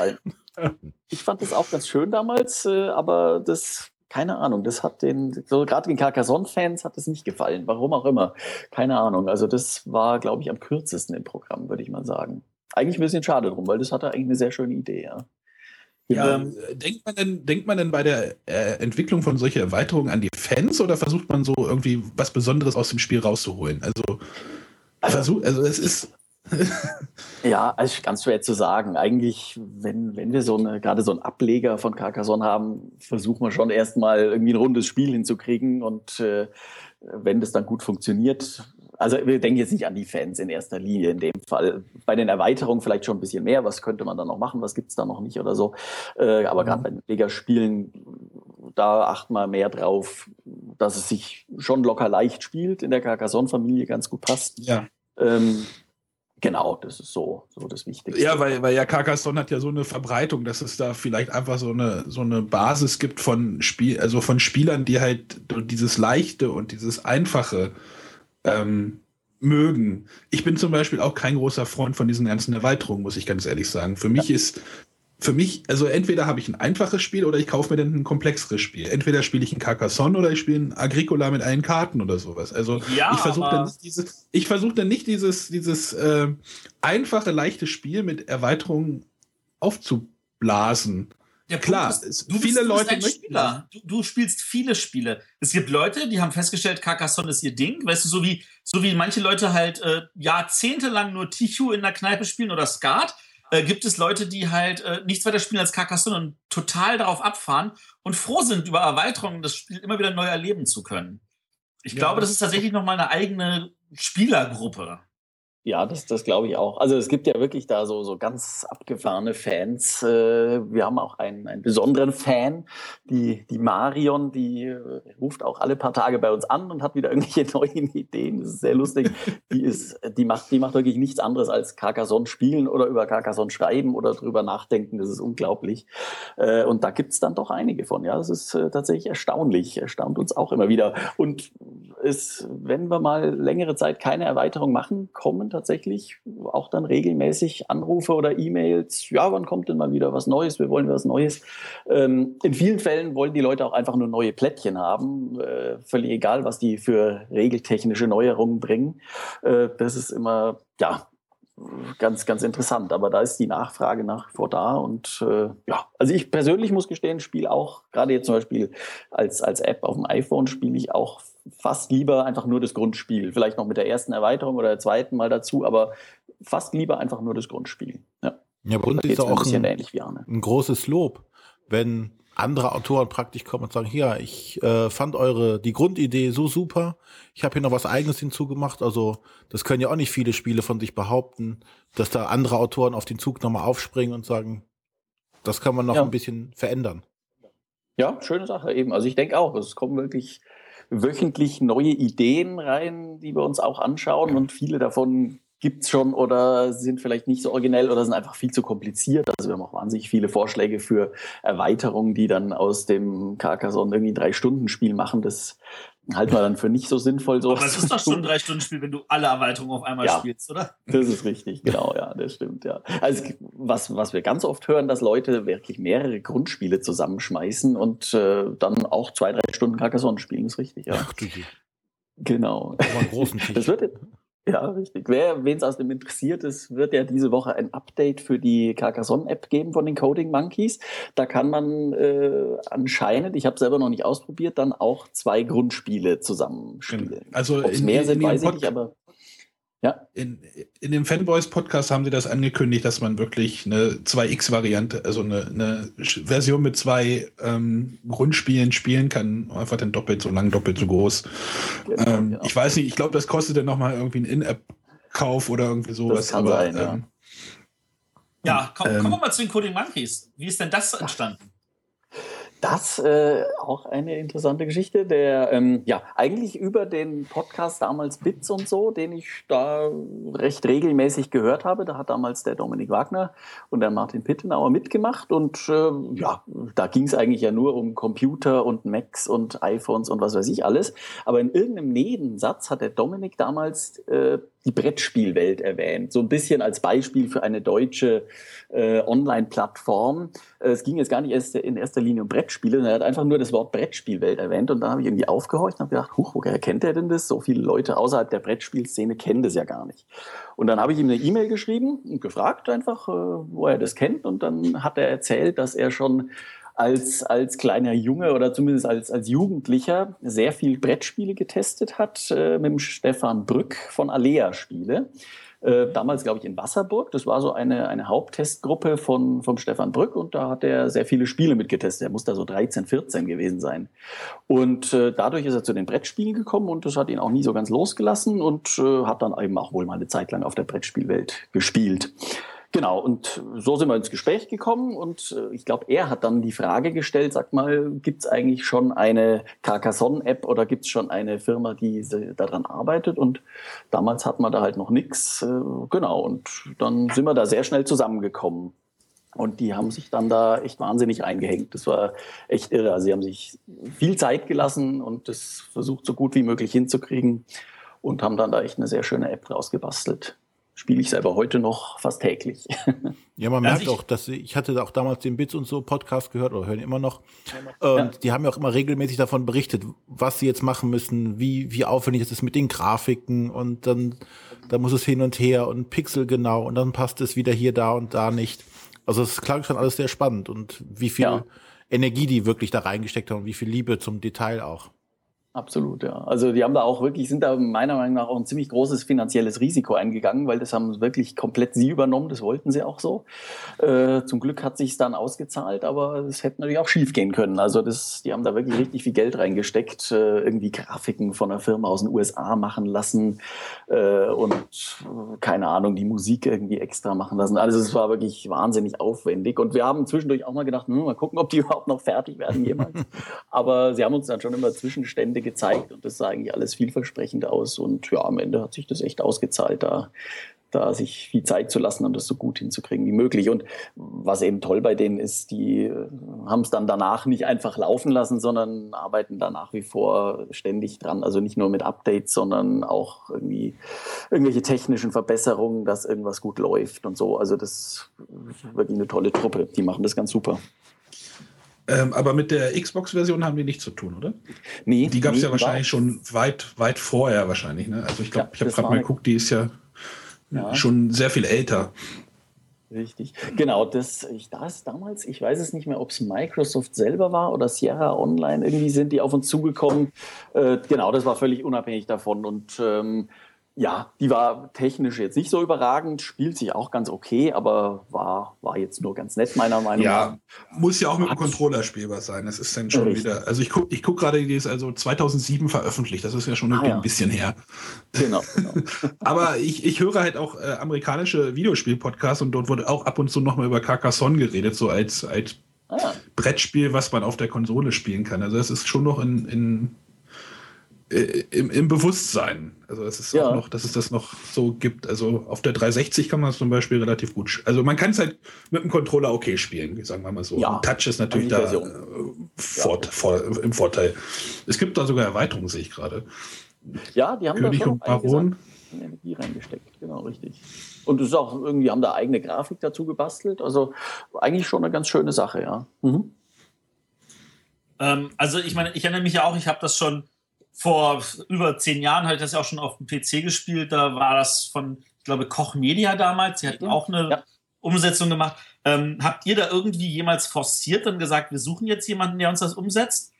Ich fand das auch ganz schön damals, äh, aber das, keine Ahnung, das hat den, so gerade den Carcassonne-Fans hat es nicht gefallen. Warum auch immer. Keine Ahnung. Also das war, glaube ich, am kürzesten im Programm, würde ich mal sagen. Eigentlich ein bisschen schade drum, weil das hatte eigentlich eine sehr schöne Idee, ja. Ja, ähm, denkt, man denn, denkt man denn bei der äh, Entwicklung von solchen Erweiterungen an die Fans oder versucht man so irgendwie was Besonderes aus dem Spiel rauszuholen? Also, also, versuch, also es ist ja, also ganz schwer zu sagen. Eigentlich, wenn, wenn wir so eine, gerade so einen Ableger von Carcassonne haben, versuchen wir schon erstmal irgendwie ein rundes Spiel hinzukriegen und äh, wenn das dann gut funktioniert, also wir denken jetzt nicht an die Fans in erster Linie in dem Fall. Bei den Erweiterungen vielleicht schon ein bisschen mehr. Was könnte man da noch machen? Was gibt's da noch nicht oder so? Äh, aber mhm. gerade bei den Ligaspielen, da achten wir mehr drauf, dass es sich schon locker leicht spielt, in der Carcassonne-Familie ganz gut passt. Ja. Ähm, Genau, das ist so, so das Wichtigste. Ja, weil, weil ja Carcassonne hat ja so eine Verbreitung, dass es da vielleicht einfach so eine, so eine Basis gibt von Spiel, also von Spielern, die halt dieses Leichte und dieses Einfache ähm, mögen. Ich bin zum Beispiel auch kein großer Freund von diesen ganzen Erweiterungen, muss ich ganz ehrlich sagen. Für mich ja. ist für mich, also entweder habe ich ein einfaches Spiel oder ich kaufe mir dann ein komplexeres Spiel. Entweder spiele ich ein Carcassonne oder ich spiele ein Agricola mit allen Karten oder sowas. Also ja, ich versuche dann nicht dieses, ich versuche dann nicht dieses, dieses äh, einfache, leichte Spiel mit Erweiterungen aufzublasen. Ja, klar, ist, du viele bist, Leute ein Spieler. Du, du, spielst viele Spiele. Es gibt Leute, die haben festgestellt, Carcassonne ist ihr Ding. Weißt du, so wie, so wie manche Leute halt äh, jahrzehntelang nur Tichu in der Kneipe spielen oder Skat äh, gibt es Leute, die halt äh, nichts weiter spielen als Carcassonne und total darauf abfahren und froh sind, über Erweiterungen das Spiel immer wieder neu erleben zu können. Ich ja, glaube, das ist tatsächlich nochmal eine eigene Spielergruppe. Ja, das, das glaube ich auch. Also es gibt ja wirklich da so, so ganz abgefahrene Fans. Äh, wir haben auch einen, einen besonderen Fan, die, die Marion, die äh, ruft auch alle paar Tage bei uns an und hat wieder irgendwelche neuen Ideen. Das ist sehr lustig. Die, ist, die, macht, die macht wirklich nichts anderes als Carcassonne spielen oder über Carcassonne schreiben oder drüber nachdenken. Das ist unglaublich. Äh, und da gibt es dann doch einige von. Ja, das ist tatsächlich erstaunlich. Erstaunt uns auch immer wieder. Und es, wenn wir mal längere Zeit keine Erweiterung machen, kommen tatsächlich auch dann regelmäßig Anrufe oder E-Mails. Ja, wann kommt denn mal wieder was Neues? Wir wollen was Neues. Ähm, in vielen Fällen wollen die Leute auch einfach nur neue Plättchen haben. Äh, völlig egal, was die für regeltechnische Neuerungen bringen. Äh, das ist immer, ja, ganz, ganz interessant. Aber da ist die Nachfrage nach wie vor da. Und äh, ja, also ich persönlich muss gestehen, spiele auch, gerade jetzt zum Beispiel als, als App auf dem iPhone, spiele ich auch fast lieber einfach nur das Grundspiel. Vielleicht noch mit der ersten Erweiterung oder der zweiten mal dazu, aber fast lieber einfach nur das Grundspiel. Ja, ja uns ist auch ein, ein, ein, großes Lob, wenn andere Autoren praktisch kommen und sagen, hier, ich äh, fand eure, die Grundidee so super, ich habe hier noch was eigenes hinzugemacht, also das können ja auch nicht viele Spiele von sich behaupten, dass da andere Autoren auf den Zug nochmal aufspringen und sagen, das kann man noch ja. ein bisschen verändern. Ja, schöne Sache eben. Also ich denke auch, es kommen wirklich wöchentlich neue Ideen rein, die wir uns auch anschauen und viele davon gibt es schon oder sind vielleicht nicht so originell oder sind einfach viel zu kompliziert. Also wir haben auch wahnsinnig viele Vorschläge für Erweiterungen, die dann aus dem Carcassonne irgendwie ein Drei-Stunden-Spiel machen. Das halten wir dann für nicht so sinnvoll. So Aber es ist doch schon ein Drei-Stunden-Spiel, wenn du alle Erweiterungen auf einmal ja, spielst, oder? Das ist richtig, genau, ja, das stimmt, ja. Also was, was wir ganz oft hören, dass Leute wirklich mehrere Grundspiele zusammenschmeißen und äh, dann auch zwei, drei Stunden Carcassonne spielen, ist richtig, ja. Ach, du Genau. Aber einen großen Tisch. Das wird, Ja, richtig. Wer, wen es aus dem interessiert, es wird ja diese Woche ein Update für die Carcassonne-App geben von den Coding Monkeys. Da kann man äh, anscheinend, ich habe selber noch nicht ausprobiert, dann auch zwei Grundspiele zusammenspielen. Genau. Also Ob's in, mehr sind, weiß ich nicht, aber ja. In, in dem Fanboys-Podcast haben sie das angekündigt, dass man wirklich eine 2X-Variante, also eine, eine, Version mit zwei ähm, Grundspielen spielen kann. Einfach dann doppelt so lang, doppelt so groß. Genau, ähm, genau. Ich weiß nicht, ich glaube, das kostet dann nochmal irgendwie einen In-App-Kauf oder irgendwie sowas. Das kann aber, sein, ja. Ähm, ja, komm, kommen wir mal zu den Coding Monkeys. Wie ist denn das entstanden? Das äh, auch eine interessante Geschichte, der ähm, ja eigentlich über den Podcast damals Bits und so, den ich da recht regelmäßig gehört habe. Da hat damals der Dominik Wagner und der Martin Pittenauer mitgemacht und äh, ja, da ging es eigentlich ja nur um Computer und Macs und iPhones und was weiß ich alles. Aber in irgendeinem Nebensatz hat der Dominik damals äh, die Brettspielwelt erwähnt. So ein bisschen als Beispiel für eine deutsche äh, Online-Plattform. Äh, es ging jetzt gar nicht erst in erster Linie um Brettspiele, er hat einfach nur das Wort Brettspielwelt erwähnt und da habe ich irgendwie aufgehorcht und habe gedacht, huch, woher kennt er denn das? So viele Leute außerhalb der Brettspielszene kennen das ja gar nicht. Und dann habe ich ihm eine E-Mail geschrieben und gefragt einfach, äh, wo er das kennt und dann hat er erzählt, dass er schon als, als kleiner Junge oder zumindest als, als Jugendlicher sehr viel Brettspiele getestet hat äh, mit dem Stefan Brück von Alea Spiele. Äh, damals, glaube ich, in Wasserburg. Das war so eine, eine Haupttestgruppe von, vom Stefan Brück und da hat er sehr viele Spiele mitgetestet. Er muss da so 13, 14 gewesen sein. Und äh, dadurch ist er zu den Brettspielen gekommen und das hat ihn auch nie so ganz losgelassen und äh, hat dann eben auch wohl mal eine Zeit lang auf der Brettspielwelt gespielt. Genau, und so sind wir ins Gespräch gekommen und äh, ich glaube, er hat dann die Frage gestellt, sag mal, gibt es eigentlich schon eine Carcassonne-App oder gibt es schon eine Firma, die daran arbeitet? Und damals hatten wir da halt noch nichts. Äh, genau, und dann sind wir da sehr schnell zusammengekommen. Und die haben sich dann da echt wahnsinnig eingehängt. Das war echt irre. Also sie haben sich viel Zeit gelassen und das versucht so gut wie möglich hinzukriegen und haben dann da echt eine sehr schöne App rausgebastelt spiele ich selber heute noch fast täglich. Ja, man merkt auch, dass ich hatte auch damals den Bits und so Podcast gehört oder hören immer noch. Und ja. die haben ja auch immer regelmäßig davon berichtet, was sie jetzt machen müssen, wie, wie aufwendig es ist mit den Grafiken und dann, dann muss es hin und her und Pixel genau und dann passt es wieder hier, da und da nicht. Also es klang schon alles sehr spannend und wie viel ja. Energie die wirklich da reingesteckt haben und wie viel Liebe zum Detail auch. Absolut, ja. Also die haben da auch wirklich, sind da meiner Meinung nach auch ein ziemlich großes finanzielles Risiko eingegangen, weil das haben wirklich komplett sie übernommen, das wollten sie auch so. Äh, zum Glück hat sich dann ausgezahlt, aber es hätte natürlich auch schief gehen können. Also das, die haben da wirklich richtig viel Geld reingesteckt, äh, irgendwie Grafiken von einer Firma aus den USA machen lassen äh, und keine Ahnung, die Musik irgendwie extra machen lassen. Also es war wirklich wahnsinnig aufwendig und wir haben zwischendurch auch mal gedacht, hm, mal gucken, ob die überhaupt noch fertig werden jemals. aber sie haben uns dann schon immer Zwischenstände gezeigt und das sah eigentlich alles vielversprechend aus. Und ja, am Ende hat sich das echt ausgezahlt, da, da sich viel Zeit zu lassen und das so gut hinzukriegen wie möglich. Und was eben toll bei denen ist, die äh, haben es dann danach nicht einfach laufen lassen, sondern arbeiten da nach wie vor ständig dran. Also nicht nur mit Updates, sondern auch irgendwie irgendwelche technischen Verbesserungen, dass irgendwas gut läuft und so. Also das ist wirklich eine tolle Truppe. Die machen das ganz super. Ähm, aber mit der Xbox-Version haben die nichts zu tun, oder? Nee. Die gab es nee, ja wahrscheinlich schon weit, weit vorher wahrscheinlich. Ne? Also ich glaube, ja, ich habe gerade mal geguckt, die ist ja, ja, schon sehr viel älter. Richtig. Genau, das, ich, das damals, ich weiß es nicht mehr, ob es Microsoft selber war oder Sierra Online, irgendwie sind die auf uns zugekommen. Äh, genau, das war völlig unabhängig davon. Und ähm, ja, die war technisch jetzt nicht so überragend, spielt sich auch ganz okay, aber war, war jetzt nur ganz nett, meiner Meinung nach. Ja, muss ja auch mit dem Controller spielbar sein. Das ist dann schon Richtig. wieder. Also ich gucke ich guck gerade, die ist also 2007 veröffentlicht. Das ist ja schon ah, ja. ein bisschen her. Genau. genau. aber ich, ich höre halt auch äh, amerikanische Videospiel-Podcasts und dort wurde auch ab und zu nochmal über Carcassonne geredet, so als, als ah. Brettspiel, was man auf der Konsole spielen kann. Also es ist schon noch in, in äh, im, im, Bewusstsein. Also es ist ja. auch noch, dass es das noch so gibt. Also auf der 360 kann man es zum Beispiel relativ gut. Also man kann es halt mit dem Controller okay spielen, sagen wir mal so. Ja. Touch ist natürlich da äh, fort, ja. vor, im Vorteil. Es gibt da sogar Erweiterungen, sehe ich gerade. Ja, die haben König da schon und Baron. Energie reingesteckt, genau richtig. Und es ist auch irgendwie haben da eigene Grafik dazu gebastelt. Also eigentlich schon eine ganz schöne Sache, ja. Mhm. Ähm, also ich meine, ich erinnere mich ja auch, ich habe das schon vor über zehn Jahren hatte ich das ja auch schon auf dem PC gespielt. Da war das von, ich glaube, Koch Media damals. Sie hatten auch eine ja. Umsetzung gemacht. Ähm, habt ihr da irgendwie jemals forciert und gesagt, wir suchen jetzt jemanden, der uns das umsetzt?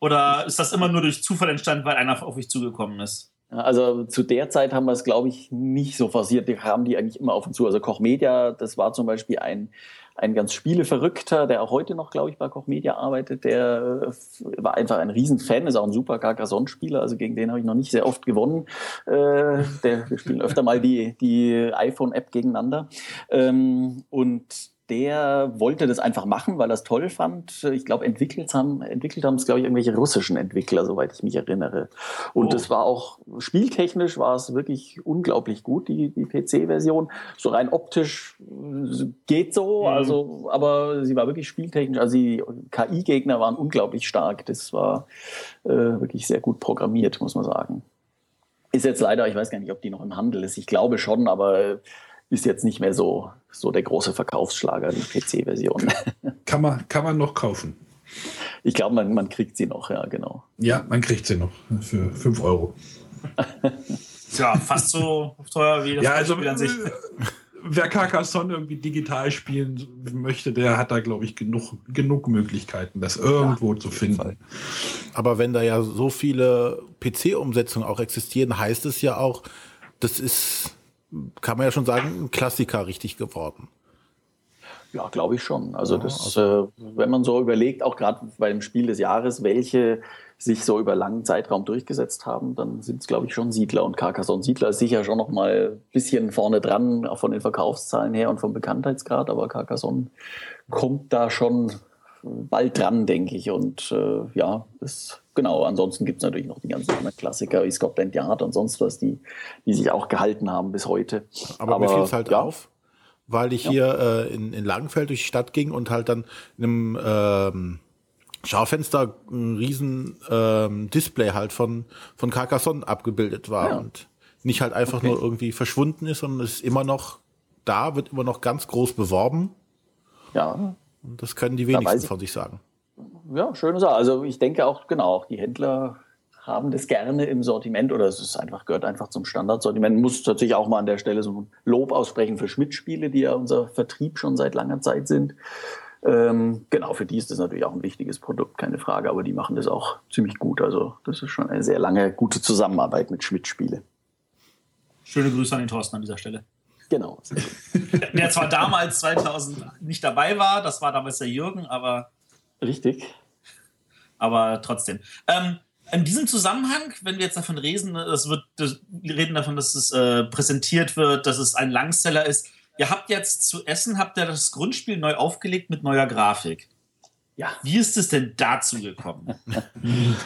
Oder ist das immer nur durch Zufall entstanden, weil einer auf euch zugekommen ist? Also zu der Zeit haben wir es, glaube ich, nicht so forciert. Die haben die eigentlich immer auf uns zu. Also Koch Media, das war zum Beispiel ein, ein ganz Spieleverrückter, der auch heute noch, glaube ich, bei Koch Media arbeitet. Der äh, war einfach ein Riesenfan, ist auch ein super Carcassonne-Spieler. Also gegen den habe ich noch nicht sehr oft gewonnen. Äh, der, wir spielen öfter mal die, die iPhone-App gegeneinander. Ähm, und der wollte das einfach machen, weil er es toll fand. Ich glaube, entwickelt haben entwickelt haben es, glaube ich, irgendwelche russischen Entwickler, soweit ich mich erinnere. Und es oh. war auch spieltechnisch war es wirklich unglaublich gut, die, die PC-Version. So rein optisch äh, geht so, mhm. also, aber sie war wirklich spieltechnisch. Also die KI-Gegner waren unglaublich stark. Das war äh, wirklich sehr gut programmiert, muss man sagen. Ist jetzt leider, ich weiß gar nicht, ob die noch im Handel ist. Ich glaube schon, aber ist jetzt nicht mehr so, so der große Verkaufsschlager, die PC-Version. Kann man, kann man noch kaufen. Ich glaube, man, man kriegt sie noch, ja, genau. Ja, man kriegt sie noch für 5 Euro. Tja, fast so teuer wie das ja, also, Spiel an sich. Äh, wer Carcassonne irgendwie digital spielen möchte, der hat da, glaube ich, genug, genug Möglichkeiten, das irgendwo ja, zu finden. Aber wenn da ja so viele PC-Umsetzungen auch existieren, heißt es ja auch, das ist kann man ja schon sagen, ein Klassiker richtig geworden. Ja, glaube ich schon. Also, ja, das, also äh, wenn man so überlegt, auch gerade bei dem Spiel des Jahres, welche sich so über langen Zeitraum durchgesetzt haben, dann sind es, glaube ich, schon Siedler und Carcassonne. Siedler ist sicher schon noch mal ein bisschen vorne dran, auch von den Verkaufszahlen her und vom Bekanntheitsgrad, aber Carcassonne kommt da schon bald dran, denke ich. Und äh, ja, das genau, ansonsten gibt es natürlich noch die ganzen anderen Klassiker wie Scotland Yard und sonst was, die, die sich auch gehalten haben bis heute. Aber, Aber mir fiel es halt ja. auf, weil ich ja. hier äh, in, in Langenfeld durch die Stadt ging und halt dann in einem ähm, Schaufenster ein riesen ähm, Display halt von, von Carcassonne abgebildet war ja. und nicht halt einfach okay. nur irgendwie verschwunden ist, sondern es ist immer noch da, wird immer noch ganz groß beworben. Ja. Und das können die wenigsten von sich sagen. Ja, schöne Sache. Also ich denke auch, genau, auch die Händler haben das gerne im Sortiment oder es ist einfach, gehört einfach zum Standardsortiment. Muss natürlich auch mal an der Stelle so ein Lob aussprechen für Schmidt-Spiele, die ja unser Vertrieb schon seit langer Zeit sind. Ähm, genau, für die ist das natürlich auch ein wichtiges Produkt, keine Frage, aber die machen das auch ziemlich gut. Also das ist schon eine sehr lange gute Zusammenarbeit mit Schmidt-Spiele. Schöne Grüße an den Thorsten an dieser Stelle. Genau. Der zwar damals 2000 nicht dabei war, das war damals der Jürgen, aber. Richtig. Aber trotzdem. Ähm, in diesem Zusammenhang, wenn wir jetzt davon reden, das wird, das, wir reden davon, dass es äh, präsentiert wird, dass es ein Langseller ist. Ihr habt jetzt zu Essen, habt ihr das Grundspiel neu aufgelegt mit neuer Grafik. Ja. Wie ist es denn dazu gekommen?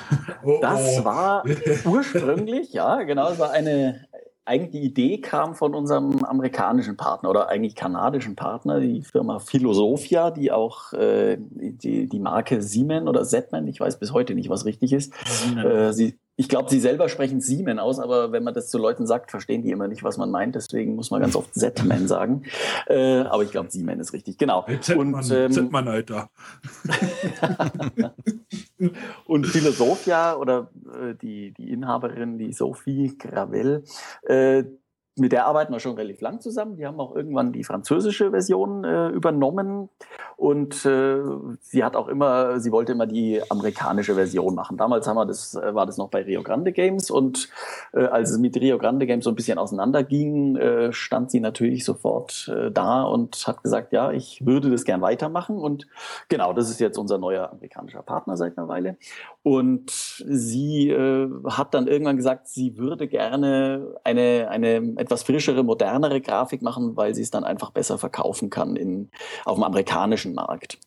das war ursprünglich, ja, genau, es war eine, eigentlich die Idee kam von unserem amerikanischen Partner oder eigentlich kanadischen Partner, die Firma Philosophia, die auch äh, die, die Marke Siemens oder Zetman, ich weiß bis heute nicht, was richtig ist. Äh, sie, ich glaube, sie selber sprechen Siemen aus, aber wenn man das zu Leuten sagt, verstehen die immer nicht, was man meint. Deswegen muss man ganz oft Zetman sagen. Äh, aber ich glaube, Siemen ist richtig. Genau. Zetman, und, ähm, Zetman, Alter. und Philosophia oder äh, die, die Inhaberin, die Sophie Gravel, äh, mit der arbeiten wir schon relativ lang zusammen. Die haben auch irgendwann die französische Version äh, übernommen und äh, sie hat auch immer, sie wollte immer die amerikanische Version machen. Damals haben wir das, äh, war das noch bei Rio Grande Games und äh, als es mit Rio Grande Games so ein bisschen auseinanderging, äh, stand sie natürlich sofort äh, da und hat gesagt, ja, ich würde das gern weitermachen und genau, das ist jetzt unser neuer amerikanischer Partner seit einer Weile und sie äh, hat dann irgendwann gesagt, sie würde gerne eine eine etwas frischere, modernere Grafik machen, weil sie es dann einfach besser verkaufen kann in, auf dem amerikanischen Markt.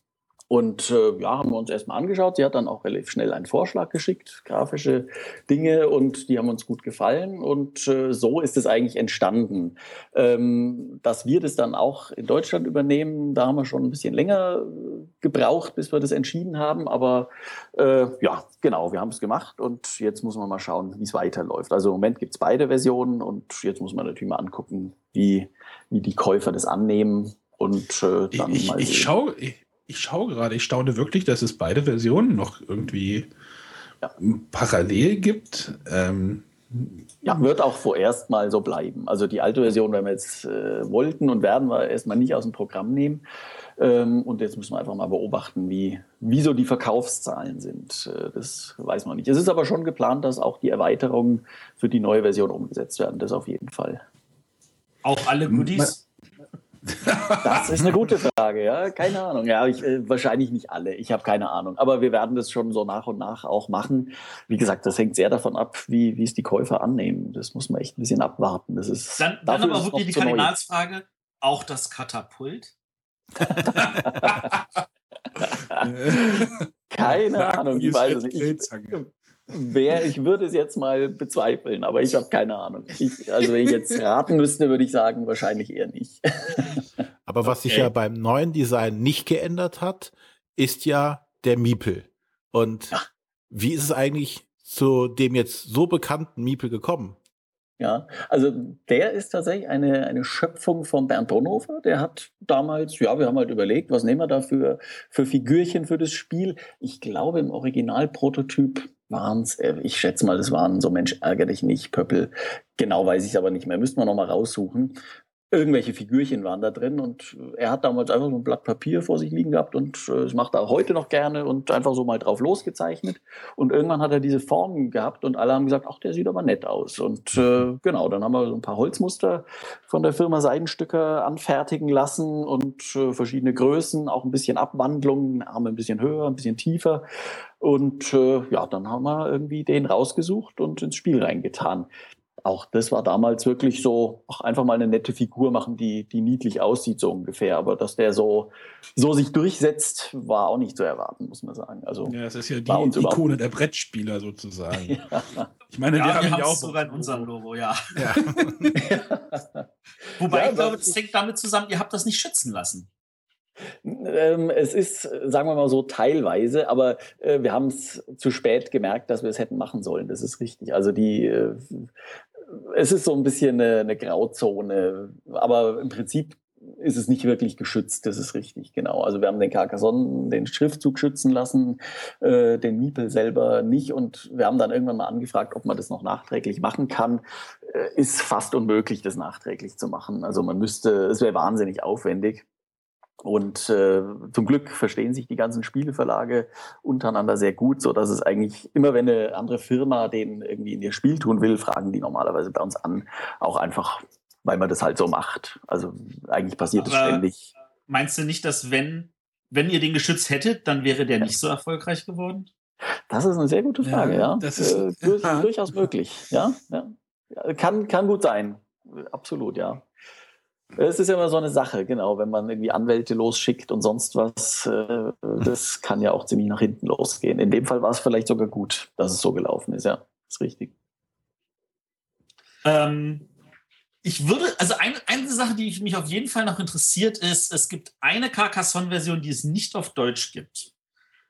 Und äh, ja, haben wir uns erstmal angeschaut. Sie hat dann auch relativ schnell einen Vorschlag geschickt, grafische Dinge, und die haben uns gut gefallen. Und äh, so ist es eigentlich entstanden. Ähm, dass wir das dann auch in Deutschland übernehmen, da haben wir schon ein bisschen länger äh, gebraucht, bis wir das entschieden haben. Aber äh, ja, genau, wir haben es gemacht und jetzt muss man mal schauen, wie es weiterläuft. Also im Moment gibt es beide Versionen und jetzt muss man natürlich mal angucken, wie, wie die Käufer das annehmen und äh, dann ich, mal. Ich schaue, ich, ich schaue gerade, ich staune wirklich, dass es beide Versionen noch irgendwie ja. parallel gibt. Ähm, ja, wird auch vorerst mal so bleiben. Also die alte Version, wenn wir jetzt äh, wollten und werden wir erstmal nicht aus dem Programm nehmen. Ähm, und jetzt müssen wir einfach mal beobachten, wie, wie so die Verkaufszahlen sind. Äh, das weiß man nicht. Es ist aber schon geplant, dass auch die Erweiterungen für die neue Version umgesetzt werden. Das auf jeden Fall. Auch alle Goodies? Das ist eine gute Frage, ja. Keine Ahnung. Ja, ich, äh, wahrscheinlich nicht alle. Ich habe keine Ahnung. Aber wir werden das schon so nach und nach auch machen. Wie gesagt, das hängt sehr davon ab, wie, wie es die Käufer annehmen. Das muss man echt ein bisschen abwarten. Das ist, dann, dann aber wirklich die Kardinalsfrage: Auch das Katapult? keine Ahnung. Ich weiß es nicht. Ich, Wer, ich würde es jetzt mal bezweifeln, aber ich habe keine Ahnung. Ich, also wenn ich jetzt raten müsste, würde ich sagen, wahrscheinlich eher nicht. aber was okay. sich ja beim neuen Design nicht geändert hat, ist ja der Miepel. Und Ach. wie ist es eigentlich zu dem jetzt so bekannten Miepel gekommen? Ja, also der ist tatsächlich eine, eine Schöpfung von Bernd Bonhoeffer. Der hat damals, ja, wir haben halt überlegt, was nehmen wir da für, für Figürchen für das Spiel. Ich glaube, im Originalprototyp waren es, äh, ich schätze mal, das waren so Mensch, ärger dich nicht, Pöppel. Genau weiß ich es aber nicht mehr. Müssten wir nochmal raussuchen. Irgendwelche Figürchen waren da drin und er hat damals einfach so ein Blatt Papier vor sich liegen gehabt und äh, macht er auch heute noch gerne und einfach so mal drauf losgezeichnet. Und irgendwann hat er diese Formen gehabt und alle haben gesagt, ach, der sieht aber nett aus. Und äh, genau, dann haben wir so ein paar Holzmuster von der Firma Seidenstücke anfertigen lassen und äh, verschiedene Größen, auch ein bisschen Abwandlungen, Arme ein bisschen höher, ein bisschen tiefer. Und äh, ja, dann haben wir irgendwie den rausgesucht und ins Spiel reingetan. Auch das war damals wirklich so, ach, einfach mal eine nette Figur machen, die, die niedlich aussieht, so ungefähr. Aber dass der so, so sich durchsetzt, war auch nicht zu erwarten, muss man sagen. Also, ja, es ist ja die Ikone der Brettspieler sozusagen. ja. Ich meine, ja, wir haben ja auch sogar in unserem Logo, ja. ja. Wobei ja, ich glaube, das hängt damit zusammen, ihr habt das nicht schützen lassen. Ähm, es ist, sagen wir mal so, teilweise, aber äh, wir haben es zu spät gemerkt, dass wir es hätten machen sollen. Das ist richtig. Also die, äh, es ist so ein bisschen eine, eine Grauzone, aber im Prinzip ist es nicht wirklich geschützt, das ist richtig, genau. Also wir haben den Carcassonne, den Schriftzug schützen lassen, äh, den Miepel selber nicht und wir haben dann irgendwann mal angefragt, ob man das noch nachträglich machen kann. Äh, ist fast unmöglich, das nachträglich zu machen. Also man müsste, es wäre wahnsinnig aufwendig. Und äh, zum Glück verstehen sich die ganzen Spieleverlage untereinander sehr gut, so dass es eigentlich immer, wenn eine andere Firma den irgendwie in ihr Spiel tun will, fragen die normalerweise bei uns an, auch einfach, weil man das halt so macht. Also eigentlich passiert es ständig. Meinst du nicht, dass wenn wenn ihr den geschützt hättet, dann wäre der nicht so erfolgreich geworden? Das ist eine sehr gute Frage, ja. ja. Das ist äh, durch, durchaus möglich, ja. ja. Kann, kann gut sein. Absolut, ja. Es ist ja immer so eine Sache, genau, wenn man irgendwie Anwälte losschickt und sonst was, äh, das kann ja auch ziemlich nach hinten losgehen. In dem Fall war es vielleicht sogar gut, dass es so gelaufen ist, ja, ist richtig. Ähm, ich würde, also ein, eine Sache, die mich auf jeden Fall noch interessiert, ist, es gibt eine Carcassonne-Version, die es nicht auf Deutsch gibt.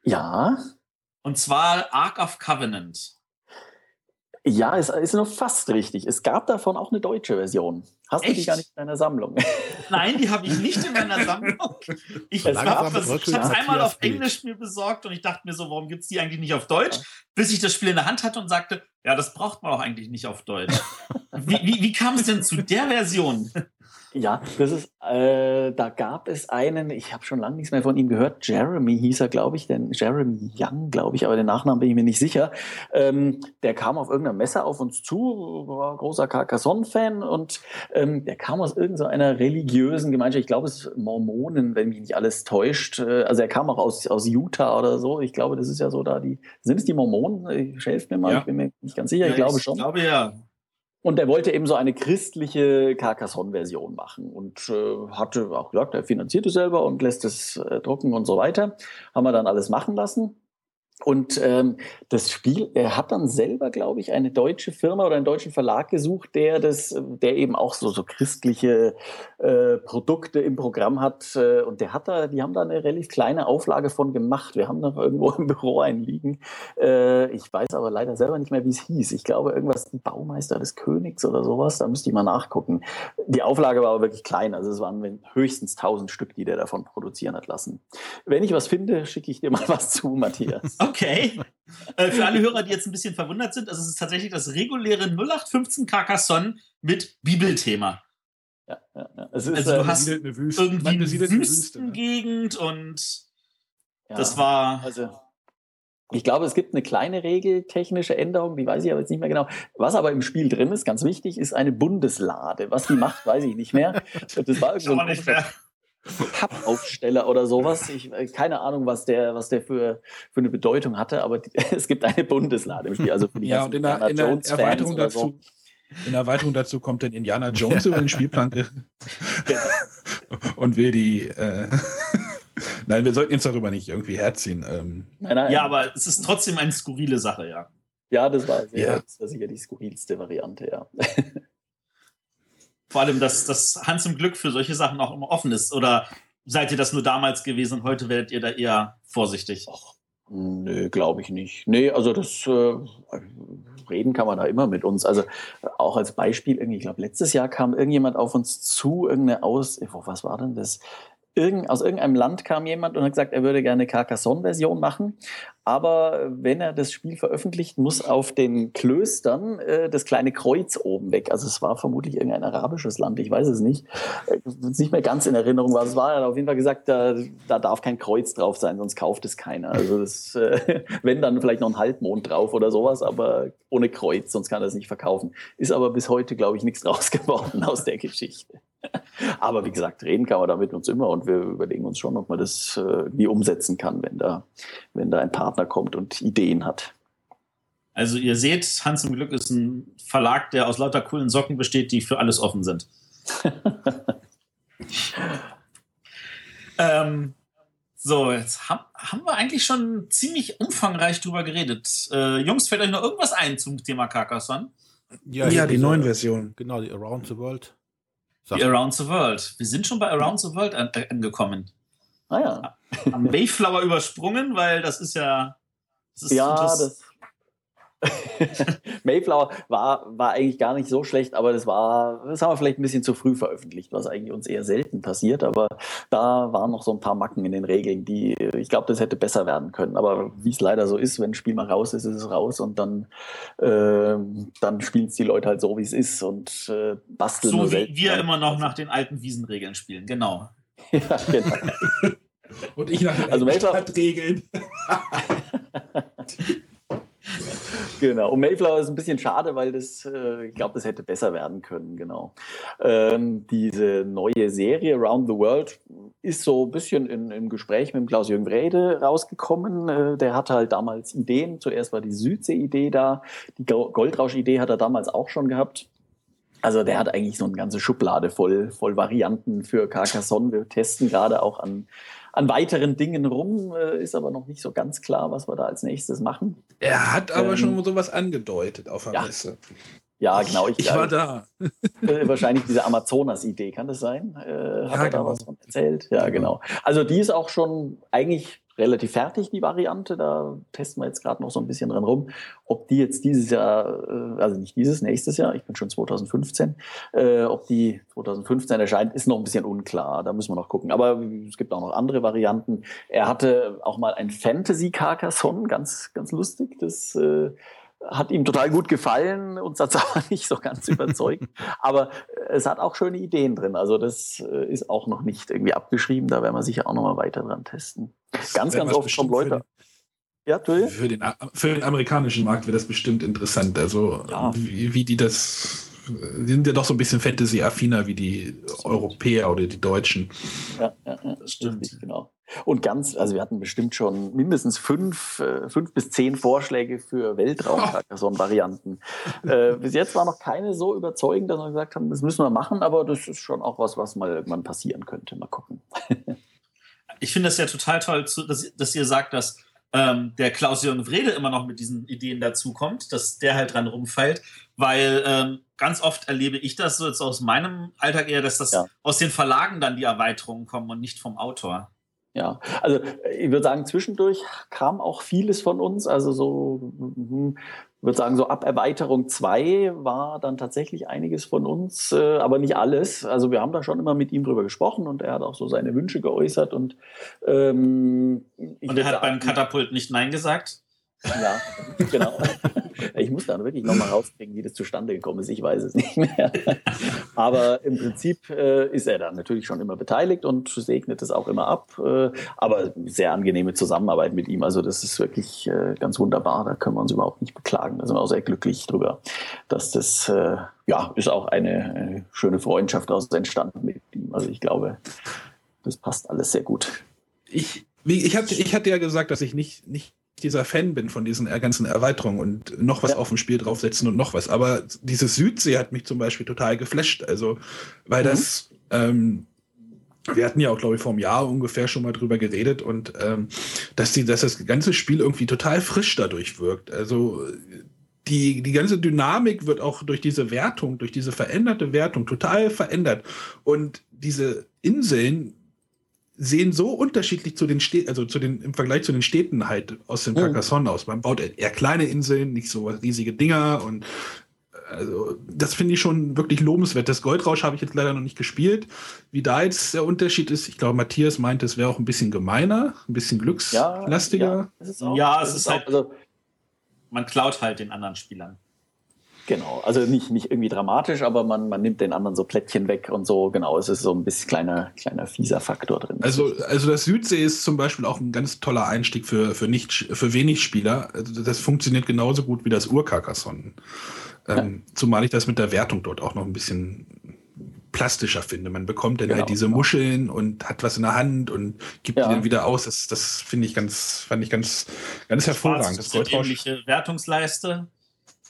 Ja. Und zwar Ark of Covenant. Ja, es ist nur fast richtig. Es gab davon auch eine deutsche Version. Hast Echt? du die gar nicht in deiner Sammlung? Nein, die habe ich nicht in meiner Sammlung. Ich habe ich es einmal auf Englisch mir besorgt und ich dachte mir so, warum gibt es die eigentlich nicht auf Deutsch? Bis ich das Spiel in der Hand hatte und sagte, ja, das braucht man auch eigentlich nicht auf Deutsch. Wie, wie, wie kam es denn zu der Version? Ja, das ist, äh, da gab es einen, ich habe schon lange nichts mehr von ihm gehört, Jeremy hieß er, glaube ich, denn Jeremy Young, glaube ich, aber den Nachnamen bin ich mir nicht sicher. Ähm, der kam auf irgendeiner Messe auf uns zu, war großer Carcassonne-Fan und ähm, der kam aus irgendeiner religiösen Gemeinschaft, ich glaube, es ist Mormonen, wenn mich nicht alles täuscht. Äh, also er kam auch aus, aus Utah oder so. Ich glaube, das ist ja so da die, sind es die Mormonen? Ich helfe mir mal, ja. ich bin mir nicht ganz sicher, ja, ich glaube schon. Ich glaube ja. Und er wollte eben so eine christliche Carcassonne-Version machen und äh, hatte auch gesagt, er finanziert es selber und lässt es äh, drucken und so weiter. Haben wir dann alles machen lassen. Und ähm, das Spiel, er hat dann selber, glaube ich, eine deutsche Firma oder einen deutschen Verlag gesucht, der das, der eben auch so, so christliche äh, Produkte im Programm hat. Äh, und der hat da, die haben da eine relativ kleine Auflage von gemacht. Wir haben noch irgendwo im Büro einen liegen. Äh, ich weiß aber leider selber nicht mehr, wie es hieß. Ich glaube, irgendwas Baumeister des Königs oder sowas. Da müsste ich mal nachgucken. Die Auflage war aber wirklich klein. Also es waren höchstens 1000 Stück, die der davon produzieren hat lassen. Wenn ich was finde, schicke ich dir mal was zu, Matthias. Okay. Äh, für alle Hörer, die jetzt ein bisschen verwundert sind, also es ist tatsächlich das reguläre 0815 Carcassonne mit Bibelthema. Ja, ja, ja. Es ist, also du äh, hast eine Wüste. irgendwie eine Wüstengegend und ja, das war. Also, ich glaube, es gibt eine kleine regeltechnische Änderung, die weiß ich aber jetzt nicht mehr genau. Was aber im Spiel drin ist, ganz wichtig, ist eine Bundeslade. Was die macht, weiß ich nicht mehr. Das war irgendwie so ein Pappaufsteller oder sowas. Ich, äh, keine Ahnung, was der, was der für, für eine Bedeutung hatte, aber die, es gibt eine Bundeslade im Spiel. Also für die ja, und in der, in der Erweiterung dazu. So. In Erweiterung dazu kommt dann Indiana Jones über den Spielplan und will die. Äh, nein, wir sollten uns darüber nicht irgendwie herziehen. Ähm. Nein, nein. Ja, aber es ist trotzdem eine skurrile Sache, ja. Ja, das war, sehr, ja. das war sicher die skurrilste Variante, ja. Vor allem, dass, dass Hans im Glück für solche Sachen auch immer offen ist. Oder seid ihr das nur damals gewesen und heute werdet ihr da eher vorsichtig? Och, nö, glaube ich nicht. Nee, also das äh, reden kann man da immer mit uns. Also auch als Beispiel, irgendwie, ich glaube, letztes Jahr kam irgendjemand auf uns zu, irgendeine Aus, was war denn das? Irgend, aus irgendeinem Land kam jemand und hat gesagt, er würde gerne Carcassonne-Version machen. Aber wenn er das Spiel veröffentlicht, muss auf den Klöstern äh, das kleine Kreuz oben weg. Also es war vermutlich irgendein arabisches Land, ich weiß es nicht. Äh, nicht mehr ganz in Erinnerung was es war. Er hat auf jeden Fall gesagt, da, da darf kein Kreuz drauf sein, sonst kauft es keiner. Also das, äh, wenn dann vielleicht noch ein Halbmond drauf oder sowas, aber ohne Kreuz, sonst kann er es nicht verkaufen. Ist aber bis heute, glaube ich, nichts draus geworden aus der Geschichte. Aber wie gesagt, reden kann man damit uns immer und wir überlegen uns schon, ob man das äh, wie umsetzen kann, wenn da, wenn da ein Partner kommt und Ideen hat. Also ihr seht, Hans im Glück ist ein Verlag, der aus lauter coolen Socken besteht, die für alles offen sind. ähm, so, jetzt haben, haben wir eigentlich schon ziemlich umfangreich drüber geredet. Äh, Jungs, fällt euch noch irgendwas ein zum Thema Carcassonne? Ja, ja die neuen Versionen. Genau, die Around the World. Wie Around the World. Wir sind schon bei Around the World an, äh, angekommen. Ah ja. Am Mayflower übersprungen, weil das ist ja. Das ist ja, das, Mayflower war, war eigentlich gar nicht so schlecht, aber das war, das haben wir vielleicht ein bisschen zu früh veröffentlicht, was eigentlich uns eher selten passiert. Aber da waren noch so ein paar Macken in den Regeln, die ich glaube, das hätte besser werden können. Aber wie es leider so ist, wenn ein Spiel mal raus ist, ist es raus und dann, äh, dann spielen es die Leute halt so, wie es ist und äh, basteln. So wie wir immer noch nach den alten Wiesenregeln spielen, genau. ja, genau. und ich nach den also Regeln. Genau. Und Mayflower ist ein bisschen schade, weil das, äh, ich glaube, das hätte besser werden können, genau. Ähm, diese neue Serie Around the World ist so ein bisschen in, im Gespräch mit Klaus-Jürgen Wrede rausgekommen. Äh, der hatte halt damals Ideen. Zuerst war die Südsee-Idee da. Die Goldrausch-Idee hat er damals auch schon gehabt. Also der hat eigentlich so eine ganze Schublade voll, voll Varianten für Carcassonne. Wir testen gerade auch an an weiteren Dingen rum, äh, ist aber noch nicht so ganz klar, was wir da als nächstes machen. Er hat aber ähm, schon sowas angedeutet auf der ja. Messe. Ja, genau. Ich, ich war da. Äh, wahrscheinlich diese Amazonas-Idee, kann das sein? Äh, ja, hat er genau. da was von erzählt? Ja, genau. Also die ist auch schon eigentlich relativ fertig, die Variante. Da testen wir jetzt gerade noch so ein bisschen dran rum. Ob die jetzt dieses Jahr, äh, also nicht dieses, nächstes Jahr, ich bin schon 2015, äh, ob die 2015 erscheint, ist noch ein bisschen unklar. Da müssen wir noch gucken. Aber es gibt auch noch andere Varianten. Er hatte auch mal ein Fantasy Carcassonne, ganz, ganz lustig. Das äh, hat ihm total gut gefallen, uns hat es aber nicht so ganz überzeugt. aber es hat auch schöne Ideen drin. Also das äh, ist auch noch nicht irgendwie abgeschrieben. Da werden wir sicher auch noch mal weiter dran testen. Ganz, ganz oft kommen Leute. Ja, für den, für den amerikanischen Markt wäre das bestimmt interessant. Also ja. wie, wie die das die sind ja doch so ein bisschen Fantasy-affiner wie die Europäer oder die Deutschen. Ja, ja, ja das stimmt. Genau. Und ganz, also wir hatten bestimmt schon mindestens fünf, äh, fünf bis zehn Vorschläge für Weltraum-Varianten. äh, bis jetzt war noch keine so überzeugend, dass wir gesagt haben, das müssen wir machen, aber das ist schon auch was, was mal irgendwann passieren könnte. Mal gucken. ich finde das ja total toll, dass, dass ihr sagt, dass ähm, der Klaus-Jürgen Wrede immer noch mit diesen Ideen dazukommt, dass der halt dran rumfällt, weil ähm, ganz oft erlebe ich das so jetzt aus meinem Alltag eher, dass das ja. aus den Verlagen dann die Erweiterungen kommen und nicht vom Autor. Ja, also ich würde sagen, zwischendurch kam auch vieles von uns. Also so, hm, ich würde sagen, so ab Erweiterung 2 war dann tatsächlich einiges von uns, äh, aber nicht alles. Also wir haben da schon immer mit ihm drüber gesprochen und er hat auch so seine Wünsche geäußert. Und, ähm, und er hat sagen, beim Katapult nicht Nein gesagt? Ja, genau. Ich muss da wirklich nochmal rauskriegen, wie das zustande gekommen ist. Ich weiß es nicht mehr. Aber im Prinzip äh, ist er da natürlich schon immer beteiligt und segnet es auch immer ab. Äh, aber sehr angenehme Zusammenarbeit mit ihm. Also das ist wirklich äh, ganz wunderbar. Da können wir uns überhaupt nicht beklagen. Da sind wir auch sehr glücklich drüber, dass das, äh, ja, ist auch eine, eine schöne Freundschaft daraus entstanden mit ihm. Also ich glaube, das passt alles sehr gut. Ich, ich, hatte, ich hatte ja gesagt, dass ich nicht, nicht dieser Fan bin von diesen ganzen Erweiterungen und noch was ja. auf dem Spiel draufsetzen und noch was. Aber dieses Südsee hat mich zum Beispiel total geflasht. Also, weil mhm. das, ähm, wir hatten ja auch, glaube ich, vor einem Jahr ungefähr schon mal drüber geredet und ähm, dass, die, dass das ganze Spiel irgendwie total frisch dadurch wirkt. Also die, die ganze Dynamik wird auch durch diese Wertung, durch diese veränderte Wertung total verändert. Und diese Inseln sehen so unterschiedlich zu den Städten, also zu den, im Vergleich zu den Städten halt aus dem mhm. Carcassonne aus. Man baut eher kleine Inseln, nicht so riesige Dinger und also das finde ich schon wirklich lobenswert. Das Goldrausch habe ich jetzt leider noch nicht gespielt. Wie da jetzt der Unterschied ist, ich glaube, Matthias meinte, es wäre auch ein bisschen gemeiner, ein bisschen glückslastiger. Ja, ja, es ist, auch, ja, es ist halt, also, man klaut halt den anderen Spielern. Genau, also nicht, nicht irgendwie dramatisch, aber man, man nimmt den anderen so Plättchen weg und so, genau, es ist so ein bisschen kleiner, kleiner fieser Faktor drin. Also, also das Südsee ist zum Beispiel auch ein ganz toller Einstieg für, für, nicht, für wenig Spieler. Also das funktioniert genauso gut wie das Ur-Carcassonne. Ähm, ja. Zumal ich das mit der Wertung dort auch noch ein bisschen plastischer finde. Man bekommt dann halt genau, halt diese genau. Muscheln und hat was in der Hand und gibt ja. die dann wieder aus. Das, das finde ich ganz, fand ich ganz, ganz hervorragend. Das Goldrausch. Wertungsleiste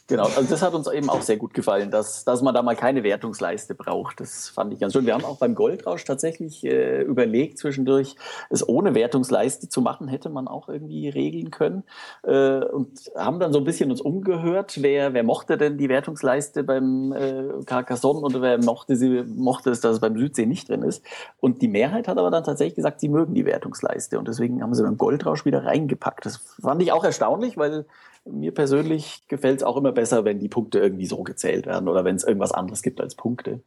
Genau, also das hat uns eben auch sehr gut gefallen, dass, dass man da mal keine Wertungsleiste braucht. Das fand ich ganz schön. Wir haben auch beim Goldrausch tatsächlich äh, überlegt, zwischendurch es ohne Wertungsleiste zu machen, hätte man auch irgendwie regeln können. Äh, und haben dann so ein bisschen uns umgehört, wer, wer mochte denn die Wertungsleiste beim äh, Carcassonne und wer mochte, sie, mochte es, dass es beim Südsee nicht drin ist. Und die Mehrheit hat aber dann tatsächlich gesagt, sie mögen die Wertungsleiste. Und deswegen haben sie beim Goldrausch wieder reingepackt. Das fand ich auch erstaunlich, weil mir persönlich gefällt es auch immer besser, wenn die Punkte irgendwie so gezählt werden oder wenn es irgendwas anderes gibt als Punkte.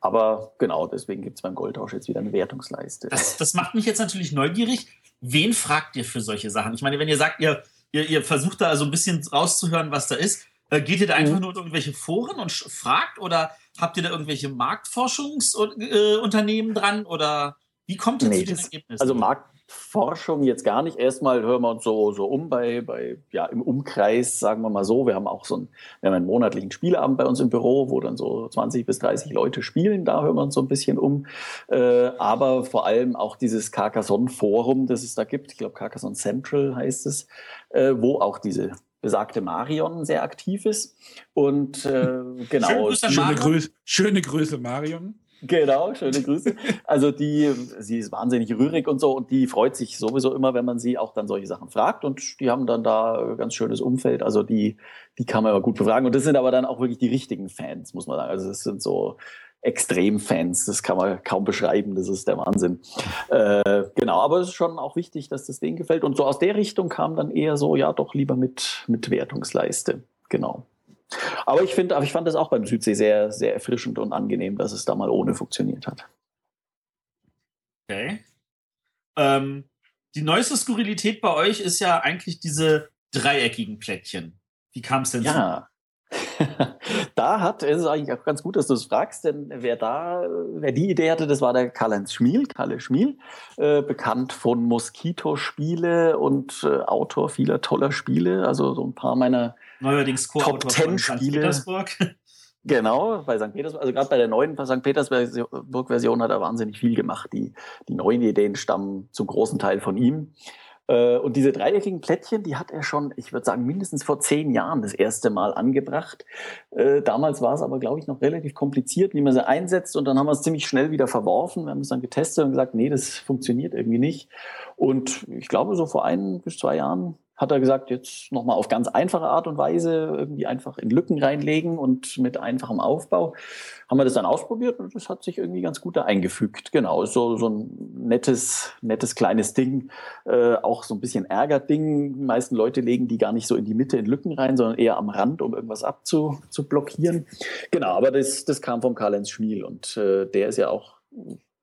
Aber genau, deswegen gibt es beim Goldtausch jetzt wieder eine Wertungsleiste. Das, das, macht mich jetzt natürlich neugierig. Wen fragt ihr für solche Sachen? Ich meine, wenn ihr sagt, ihr, ihr, ihr versucht da so ein bisschen rauszuhören, was da ist, äh, geht ihr da einfach mhm. nur in irgendwelche Foren und fragt oder habt ihr da irgendwelche Marktforschungsunternehmen äh, dran oder wie kommt ihr nee, zu den Ergebnissen? Also Markt, Forschung jetzt gar nicht. Erstmal hören wir uns so, so um bei, bei, ja, im Umkreis, sagen wir mal so. Wir haben auch so einen, wir haben einen monatlichen Spieleabend bei uns im Büro, wo dann so 20 bis 30 Leute spielen. Da hören wir uns so ein bisschen um. Äh, aber vor allem auch dieses Carcassonne-Forum, das es da gibt. Ich glaube, Carcassonne Central heißt es, äh, wo auch diese besagte Marion sehr aktiv ist. Und äh, genau. Schöne Grüße, schöne Grüße, Marion. Genau, schöne Grüße. Also die, sie ist wahnsinnig rührig und so und die freut sich sowieso immer, wenn man sie auch dann solche Sachen fragt und die haben dann da ganz schönes Umfeld. Also die, die kann man aber gut befragen und das sind aber dann auch wirklich die richtigen Fans, muss man sagen. Also das sind so Extremfans, das kann man kaum beschreiben, das ist der Wahnsinn. Äh, genau, aber es ist schon auch wichtig, dass das denen gefällt und so aus der Richtung kam dann eher so, ja doch lieber mit, mit Wertungsleiste. Genau. Aber ich finde, aber ich fand das auch beim Südsee sehr, sehr erfrischend und angenehm, dass es da mal ohne funktioniert hat. Okay. Ähm, die neueste Skurrilität bei euch ist ja eigentlich diese dreieckigen Plättchen. Wie kam es denn ja. da hat, es ist eigentlich auch ganz gut, dass du es fragst, denn wer da, wer die Idee hatte, das war der Karl-Heinz Schmiel, Kalle Schmiel, äh, bekannt von Moskito-Spiele und äh, Autor vieler toller Spiele, also so ein paar meiner neuerdings Co-Autor von St. Petersburg. Genau, bei St. Petersburg, also gerade bei der neuen St. Petersburg-Version hat er wahnsinnig viel gemacht. Die, die neuen Ideen stammen zum großen Teil von ihm. Äh, und diese dreieckigen Plättchen, die hat er schon, ich würde sagen, mindestens vor zehn Jahren das erste Mal angebracht. Äh, damals war es aber, glaube ich, noch relativ kompliziert, wie man sie einsetzt. Und dann haben wir es ziemlich schnell wieder verworfen. Wir haben es dann getestet und gesagt, nee, das funktioniert irgendwie nicht. Und ich glaube, so vor ein bis zwei Jahren hat er gesagt, jetzt nochmal auf ganz einfache Art und Weise irgendwie einfach in Lücken reinlegen und mit einfachem Aufbau. Haben wir das dann ausprobiert und das hat sich irgendwie ganz gut da eingefügt. Genau, so, so ein nettes, nettes kleines Ding, äh, auch so ein bisschen Ärgerding. Die meisten Leute legen die gar nicht so in die Mitte in Lücken rein, sondern eher am Rand, um irgendwas abzublockieren. Genau, aber das, das kam vom Karl-Heinz Schmiel und äh, der ist ja auch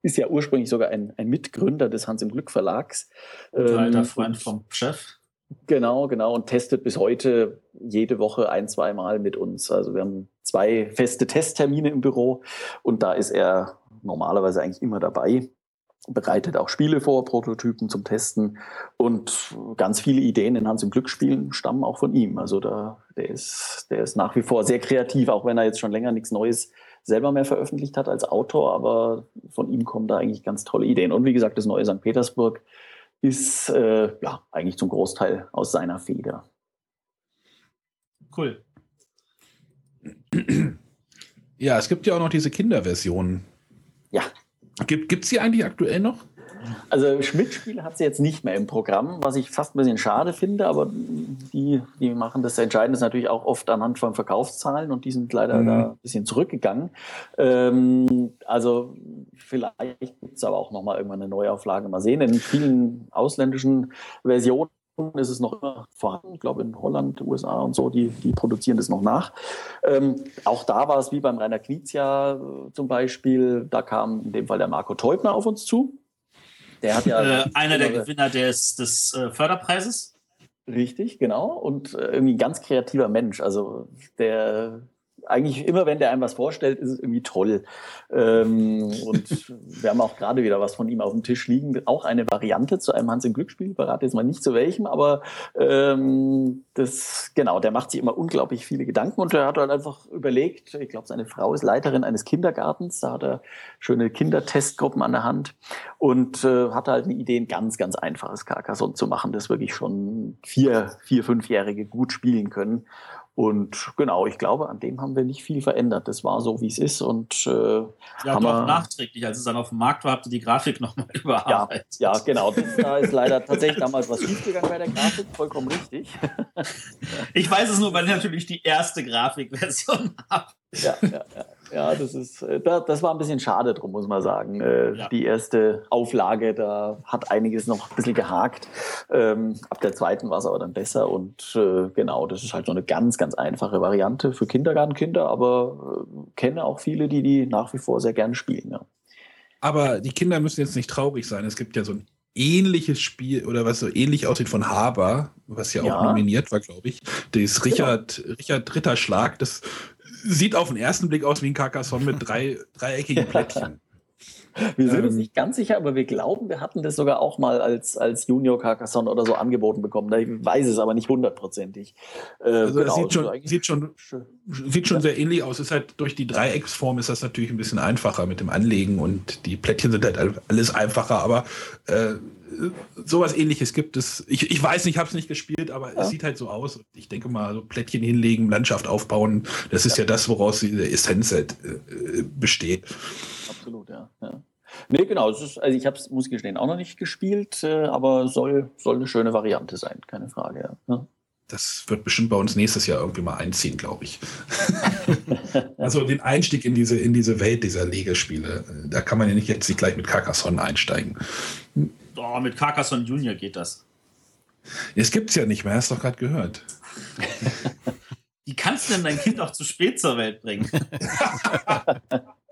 ist ja ursprünglich sogar ein, ein Mitgründer des Hans im Glück Verlags. Und alter ähm, Freund vom Chef. Genau, genau. Und testet bis heute jede Woche ein, zwei Mal mit uns. Also wir haben zwei feste Testtermine im Büro und da ist er normalerweise eigentlich immer dabei bereitet auch Spiele vor, Prototypen zum Testen und ganz viele Ideen in Hans im Glücksspielen stammen auch von ihm. Also da, der ist, der ist nach wie vor sehr kreativ, auch wenn er jetzt schon länger nichts Neues selber mehr veröffentlicht hat als Autor, aber von ihm kommen da eigentlich ganz tolle Ideen. Und wie gesagt, das neue St. Petersburg ist äh, ja eigentlich zum Großteil aus seiner Feder. Cool. Ja, es gibt ja auch noch diese Kinderversion. Ja, Gibt es die eigentlich aktuell noch? Also Schmidt-Spiele hat sie jetzt nicht mehr im Programm, was ich fast ein bisschen schade finde, aber die, die machen das Entscheidende natürlich auch oft anhand von Verkaufszahlen und die sind leider mhm. da ein bisschen zurückgegangen. Ähm, also vielleicht gibt es aber auch nochmal irgendwann eine Neuauflage. Mal sehen. In vielen ausländischen Versionen ist es noch immer vorhanden. Ich glaube, in Holland, USA und so, die, die produzieren das noch nach. Ähm, auch da war es wie beim Rainer Knizia äh, zum Beispiel. Da kam in dem Fall der Marco Teubner auf uns zu. Der hat ja. Äh, einer der Gewinner des, des äh, Förderpreises. Richtig, genau. Und äh, irgendwie ein ganz kreativer Mensch. Also der eigentlich immer, wenn der einem was vorstellt, ist es irgendwie toll. Ähm, und wir haben auch gerade wieder was von ihm auf dem Tisch liegen. Auch eine Variante zu einem Hans im Glücksspiel. Ich verrate jetzt mal nicht zu welchem, aber ähm, das, genau, der macht sich immer unglaublich viele Gedanken und er hat halt einfach überlegt, ich glaube, seine Frau ist Leiterin eines Kindergartens, da hat er schöne Kindertestgruppen an der Hand und äh, hatte halt eine Idee, ein ganz, ganz einfaches Carcassonne zu machen, das wirklich schon vier, vier, fünfjährige gut spielen können. Und genau, ich glaube, an dem haben wir nicht viel verändert. Das war so, wie es ist. Und, äh, ja, haben doch nachträglich, als es dann auf dem Markt war, habt ihr die Grafik nochmal überarbeitet. Ja, ja genau. Das, da ist leider tatsächlich damals was schiefgegangen bei der Grafik. Vollkommen richtig. ich weiß es nur, weil ich natürlich die erste Grafikversion habe. Ja, ja, ja. Ja, das ist, äh, das war ein bisschen schade drum, muss man sagen. Äh, ja. Die erste Auflage, da hat einiges noch ein bisschen gehakt. Ähm, ab der zweiten war es aber dann besser und äh, genau, das ist halt so eine ganz, ganz einfache Variante für Kindergartenkinder, aber kenne auch viele, die die nach wie vor sehr gerne spielen. Ja. Aber die Kinder müssen jetzt nicht traurig sein. Es gibt ja so ein ähnliches Spiel oder was so ähnlich aussieht von Haber, was ja, ja. auch nominiert war, glaube ich. Das Richard, genau. Richard Ritterschlag, das sieht auf den ersten Blick aus wie ein Carcassonne mit drei dreieckigen Plättchen. Wir sind ähm, uns nicht ganz sicher, aber wir glauben, wir hatten das sogar auch mal als, als Junior Carcassonne oder so angeboten bekommen. Ich weiß es aber nicht hundertprozentig. Äh, also genau, sieht schon, sieht schon, sieht schon sehr ähnlich aus. Ist halt durch die Dreiecksform ist das natürlich ein bisschen einfacher mit dem Anlegen und die Plättchen sind halt alles einfacher, aber äh, sowas ähnliches gibt es. Ich, ich weiß nicht, ich habe es nicht gespielt, aber ja. es sieht halt so aus. Ich denke mal, so Plättchen hinlegen, Landschaft aufbauen, das ist ja, ja das, woraus die Essenz halt äh, besteht. Absolut, ja. ja. Nee, genau. Ist, also ich habe es, muss ich gestehen, auch noch nicht gespielt, äh, aber soll, soll eine schöne Variante sein, keine Frage. Ja. Das wird bestimmt bei uns nächstes Jahr irgendwie mal einziehen, glaube ich. also den Einstieg in diese, in diese Welt dieser Legespiele, da kann man ja nicht jetzt nicht gleich mit Carcassonne einsteigen. Oh, mit Carcassonne Junior geht das. Es gibt es ja nicht mehr, hast du doch gerade gehört. Wie kannst du denn dein Kind auch zu spät zur Welt bringen?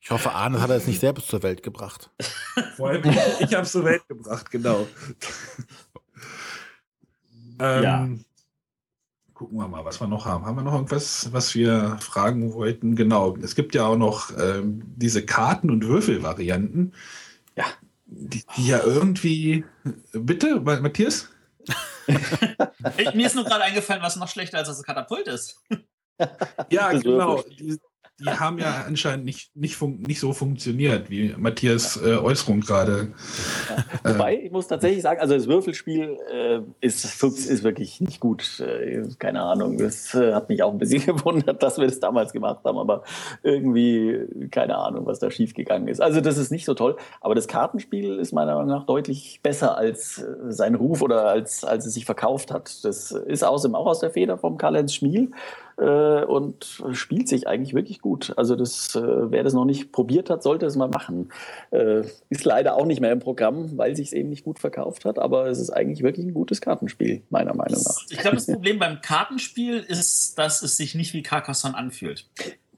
Ich hoffe, Arne hat er es nicht selbst zur Welt gebracht. Vor allem, ich habe es zur Welt gebracht, genau. ähm, ja. Gucken wir mal, was wir noch haben. Haben wir noch irgendwas, was wir fragen wollten? Genau, es gibt ja auch noch ähm, diese Karten- und Würfelvarianten. Ja. Die, die ja irgendwie. Bitte, Matthias? Mir ist nur gerade eingefallen, was noch schlechter als das Katapult ist. ja, genau. Die, die haben ja anscheinend nicht, nicht, nicht so funktioniert, wie Matthias äh, Äußerung gerade. Ja. Wobei, ich muss tatsächlich sagen, also das Würfelspiel äh, ist, ist wirklich nicht gut. Äh, keine Ahnung, das äh, hat mich auch ein bisschen gewundert, dass wir das damals gemacht haben, aber irgendwie keine Ahnung, was da schiefgegangen ist. Also das ist nicht so toll, aber das Kartenspiel ist meiner Meinung nach deutlich besser als äh, sein Ruf oder als, als es sich verkauft hat. Das ist außerdem auch aus der Feder vom Karl-Heinz Schmiel äh, und spielt sich eigentlich wirklich gut. Also das, äh, wer das noch nicht probiert hat, sollte es mal machen. Äh, ist leider auch nicht mehr im Programm, weil sich es eben nicht gut verkauft hat, aber es ist eigentlich wirklich ein gutes Kartenspiel, meiner Meinung nach. Ich glaube, das Problem beim Kartenspiel ist, dass es sich nicht wie Carcassonne anfühlt.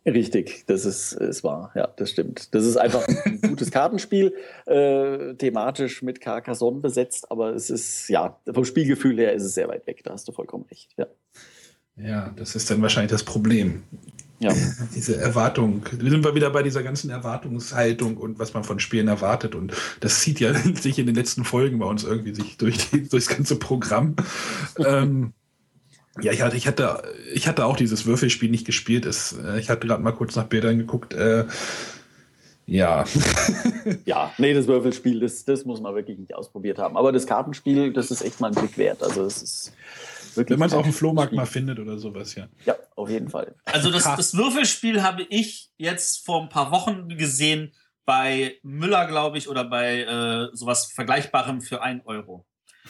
Richtig, das ist, ist wahr, ja, das stimmt. Das ist einfach ein gutes Kartenspiel, äh, thematisch mit Carcassonne besetzt, aber es ist, ja, vom Spielgefühl her ist es sehr weit weg, da hast du vollkommen recht, ja. Ja, das ist dann wahrscheinlich das Problem. Ja. Diese Erwartung. Wir sind wir wieder bei dieser ganzen Erwartungshaltung und was man von Spielen erwartet. Und das zieht ja sich in den letzten Folgen bei uns irgendwie sich durch die, durchs ganze Programm. ähm, ja, ich hatte, ich hatte, ich hatte auch dieses Würfelspiel nicht gespielt. Es, äh, ich hatte gerade mal kurz nach Bildern geguckt. Äh, ja. ja, nee, das Würfelspiel, das, das muss man wirklich nicht ausprobiert haben. Aber das Kartenspiel, das ist echt mal ein Blick wert. Also es ist wirklich. Wenn man es auf dem Flohmarkt mal findet oder sowas, ja. Ja, auf jeden Fall. Also das, das Würfelspiel habe ich jetzt vor ein paar Wochen gesehen bei Müller, glaube ich, oder bei äh, sowas Vergleichbarem für 1 Euro.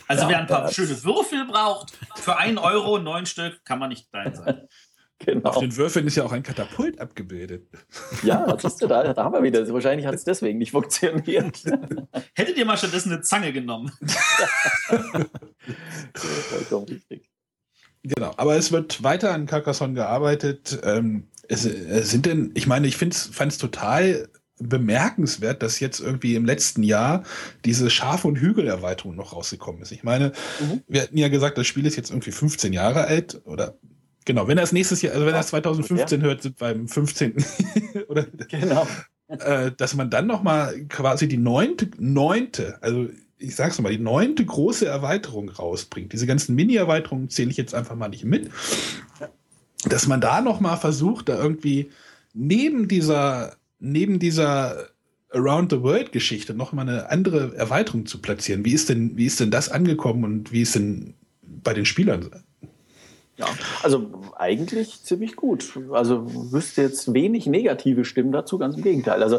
Also ja, wer ein paar schöne Würfel braucht, für einen Euro, neun Stück, kann man nicht klein sein. Genau. Auf den Würfeln ist ja auch ein Katapult abgebildet. Ja, siehst du, da, da haben wir wieder. Wahrscheinlich hat es deswegen nicht funktioniert. Hättet ihr mal stattdessen eine Zange genommen? Vollkommen richtig. Genau, aber es wird weiter an Carcassonne gearbeitet. Ähm, es, es, sind denn, ich meine, ich fand es total bemerkenswert, dass jetzt irgendwie im letzten Jahr diese Schaf- und Hügel-Erweiterung noch rausgekommen ist. Ich meine, mhm. wir hatten ja gesagt, das Spiel ist jetzt irgendwie 15 Jahre alt oder genau, wenn er es nächstes Jahr, also wenn er es 2015 ja. hört, sind wir beim 15. oder genau. Äh, dass man dann noch mal quasi die neunte, neunte, also ich sag's mal, die neunte große Erweiterung rausbringt. Diese ganzen Mini-Erweiterungen zähle ich jetzt einfach mal nicht mit. Dass man da noch mal versucht, da irgendwie neben dieser neben dieser Around the World Geschichte noch mal eine andere Erweiterung zu platzieren. Wie ist denn, wie ist denn das angekommen und wie ist denn bei den Spielern? Ja, also eigentlich ziemlich gut. Also wüsste jetzt wenig negative Stimmen dazu, ganz im Gegenteil. Also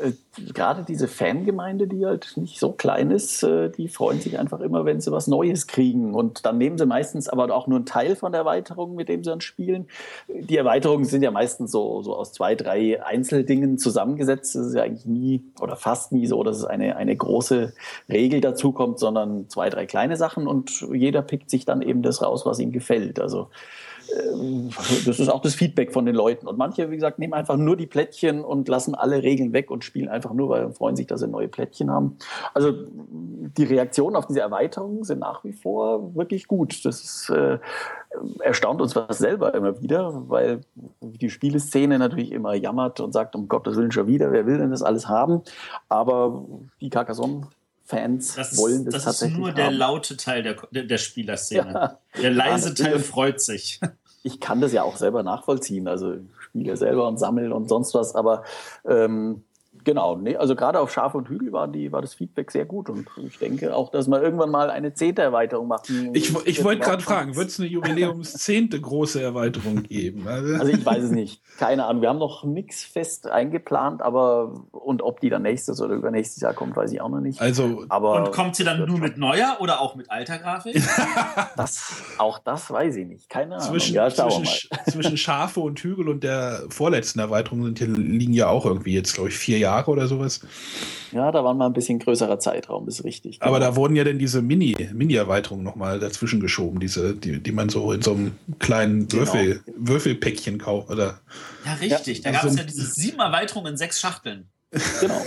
äh, gerade diese Fangemeinde, die halt nicht so klein ist, äh, die freuen sich einfach immer, wenn sie was Neues kriegen. Und dann nehmen sie meistens aber auch nur einen Teil von der Erweiterung, mit dem sie dann spielen. Die Erweiterungen sind ja meistens so, so aus zwei, drei Einzeldingen zusammengesetzt. Das ist ja eigentlich nie oder fast nie so, dass es eine, eine große Regel dazu kommt, sondern zwei, drei kleine Sachen und jeder pickt sich dann eben das raus, was ihm gefällt. Also das ist auch das Feedback von den Leuten. Und manche, wie gesagt, nehmen einfach nur die Plättchen und lassen alle Regeln weg und spielen einfach nur, weil sie freuen sich, dass sie neue Plättchen haben. Also die Reaktionen auf diese Erweiterung sind nach wie vor wirklich gut. Das ist, äh, erstaunt uns was selber immer wieder, weil die Spieleszene natürlich immer jammert und sagt, um Gottes Willen schon wieder, wer will denn das alles haben? Aber die Carcassonne Fans das wollen das, das tatsächlich. Das ist nur der laute Teil der, der, der Spielerszene. Ja. Der leise ja, Teil freut sich. Ich kann das ja auch selber nachvollziehen. Also ich spiele selber und sammle und sonst was, aber ähm, Genau, nee, also gerade auf Schaf und Hügel war, die, war das Feedback sehr gut und ich denke auch, dass wir irgendwann mal eine zehnte Erweiterung machen. Ich, ich wollte gerade fragen, wird es eine Jubiläumszehnte große Erweiterung geben? Also, also ich weiß es nicht, keine Ahnung. Wir haben noch nichts fest eingeplant, aber und ob die dann nächstes oder übernächstes Jahr kommt, weiß ich auch noch nicht. Also, aber und kommt sie dann nur mit neuer oder auch mit alter Grafik? das, auch das weiß ich nicht, keine Ahnung. Zwischen, ja, zwischen, zwischen Schafe und Hügel und der vorletzten Erweiterung sind hier, liegen ja auch irgendwie jetzt, glaube ich, vier Jahre Jahre oder sowas. Ja, da war mal ein bisschen größerer Zeitraum, ist richtig. Aber genau. da wurden ja dann diese Mini, Mini-Erweiterungen nochmal dazwischen geschoben, diese, die, die man so in so einem kleinen genau. Würfel, Würfelpäckchen kauft. Oder ja, richtig. Ja, da gab es ja diese sieben Erweiterungen in sechs Schachteln. Genau.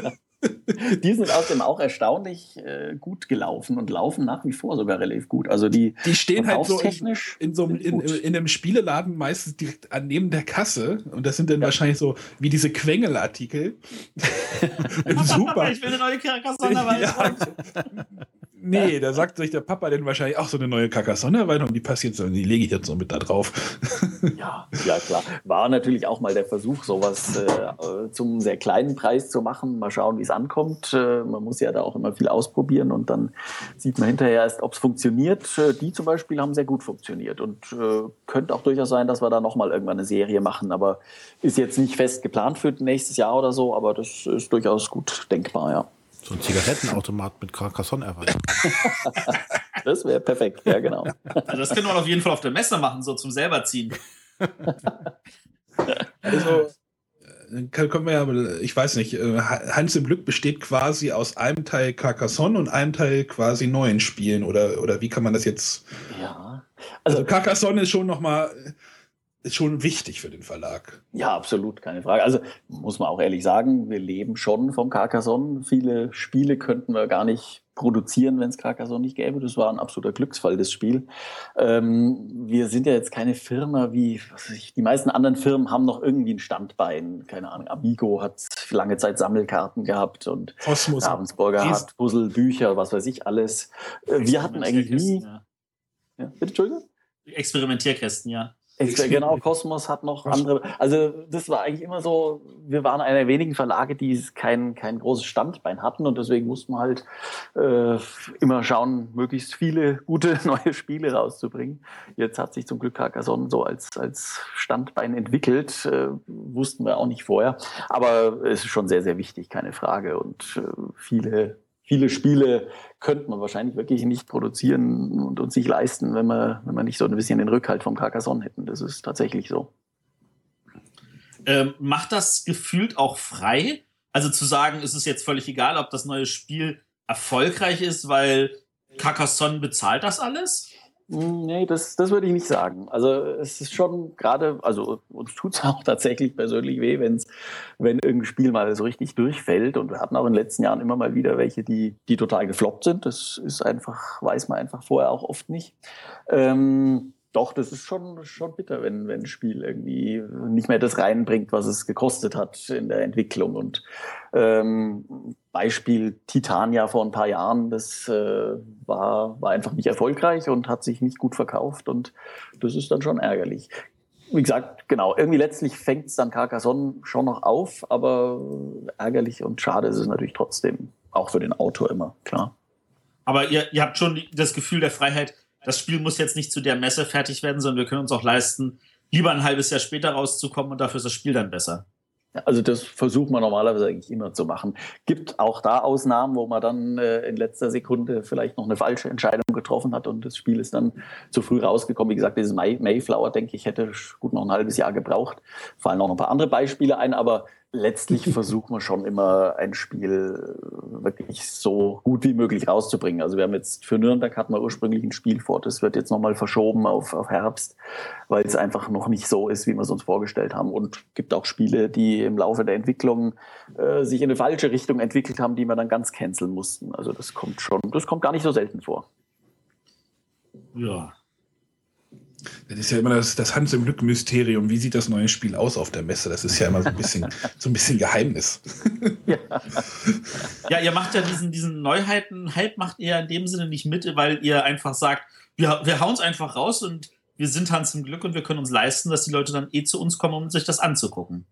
die sind außerdem auch erstaunlich äh, gut gelaufen und laufen nach wie vor sogar relativ gut. Also die, die stehen halt so in, in so einem, in, in, einem Spieleladen meistens direkt an neben der Kasse und das sind dann ja. wahrscheinlich so wie diese Quengelartikel. Super. ich will eine neue Carcassonne ja. Nee, da sagt sich der Papa dann wahrscheinlich auch so eine neue Carcassonne-Erweiterung, die passiert so, die lege ich jetzt so mit da drauf. ja, ja, klar. War natürlich auch mal der Versuch, sowas äh, zum sehr kleinen Preis zu machen. Mal schauen, wie es ankommt. Äh, man muss ja da auch immer viel ausprobieren und dann sieht man hinterher erst, ob es funktioniert. Äh, die zum Beispiel haben sehr gut funktioniert und äh, könnte auch durchaus sein, dass wir da nochmal irgendwann eine Serie machen, aber ist jetzt nicht fest geplant für nächstes Jahr oder so, aber das ist durchaus gut denkbar, ja. So ein Zigarettenautomat mit Carcassonne erweitert. das wäre perfekt, ja, genau. Also das können wir auf jeden Fall auf der Messe machen, so zum selber ziehen. Also, äh, können wir ja, ich weiß nicht, äh, Hans im Glück besteht quasi aus einem Teil Carcassonne und einem Teil quasi neuen Spielen oder, oder wie kann man das jetzt? Ja. Also, also Carcassonne ist schon nochmal ist schon wichtig für den Verlag. Ja, absolut, keine Frage. Also muss man auch ehrlich sagen, wir leben schon vom Carcassonne. Viele Spiele könnten wir gar nicht produzieren, wenn es Carcassonne nicht gäbe. Das war ein absoluter Glücksfall, das Spiel. Ähm, wir sind ja jetzt keine Firma wie, was weiß ich, die meisten anderen Firmen haben noch irgendwie ein Standbein. Keine Ahnung, Amigo hat lange Zeit Sammelkarten gehabt und Kosmos. Ravensburger hat Puzzle, Bücher, was weiß ich alles. Äh, Wir hatten eigentlich nie... Ja. Ja, bitte, Entschuldigung? Experimentierkästen, ja. Ich, genau, Kosmos hat noch andere. Also das war eigentlich immer so, wir waren einer der wenigen Verlage, die kein, kein großes Standbein hatten und deswegen mussten wir halt äh, immer schauen, möglichst viele gute neue Spiele rauszubringen. Jetzt hat sich zum Glück Carcassonne so als, als Standbein entwickelt, äh, wussten wir auch nicht vorher. Aber es ist schon sehr, sehr wichtig, keine Frage. Und äh, viele viele Spiele könnte man wahrscheinlich wirklich nicht produzieren und uns nicht leisten, wenn wir, wenn wir nicht so ein bisschen den Rückhalt vom Carcassonne hätten. Das ist tatsächlich so. Ähm, macht das gefühlt auch frei? Also zu sagen, es ist jetzt völlig egal, ob das neue Spiel erfolgreich ist, weil Carcassonne bezahlt das alles? Hm, Nee, das, das würde ich nicht sagen. Also es ist schon gerade, also uns tut es auch tatsächlich persönlich weh, wenn's, wenn irgendein Spiel mal so richtig durchfällt. Und wir hatten auch in den letzten Jahren immer mal wieder welche, die, die total gefloppt sind. Das ist einfach, weiß man einfach vorher auch oft nicht. Ähm, doch, das ist schon, schon bitter, wenn, wenn ein Spiel irgendwie nicht mehr das reinbringt, was es gekostet hat in der Entwicklung. Und ähm, Beispiel Titania vor ein paar Jahren, das äh, war, war einfach nicht erfolgreich und hat sich nicht gut verkauft und das ist dann schon ärgerlich. Wie gesagt, genau, irgendwie letztlich fängt es dann Carcassonne schon noch auf, aber ärgerlich und schade ist es natürlich trotzdem, auch für den Autor immer, klar. Aber ihr, ihr habt schon das Gefühl der Freiheit, das Spiel muss jetzt nicht zu der Messe fertig werden, sondern wir können uns auch leisten, lieber ein halbes Jahr später rauszukommen und dafür ist das Spiel dann besser. Also das versucht man normalerweise eigentlich immer zu machen. Gibt auch da Ausnahmen, wo man dann äh, in letzter Sekunde vielleicht noch eine falsche Entscheidung getroffen hat und das Spiel ist dann zu früh rausgekommen. Wie gesagt, dieses May Mayflower, denke ich, hätte gut noch ein halbes Jahr gebraucht. Fallen auch noch ein paar andere Beispiele ein, aber letztlich versucht man schon immer ein Spiel wirklich so gut wie möglich rauszubringen. Also wir haben jetzt für Nürnberg hatten wir ursprünglich ein Spiel vor, das wird jetzt nochmal verschoben auf, auf Herbst, weil es einfach noch nicht so ist, wie wir es uns vorgestellt haben. Und gibt auch Spiele, die im Laufe der Entwicklung äh, sich in eine falsche Richtung entwickelt haben, die wir dann ganz canceln mussten. Also das kommt schon, das kommt gar nicht so selten vor. Ja. Das ist ja immer das, das Hans im Glück-Mysterium. Wie sieht das neue Spiel aus auf der Messe? Das ist ja immer so ein bisschen, so ein bisschen Geheimnis. Ja. Ja, ihr macht ja diesen, diesen Neuheiten-Hype macht ihr in dem Sinne nicht mit, weil ihr einfach sagt, wir, wir hauen es einfach raus und wir sind Hans im Glück und wir können uns leisten, dass die Leute dann eh zu uns kommen, um sich das anzugucken.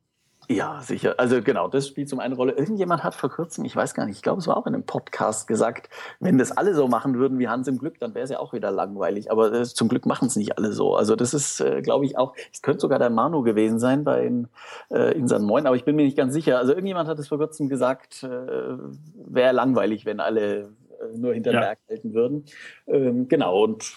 Ja, sicher. Also genau, das spielt zum einen Rolle. Irgendjemand hat vor kurzem, ich weiß gar nicht, ich glaube, es war auch in einem Podcast gesagt, wenn das alle so machen würden wie Hans im Glück, dann wäre es ja auch wieder langweilig. Aber äh, zum Glück machen es nicht alle so. Also das ist, äh, glaube ich, auch, es könnte sogar der Manu gewesen sein bei in, äh, in San Moin, aber ich bin mir nicht ganz sicher. Also irgendjemand hat es vor kurzem gesagt, äh, wäre langweilig, wenn alle nur hinter Ja. Berg halten würden. Ähm, genau, und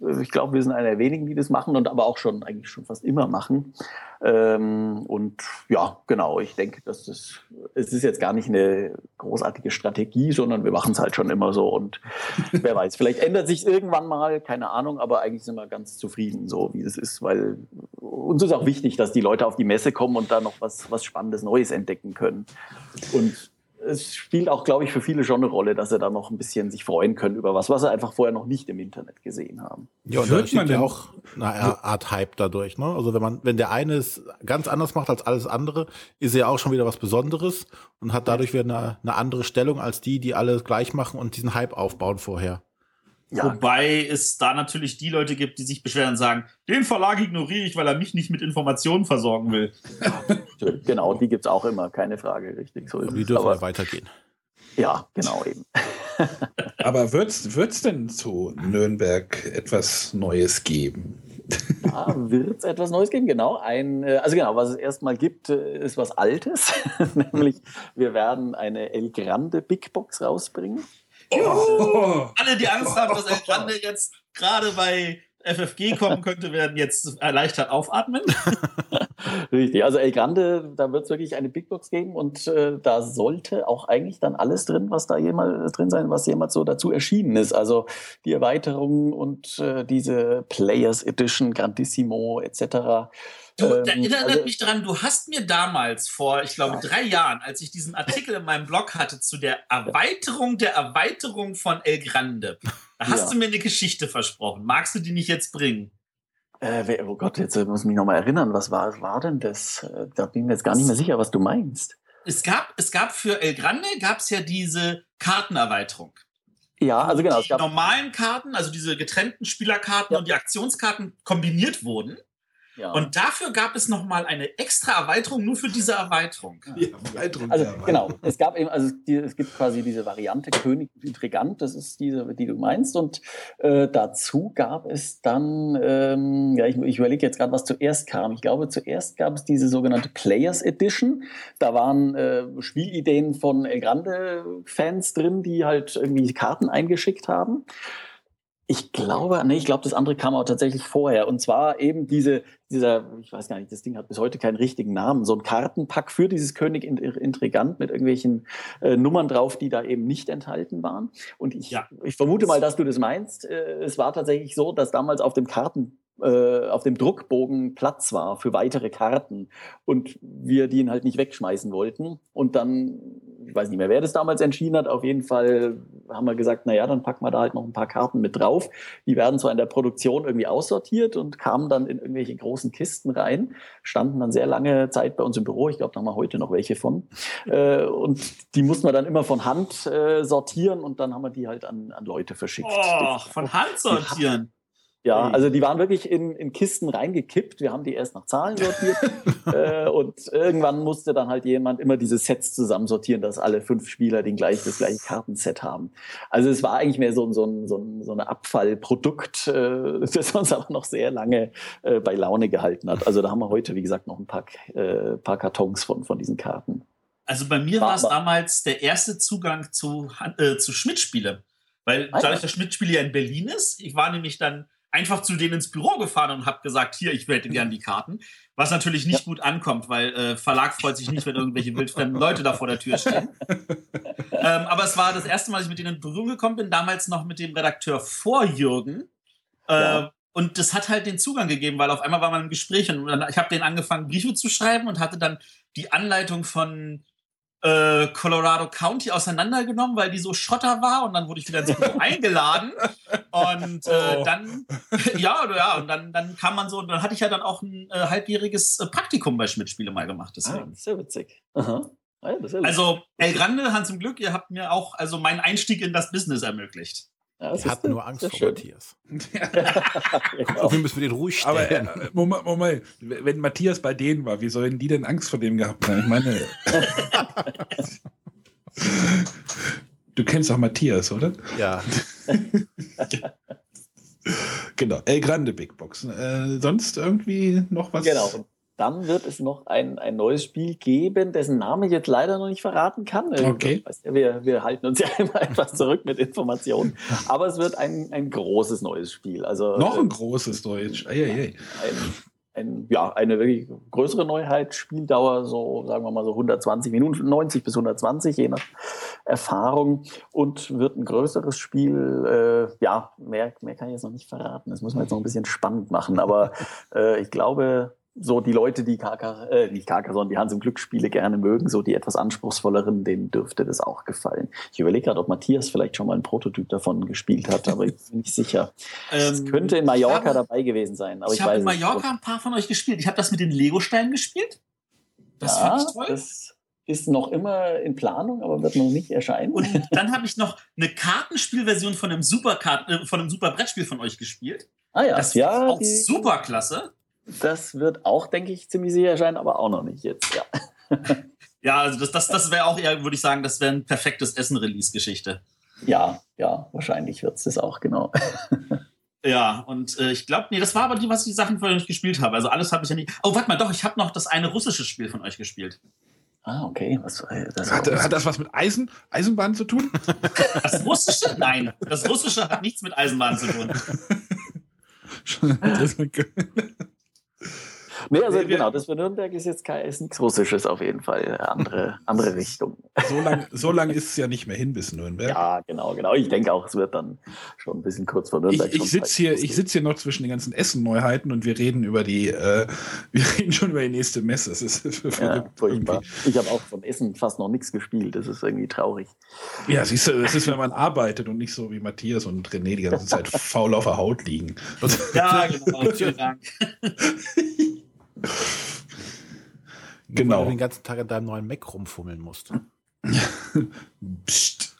äh, ich glaube, wir sind einer der wenigen, die das machen und aber auch schon eigentlich schon fast immer machen. Ähm, und ja, genau, ich denke, dass das, es ist jetzt gar nicht eine großartige Strategie, sondern wir machen es halt schon immer so und wer weiß, vielleicht ändert sich irgendwann mal, keine Ahnung, aber eigentlich sind wir ganz zufrieden, so wie es ist, weil uns ist auch wichtig, dass die Leute auf die Messe kommen und da noch was, was Spannendes Neues entdecken können. Und es spielt auch, glaube ich, für viele schon eine Rolle, dass sie da noch ein bisschen sich freuen können über was, was sie einfach vorher noch nicht im Internet gesehen haben. Ja, und Wird man ja denn- auch eine Art Hype dadurch. Ne? Also wenn man, wenn der eine es ganz anders macht als alles andere, ist er ja auch schon wieder was Besonderes und hat dadurch wieder eine, eine andere Stellung als die, die alle gleich machen und diesen Hype aufbauen vorher. Ja, Wobei es da natürlich die Leute gibt, die sich beschweren und sagen, den Verlag ignoriere ich, weil er mich nicht mit Informationen versorgen will. genau, die gibt's auch immer, keine Frage, richtig. So die es. dürfen Aber, ja weitergehen. ja, genau eben. Aber wird's wird's denn zu Nürnberg etwas Neues geben? Da wird es etwas Neues geben, genau. Ein, äh, also genau, was es erstmal gibt, äh, ist was Altes. Nämlich, wir werden eine El Grande Big Box rausbringen. Oh, Alle, die Angst haben, dass El Grande jetzt gerade bei FFG kommen könnte, werden jetzt erleichtert aufatmen. Richtig, also El Grande, da wird es wirklich eine Big Box geben und äh, da sollte auch eigentlich dann alles drin, was da jemals drin sein, was jemals so dazu erschienen ist. Also die Erweiterungen und äh, diese Players Edition, Grandissimo etc. Du, da ähm, erinnert also, mich daran, du hast mir damals vor, ich glaube, drei Jahren, als ich diesen Artikel in meinem Blog hatte zu der Erweiterung der Erweiterung von El Grande, da hast ja. du mir eine Geschichte versprochen. Magst du die nicht jetzt bringen? Äh, oh Gott, jetzt muss ich mich nochmal erinnern. Was war, war denn das? Äh, da bin ich mir jetzt gar nicht mehr sicher, was du meinst. Es gab, es gab für El Grande gab es ja diese Kartenerweiterung. Ja, also genau. Die normalen Karten, also diese getrennten Spielerkarten ja. und die Aktionskarten kombiniert wurden. Ja. Und dafür gab es nochmal eine extra Erweiterung nur für diese Erweiterung. Ja, Erweiterung also genau, es gab eben, also die, es gibt quasi diese Variante König Intrigant, das ist diese, die du meinst. Und äh, dazu gab es dann, ähm, ja, ich, ich überlege jetzt gerade, was zuerst kam. Ich glaube, zuerst gab es diese sogenannte Players Edition. Da waren äh, Spielideen von El Grande-Fans drin, die halt irgendwie Karten eingeschickt haben. Ich glaube, nee, ich glaube, das andere kam auch tatsächlich vorher. Und zwar eben diese, dieser, ich weiß gar nicht, das Ding hat bis heute keinen richtigen Namen, so ein Kartenpack für dieses König Intrigant mit irgendwelchen äh, Nummern drauf, die da eben nicht enthalten waren. Und ich, ja. ich vermute mal, dass du das meinst. Äh, es war tatsächlich so, dass damals auf dem Karten äh, auf dem Druckbogen Platz war für weitere Karten und wir die ihn halt nicht wegschmeißen wollten. Und dann, ich weiß nicht mehr, wer das damals entschieden hat, auf jeden Fall haben wir gesagt, na ja, dann packen wir da halt noch ein paar Karten mit drauf. Die werden zwar in der Produktion irgendwie aussortiert und kamen dann in irgendwelche großen Kisten rein, standen dann sehr lange Zeit bei uns im Büro. Ich glaube, da haben wir heute noch welche von. Äh, und die mussten wir dann immer von Hand äh, sortieren und dann haben wir die halt an, an Leute verschickt. Oh, von Hand sortieren? Ja, also die waren wirklich in, in Kisten reingekippt. Wir haben die erst nach Zahlen sortiert äh, und irgendwann musste dann halt jemand immer diese Sets zusammensortieren, dass alle fünf Spieler den gleich, das gleiche Kartenset haben. Also es war eigentlich mehr so, so, ein, so, ein, so ein Abfallprodukt, äh, das uns aber noch sehr lange äh, bei Laune gehalten hat. Also da haben wir heute, wie gesagt, noch ein paar, äh, paar Kartons von, von diesen Karten. Also bei mir war es damals der erste Zugang zu, äh, zu Schmidt-Spiele. Weil ah, dadurch, dass Schmidt-Spiele ja in Berlin ist, ich war nämlich dann einfach zu denen ins Büro gefahren und habe gesagt, hier, ich hätte gern die Karten. Was natürlich nicht ja. gut ankommt, weil äh, Verlag freut sich nicht, wenn irgendwelche wildfremden Leute da vor der Tür stehen. ähm, aber es war das erste Mal, dass ich mit denen in Berührung gekommen bin, damals noch mit dem Redakteur vor Jürgen. Äh, ja. Und das hat halt den Zugang gegeben, weil auf einmal war man im Gespräch und dann, ich habe denen angefangen, Briefe zu schreiben und hatte dann die Anleitung von äh, Colorado County auseinandergenommen, weil die so Schotter war und dann wurde ich wieder ins Büro eingeladen und äh, oh. dann ja ja und dann dann kam man so und dann hatte ich ja dann auch ein äh, halbjähriges äh, Praktikum bei Schmidt Spiele mal gemacht deswegen. Ah, sehr witzig. Aha. Ah, also El Grande, Hans im Glück, ihr habt mir auch also meinen Einstieg in das Business ermöglicht. Ja, ich habe nur Angst vor schön. Matthias. genau. Wir müssen wir den ruhig stellen. Aber äh, Moment, Moment, wenn Matthias bei denen war, wie sollen die denn Angst vor dem gehabt haben? Ich meine, du kennst auch Matthias, oder? Ja. genau, El Grande Big Box. Äh, sonst irgendwie noch was? Genau. Dann wird es noch ein, ein neues Spiel geben, dessen Name ich jetzt leider noch nicht verraten kann. Äh, okay. Ja, wir, wir halten uns ja immer etwas zurück mit Informationen. Aber es wird ein, ein großes neues Spiel. Also, noch ein äh, großes neues Ei, ei, ei. Ein, ein, ja, eine wirklich größere Neuheit, Spieldauer so, sagen wir mal so 120 Minuten, 90 bis 120, je nach Erfahrung und wird ein größeres Spiel. Äh, ja, mehr, mehr kann ich jetzt noch nicht verraten. Das muss man jetzt noch ein bisschen spannend machen, aber äh, ich glaube, so die Leute, die KK, äh, nicht KK, sondern die Hans im Glücksspiele gerne mögen, so die etwas anspruchsvolleren, denen dürfte das auch gefallen. Ich überlege gerade, ob Matthias vielleicht schon mal ein Prototyp davon gespielt hat, aber ich bin nicht sicher. Es ähm, könnte in Mallorca habe, dabei gewesen sein. Aber ich, ich habe in Mallorca ein paar von euch gespielt. Ich habe das mit den Lego-Steinen gespielt. Das ja, fand ich toll. Das ist noch immer in Planung, aber wird noch nicht erscheinen. Und dann habe ich noch eine Kartenspielversion von einem Super, äh, von einem Super Brettspiel von euch gespielt. Ah ja, das ja, auch super klasse. Das wird auch, denke ich, ziemlich sicher erscheinen, aber auch noch nicht jetzt, ja. ja, also das, das, das wäre auch eher, würde ich sagen, das wäre ein perfektes Essen-Release-Geschichte. Ja, ja, wahrscheinlich wird es das auch, genau. Ja, und äh, ich glaube, nee, das war aber die, was ich die Sachen von euch gespielt habe. Also alles habe ich ja nicht. Oh, warte mal, doch, ich habe noch das eine russische Spiel von euch gespielt. Ah, okay. Was, äh, das hat, hat, das was mit Eisen, Eisenbahn zu tun? Das russische? Nein, das russische hat nichts mit Eisenbahn zu tun. Nee, also nee, genau, das für Nürnberg ist jetzt kein, ist nichts Russisches auf jeden Fall. Andere, andere Richtung. So lange so lang ist es ja nicht mehr hin bis Nürnberg. Ja, genau, genau. Ich denke auch, es wird dann schon ein bisschen kurz vor Nürnberg. Ich, ich sitze hier, sitz hier noch zwischen den ganzen Essen-Neuheiten und wir reden über die, äh, wir reden schon über die nächste Messe. Das ist ja, furchtbar. Ich habe auch von Essen fast noch nichts gespielt. Das ist irgendwie traurig. Ja, siehst du, das ist, wenn man arbeitet und nicht so wie Matthias und René die ganze Zeit faul auf der Haut liegen. Ja, genau. Vielen Dank. genau. Weil du den ganzen Tag an deinem neuen Mac rumfummeln musst. Psst.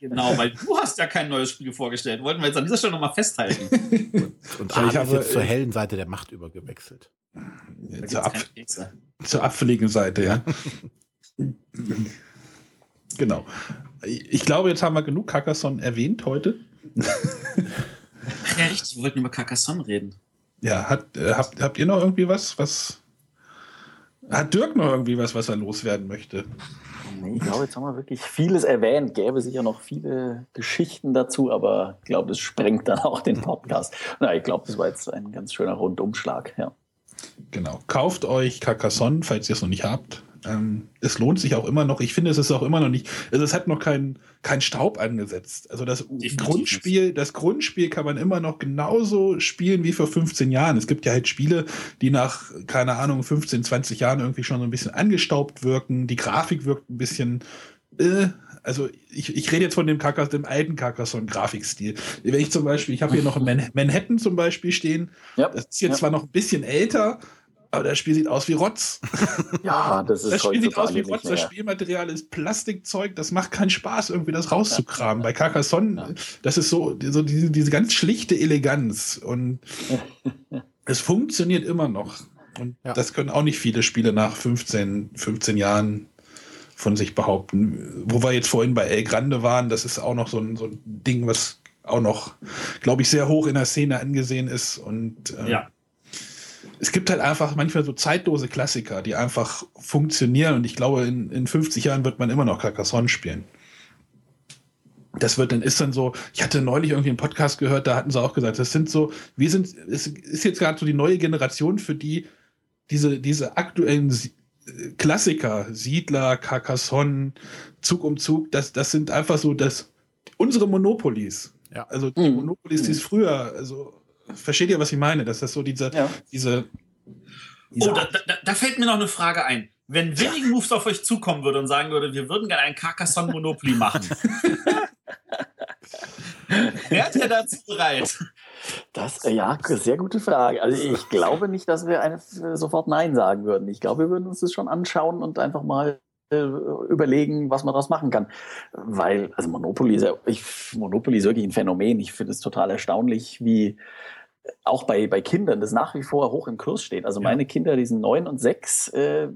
Genau, weil du hast ja kein neues Spiel vorgestellt. Wollten wir jetzt an dieser Stelle nochmal festhalten. und und Arne ist jetzt zur äh, hellen Seite der Macht übergewechselt. Ja, zur, Ab zur abfälligen Seite, ja. genau. Ich glaube, jetzt haben wir genug Carcassonne erwähnt heute. Ach ja, richtig, wir wollten über Carcassonne reden. Ja, hat, äh, habt, habt ihr noch irgendwie was, was. Hat Dirk noch irgendwie was, was er loswerden möchte? Ich glaube, jetzt haben wir wirklich vieles erwähnt. Gäbe sicher noch viele Geschichten dazu, aber ich glaube, das sprengt dann auch den Podcast. Na, ich glaube, das war jetzt ein ganz schöner Rundumschlag, ja. Genau. Kauft euch Carcassonne, falls ihr es noch nicht habt. Ähm, es lohnt sich auch immer noch. Ich finde, es ist auch immer noch nicht, also es hat noch keinen kein Staub angesetzt. Also das Definitiv Grundspiel, das Grundspiel kann man immer noch genauso spielen wie vor 15 Jahren. Es gibt ja halt Spiele, die nach, keine Ahnung, 15, 20 Jahren irgendwie schon so ein bisschen angestaubt wirken. Die Grafik wirkt ein bisschen, äh, also ich, ich rede jetzt von dem, Carcass, dem alten Carcassonne-Grafikstil. Wenn ich zum Beispiel, ich habe hier noch Manhattan zum Beispiel stehen. Ja, das ist jetzt ja. zwar noch ein bisschen älter, aber das Spiel sieht aus wie Rotz. Ja, das ist Das Spiel sieht aus wie Rotz. Das Spielmaterial ist Plastikzeug. Das macht keinen Spaß, irgendwie das rauszukramen. Bei Carcassonne, ja. das ist so, so diese, diese ganz schlichte Eleganz. Und es funktioniert immer noch. Und ja. das können auch nicht viele Spiele nach 15, 15 Jahren von sich behaupten. Wo wir jetzt vorhin bei El Grande waren, das ist auch noch so ein, so ein Ding, was auch noch, glaube ich, sehr hoch in der Szene angesehen ist. Und äh, ja es gibt halt einfach manchmal so zeitlose Klassiker, die einfach funktionieren und ich glaube, in, in 50 Jahren wird man immer noch Carcassonne spielen. Das wird dann, ist dann so, ich hatte neulich irgendwie einen Podcast gehört, da hatten sie auch gesagt, das sind so, wir sind, es ist jetzt gerade so die neue Generation, für die diese, diese aktuellen Klassiker, Siedler, Carcassonne, Zug um Zug, das, das sind einfach so das, unsere Monopolies. Ja. Also die mhm. Monopolies, die es früher, also versteht ihr, was ich meine? Dass das so diese, ja. diese, diese Oh, da, da, da, fällt mir noch eine Frage ein. Wenn Winning Moves auf euch zukommen würde und sagen würde, wir würden gerne ein Carcassonne Monopoly machen. Wärt ihr dazu bereit? Das, ja, sehr gute Frage. Also ich glaube nicht, dass wir eine, sofort Nein sagen würden. Ich glaube, wir würden uns das schon anschauen und einfach mal äh, überlegen, was man daraus machen kann. Weil, also Monopoly ist, ja, ich, Monopoly ist wirklich ein Phänomen. Ich finde es total erstaunlich, wie auch bei, bei Kindern das nach wie vor hoch im Kurs steht. Also meine Kinder, die sind neun und sechs. Äh,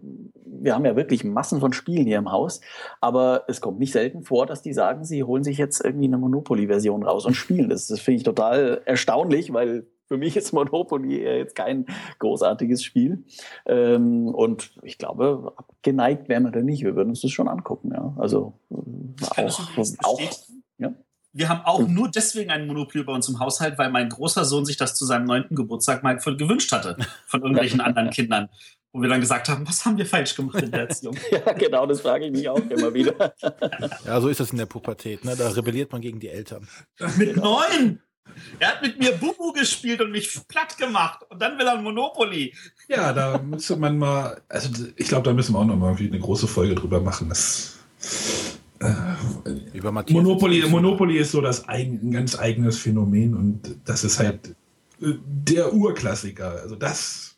wir haben ja wirklich Massen von Spielen hier im Haus. Aber es kommt nicht selten vor, dass die sagen, sie holen sich jetzt irgendwie eine Monopoly-Version raus und spielen das. Das finde ich total erstaunlich, weil für mich ist Monopoly jetzt kein großartiges Spiel. Ähm, und ich glaube, geneigt wären wir da nicht. Wir würden uns das schon angucken. Ja. Also auch, auch ja. Wir haben auch nur deswegen ein Monopoly bei uns im Haushalt, weil mein großer Sohn sich das zu seinem neunten Geburtstag mal gewünscht hatte von irgendwelchen anderen Kindern. Wo wir dann gesagt haben, was haben wir falsch gemacht in der Erziehung? ja, genau, das frage ich mich auch immer wieder. ja, so ist das in der Pubertät. Ne? Da rebelliert man gegen die Eltern. Mit genau. neun! Er hat mit mir Bubu gespielt und mich platt gemacht. Und dann will er ein Monopoly. Ja, da müsste man mal, also ich glaube, da müssen wir auch noch mal eine große Folge drüber machen. Das, Über Monopoly, Monopoly ist so das ein, ein ganz eigenes Phänomen und das ist halt äh, der Urklassiker. Also das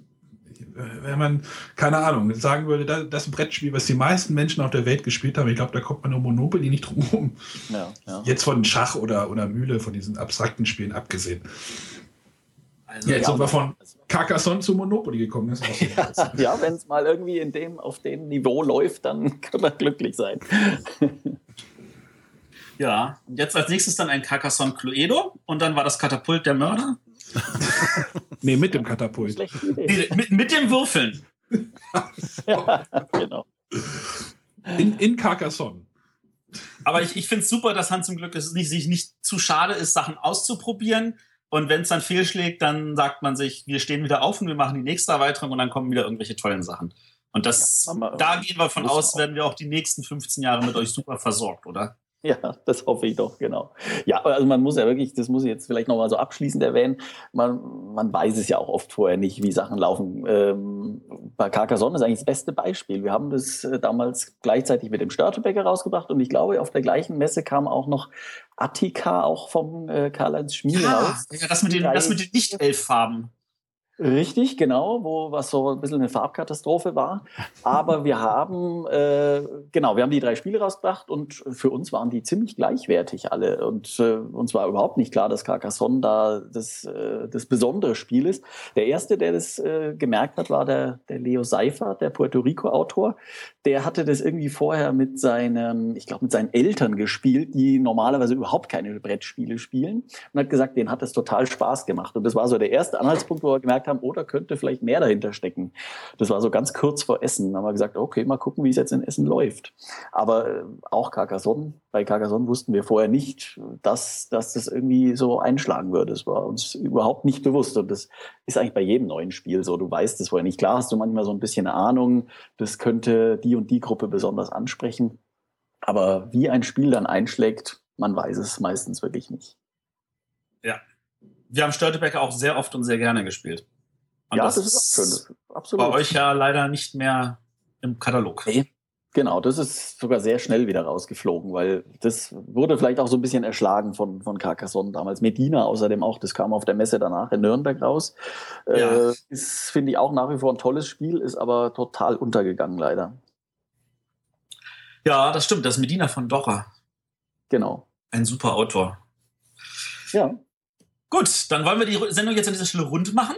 wenn man, keine Ahnung, sagen würde, das, das ist ein Brettspiel, was die meisten Menschen auf der Welt gespielt haben, ich glaube, da kommt man um Monopoly nicht drum rum. Ja, ja. Jetzt von Schach oder, oder Mühle, von diesen abstrakten Spielen abgesehen. Also, ja, jetzt ja, sind wir von Carcassonne zu Monopoly gekommen. ja, ja wenn es mal irgendwie in dem, auf dem Niveau läuft, dann können wir glücklich sein. ja, und jetzt als nächstes dann ein Carcassonne Cluedo und dann war das Katapult der Mörder. nee, mit dem Katapult. Nee, mit, mit dem Würfeln. ja, genau. In, in Carcassonne. Aber ich, ich finde es super, dass Hans zum Glück es nicht, sich nicht zu schade ist, Sachen auszuprobieren. Und wenn es dann fehlschlägt, dann sagt man sich, wir stehen wieder auf und wir machen die nächste Erweiterung und dann kommen wieder irgendwelche tollen Sachen. Und das, ja, da gehen wir von aus, werden wir auch die nächsten 15 Jahre mit euch super versorgt, oder? Ja, das hoffe ich doch, genau. Ja, also man muss ja wirklich, das muss ich jetzt vielleicht nochmal so abschließend erwähnen, man, man weiß es ja auch oft vorher nicht, wie Sachen laufen. Ähm, bei Carcassonne ist eigentlich das beste Beispiel. Wir haben das äh, damals gleichzeitig mit dem Störtebecker rausgebracht und ich glaube, auf der gleichen Messe kam auch noch Attika, auch vom äh, Karl-Heinz Schmiel ja, raus. Ja, das mit den, das mit den Nicht-Elf-Farben. Richtig, genau, wo was so ein bisschen eine Farbkatastrophe war. Aber wir haben, äh, genau, wir haben die drei Spiele rausgebracht und für uns waren die ziemlich gleichwertig alle. Und äh, uns war überhaupt nicht klar, dass Carcassonne da das, äh, das besondere Spiel ist. Der erste, der das äh, gemerkt hat, war der, der Leo Seifer, der Puerto Rico-Autor. Der hatte das irgendwie vorher mit seinen, ich glaube, mit seinen Eltern gespielt, die normalerweise überhaupt keine Brettspiele spielen. Und hat gesagt, denen hat das total Spaß gemacht. Und das war so der erste Anhaltspunkt, wo er gemerkt haben, oder könnte vielleicht mehr dahinter stecken. Das war so ganz kurz vor Essen. Da haben wir gesagt, okay, mal gucken, wie es jetzt in Essen läuft. Aber äh, auch Carcassonne, bei Carcassonne wussten wir vorher nicht, dass, dass das irgendwie so einschlagen würde. Das war uns überhaupt nicht bewusst. Und das ist eigentlich bei jedem neuen Spiel so. Du weißt es vorher nicht. Klar hast du manchmal so ein bisschen Ahnung, das könnte die und die Gruppe besonders ansprechen. Aber wie ein Spiel dann einschlägt, man weiß es meistens wirklich nicht. Ja. Wir haben Störtebecker auch sehr oft und sehr gerne gespielt. Und ja, das, das, ist auch schön. Absolut. Bei euch ja leider nicht mehr im Katalog. Nee. Genau, das ist sogar sehr schnell wieder rausgeflogen, weil das wurde vielleicht auch so ein bisschen erschlagen von, von Carcassonne damals. Medina außerdem auch, das kam auf der Messe danach in Nürnberg raus. Ja. Äh, ist, finde ich, auch nach wie vor ein tolles Spiel, ist aber total untergegangen leider. Ja, das stimmt, das Medina von Docher. Genau. Ein super Autor. Ja. Gut, dann wollen wir die Sendung jetzt an dieser Stelle rund machen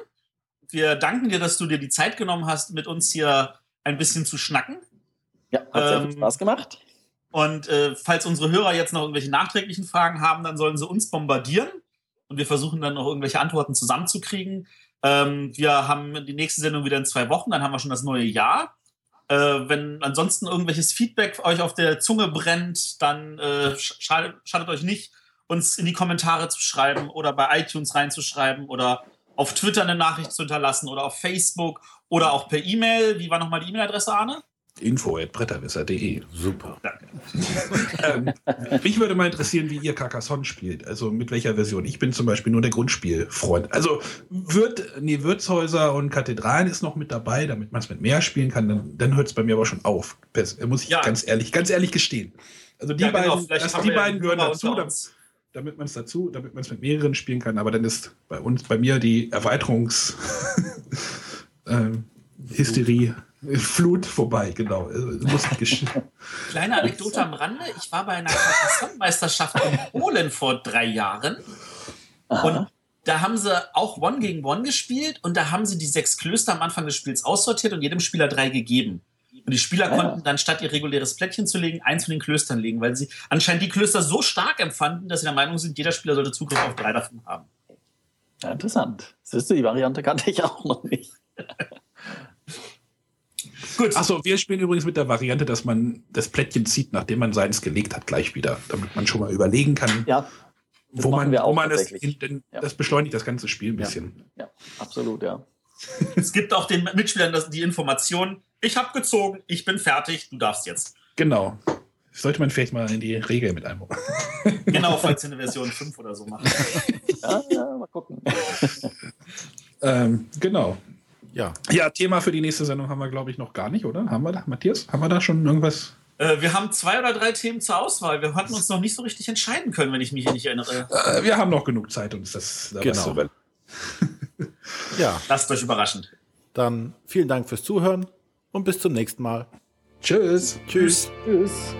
wir danken dir, dass du dir die Zeit genommen hast, mit uns hier ein bisschen zu schnacken. Ja, hat sehr ähm, viel Spaß gemacht. Und äh, falls unsere Hörer jetzt noch irgendwelche nachträglichen Fragen haben, dann sollen sie uns bombardieren und wir versuchen dann noch irgendwelche Antworten zusammenzukriegen. Ähm, wir haben die nächste Sendung wieder in zwei Wochen, dann haben wir schon das neue Jahr. Äh, wenn ansonsten irgendwelches Feedback euch auf der Zunge brennt, dann äh, schadet, schadet euch nicht, uns in die Kommentare zu schreiben oder bei iTunes reinzuschreiben oder auf Twitter eine Nachricht zu hinterlassen oder auf Facebook oder auch per E-Mail. Wie war nochmal die E-Mail-Adresse, Arne? info.bretterwisser.de. Super. Danke. ähm, mich würde mal interessieren, wie ihr Carcassonne spielt. Also mit welcher Version. Ich bin zum Beispiel nur der Grundspielfreund. Also Wirt, nee, Wirtshäuser und Kathedralen ist noch mit dabei, damit man es mit mehr spielen kann. Dann, dann hört es bei mir aber schon auf. Muss ich ja. ganz ehrlich, ganz ehrlich gestehen. Also die ja, genau. beiden, das, die beiden gehören dazu. Uns damit man es dazu, damit man es mit mehreren spielen kann. Aber dann ist bei uns, bei mir die Erweiterungshysterie, äh, Flut vorbei, genau. Kleine Anekdote am Rande. Ich war bei einer Carcassonne-Meisterschaft in Polen vor drei Jahren. Aha. Und da haben sie auch One gegen One gespielt und da haben sie die sechs Klöster am Anfang des Spiels aussortiert und jedem Spieler drei gegeben. Und die Spieler ja. konnten dann statt ihr reguläres Plättchen zu legen, eins von den Klöstern legen, weil sie anscheinend die Klöster so stark empfanden, dass sie der Meinung sind, jeder Spieler sollte Zugriff auf drei davon haben. Ja, interessant. Siehst du, die Variante kannte ich auch noch nicht. Gut. Achso, wir spielen übrigens mit der Variante, dass man das Plättchen zieht, nachdem man seins gelegt hat, gleich wieder, damit man schon mal überlegen kann. Ja. wo man, wir auch wo man das, denn, ja. das beschleunigt das ganze Spiel ein bisschen. Ja, ja absolut, ja. es gibt auch den Mitspielern die Information, ich habe gezogen, ich bin fertig, du darfst jetzt. Genau. Sollte man vielleicht mal in die Regel mit einbauen. genau, falls ihr eine Version 5 oder so macht. ja, ja, mal gucken. ähm, genau. Ja. ja, Thema für die nächste Sendung haben wir, glaube ich, noch gar nicht, oder? Haben wir da, Matthias? Haben wir da schon irgendwas? Äh, wir haben zwei oder drei Themen zur Auswahl. Wir hatten uns noch nicht so richtig entscheiden können, wenn ich mich nicht erinnere. Äh, wir haben noch genug Zeit, uns das da genau. ja. Lasst euch überraschen. Dann vielen Dank fürs Zuhören und bis zum nächsten Mal. Tschüss. Tschüss. Tschüss.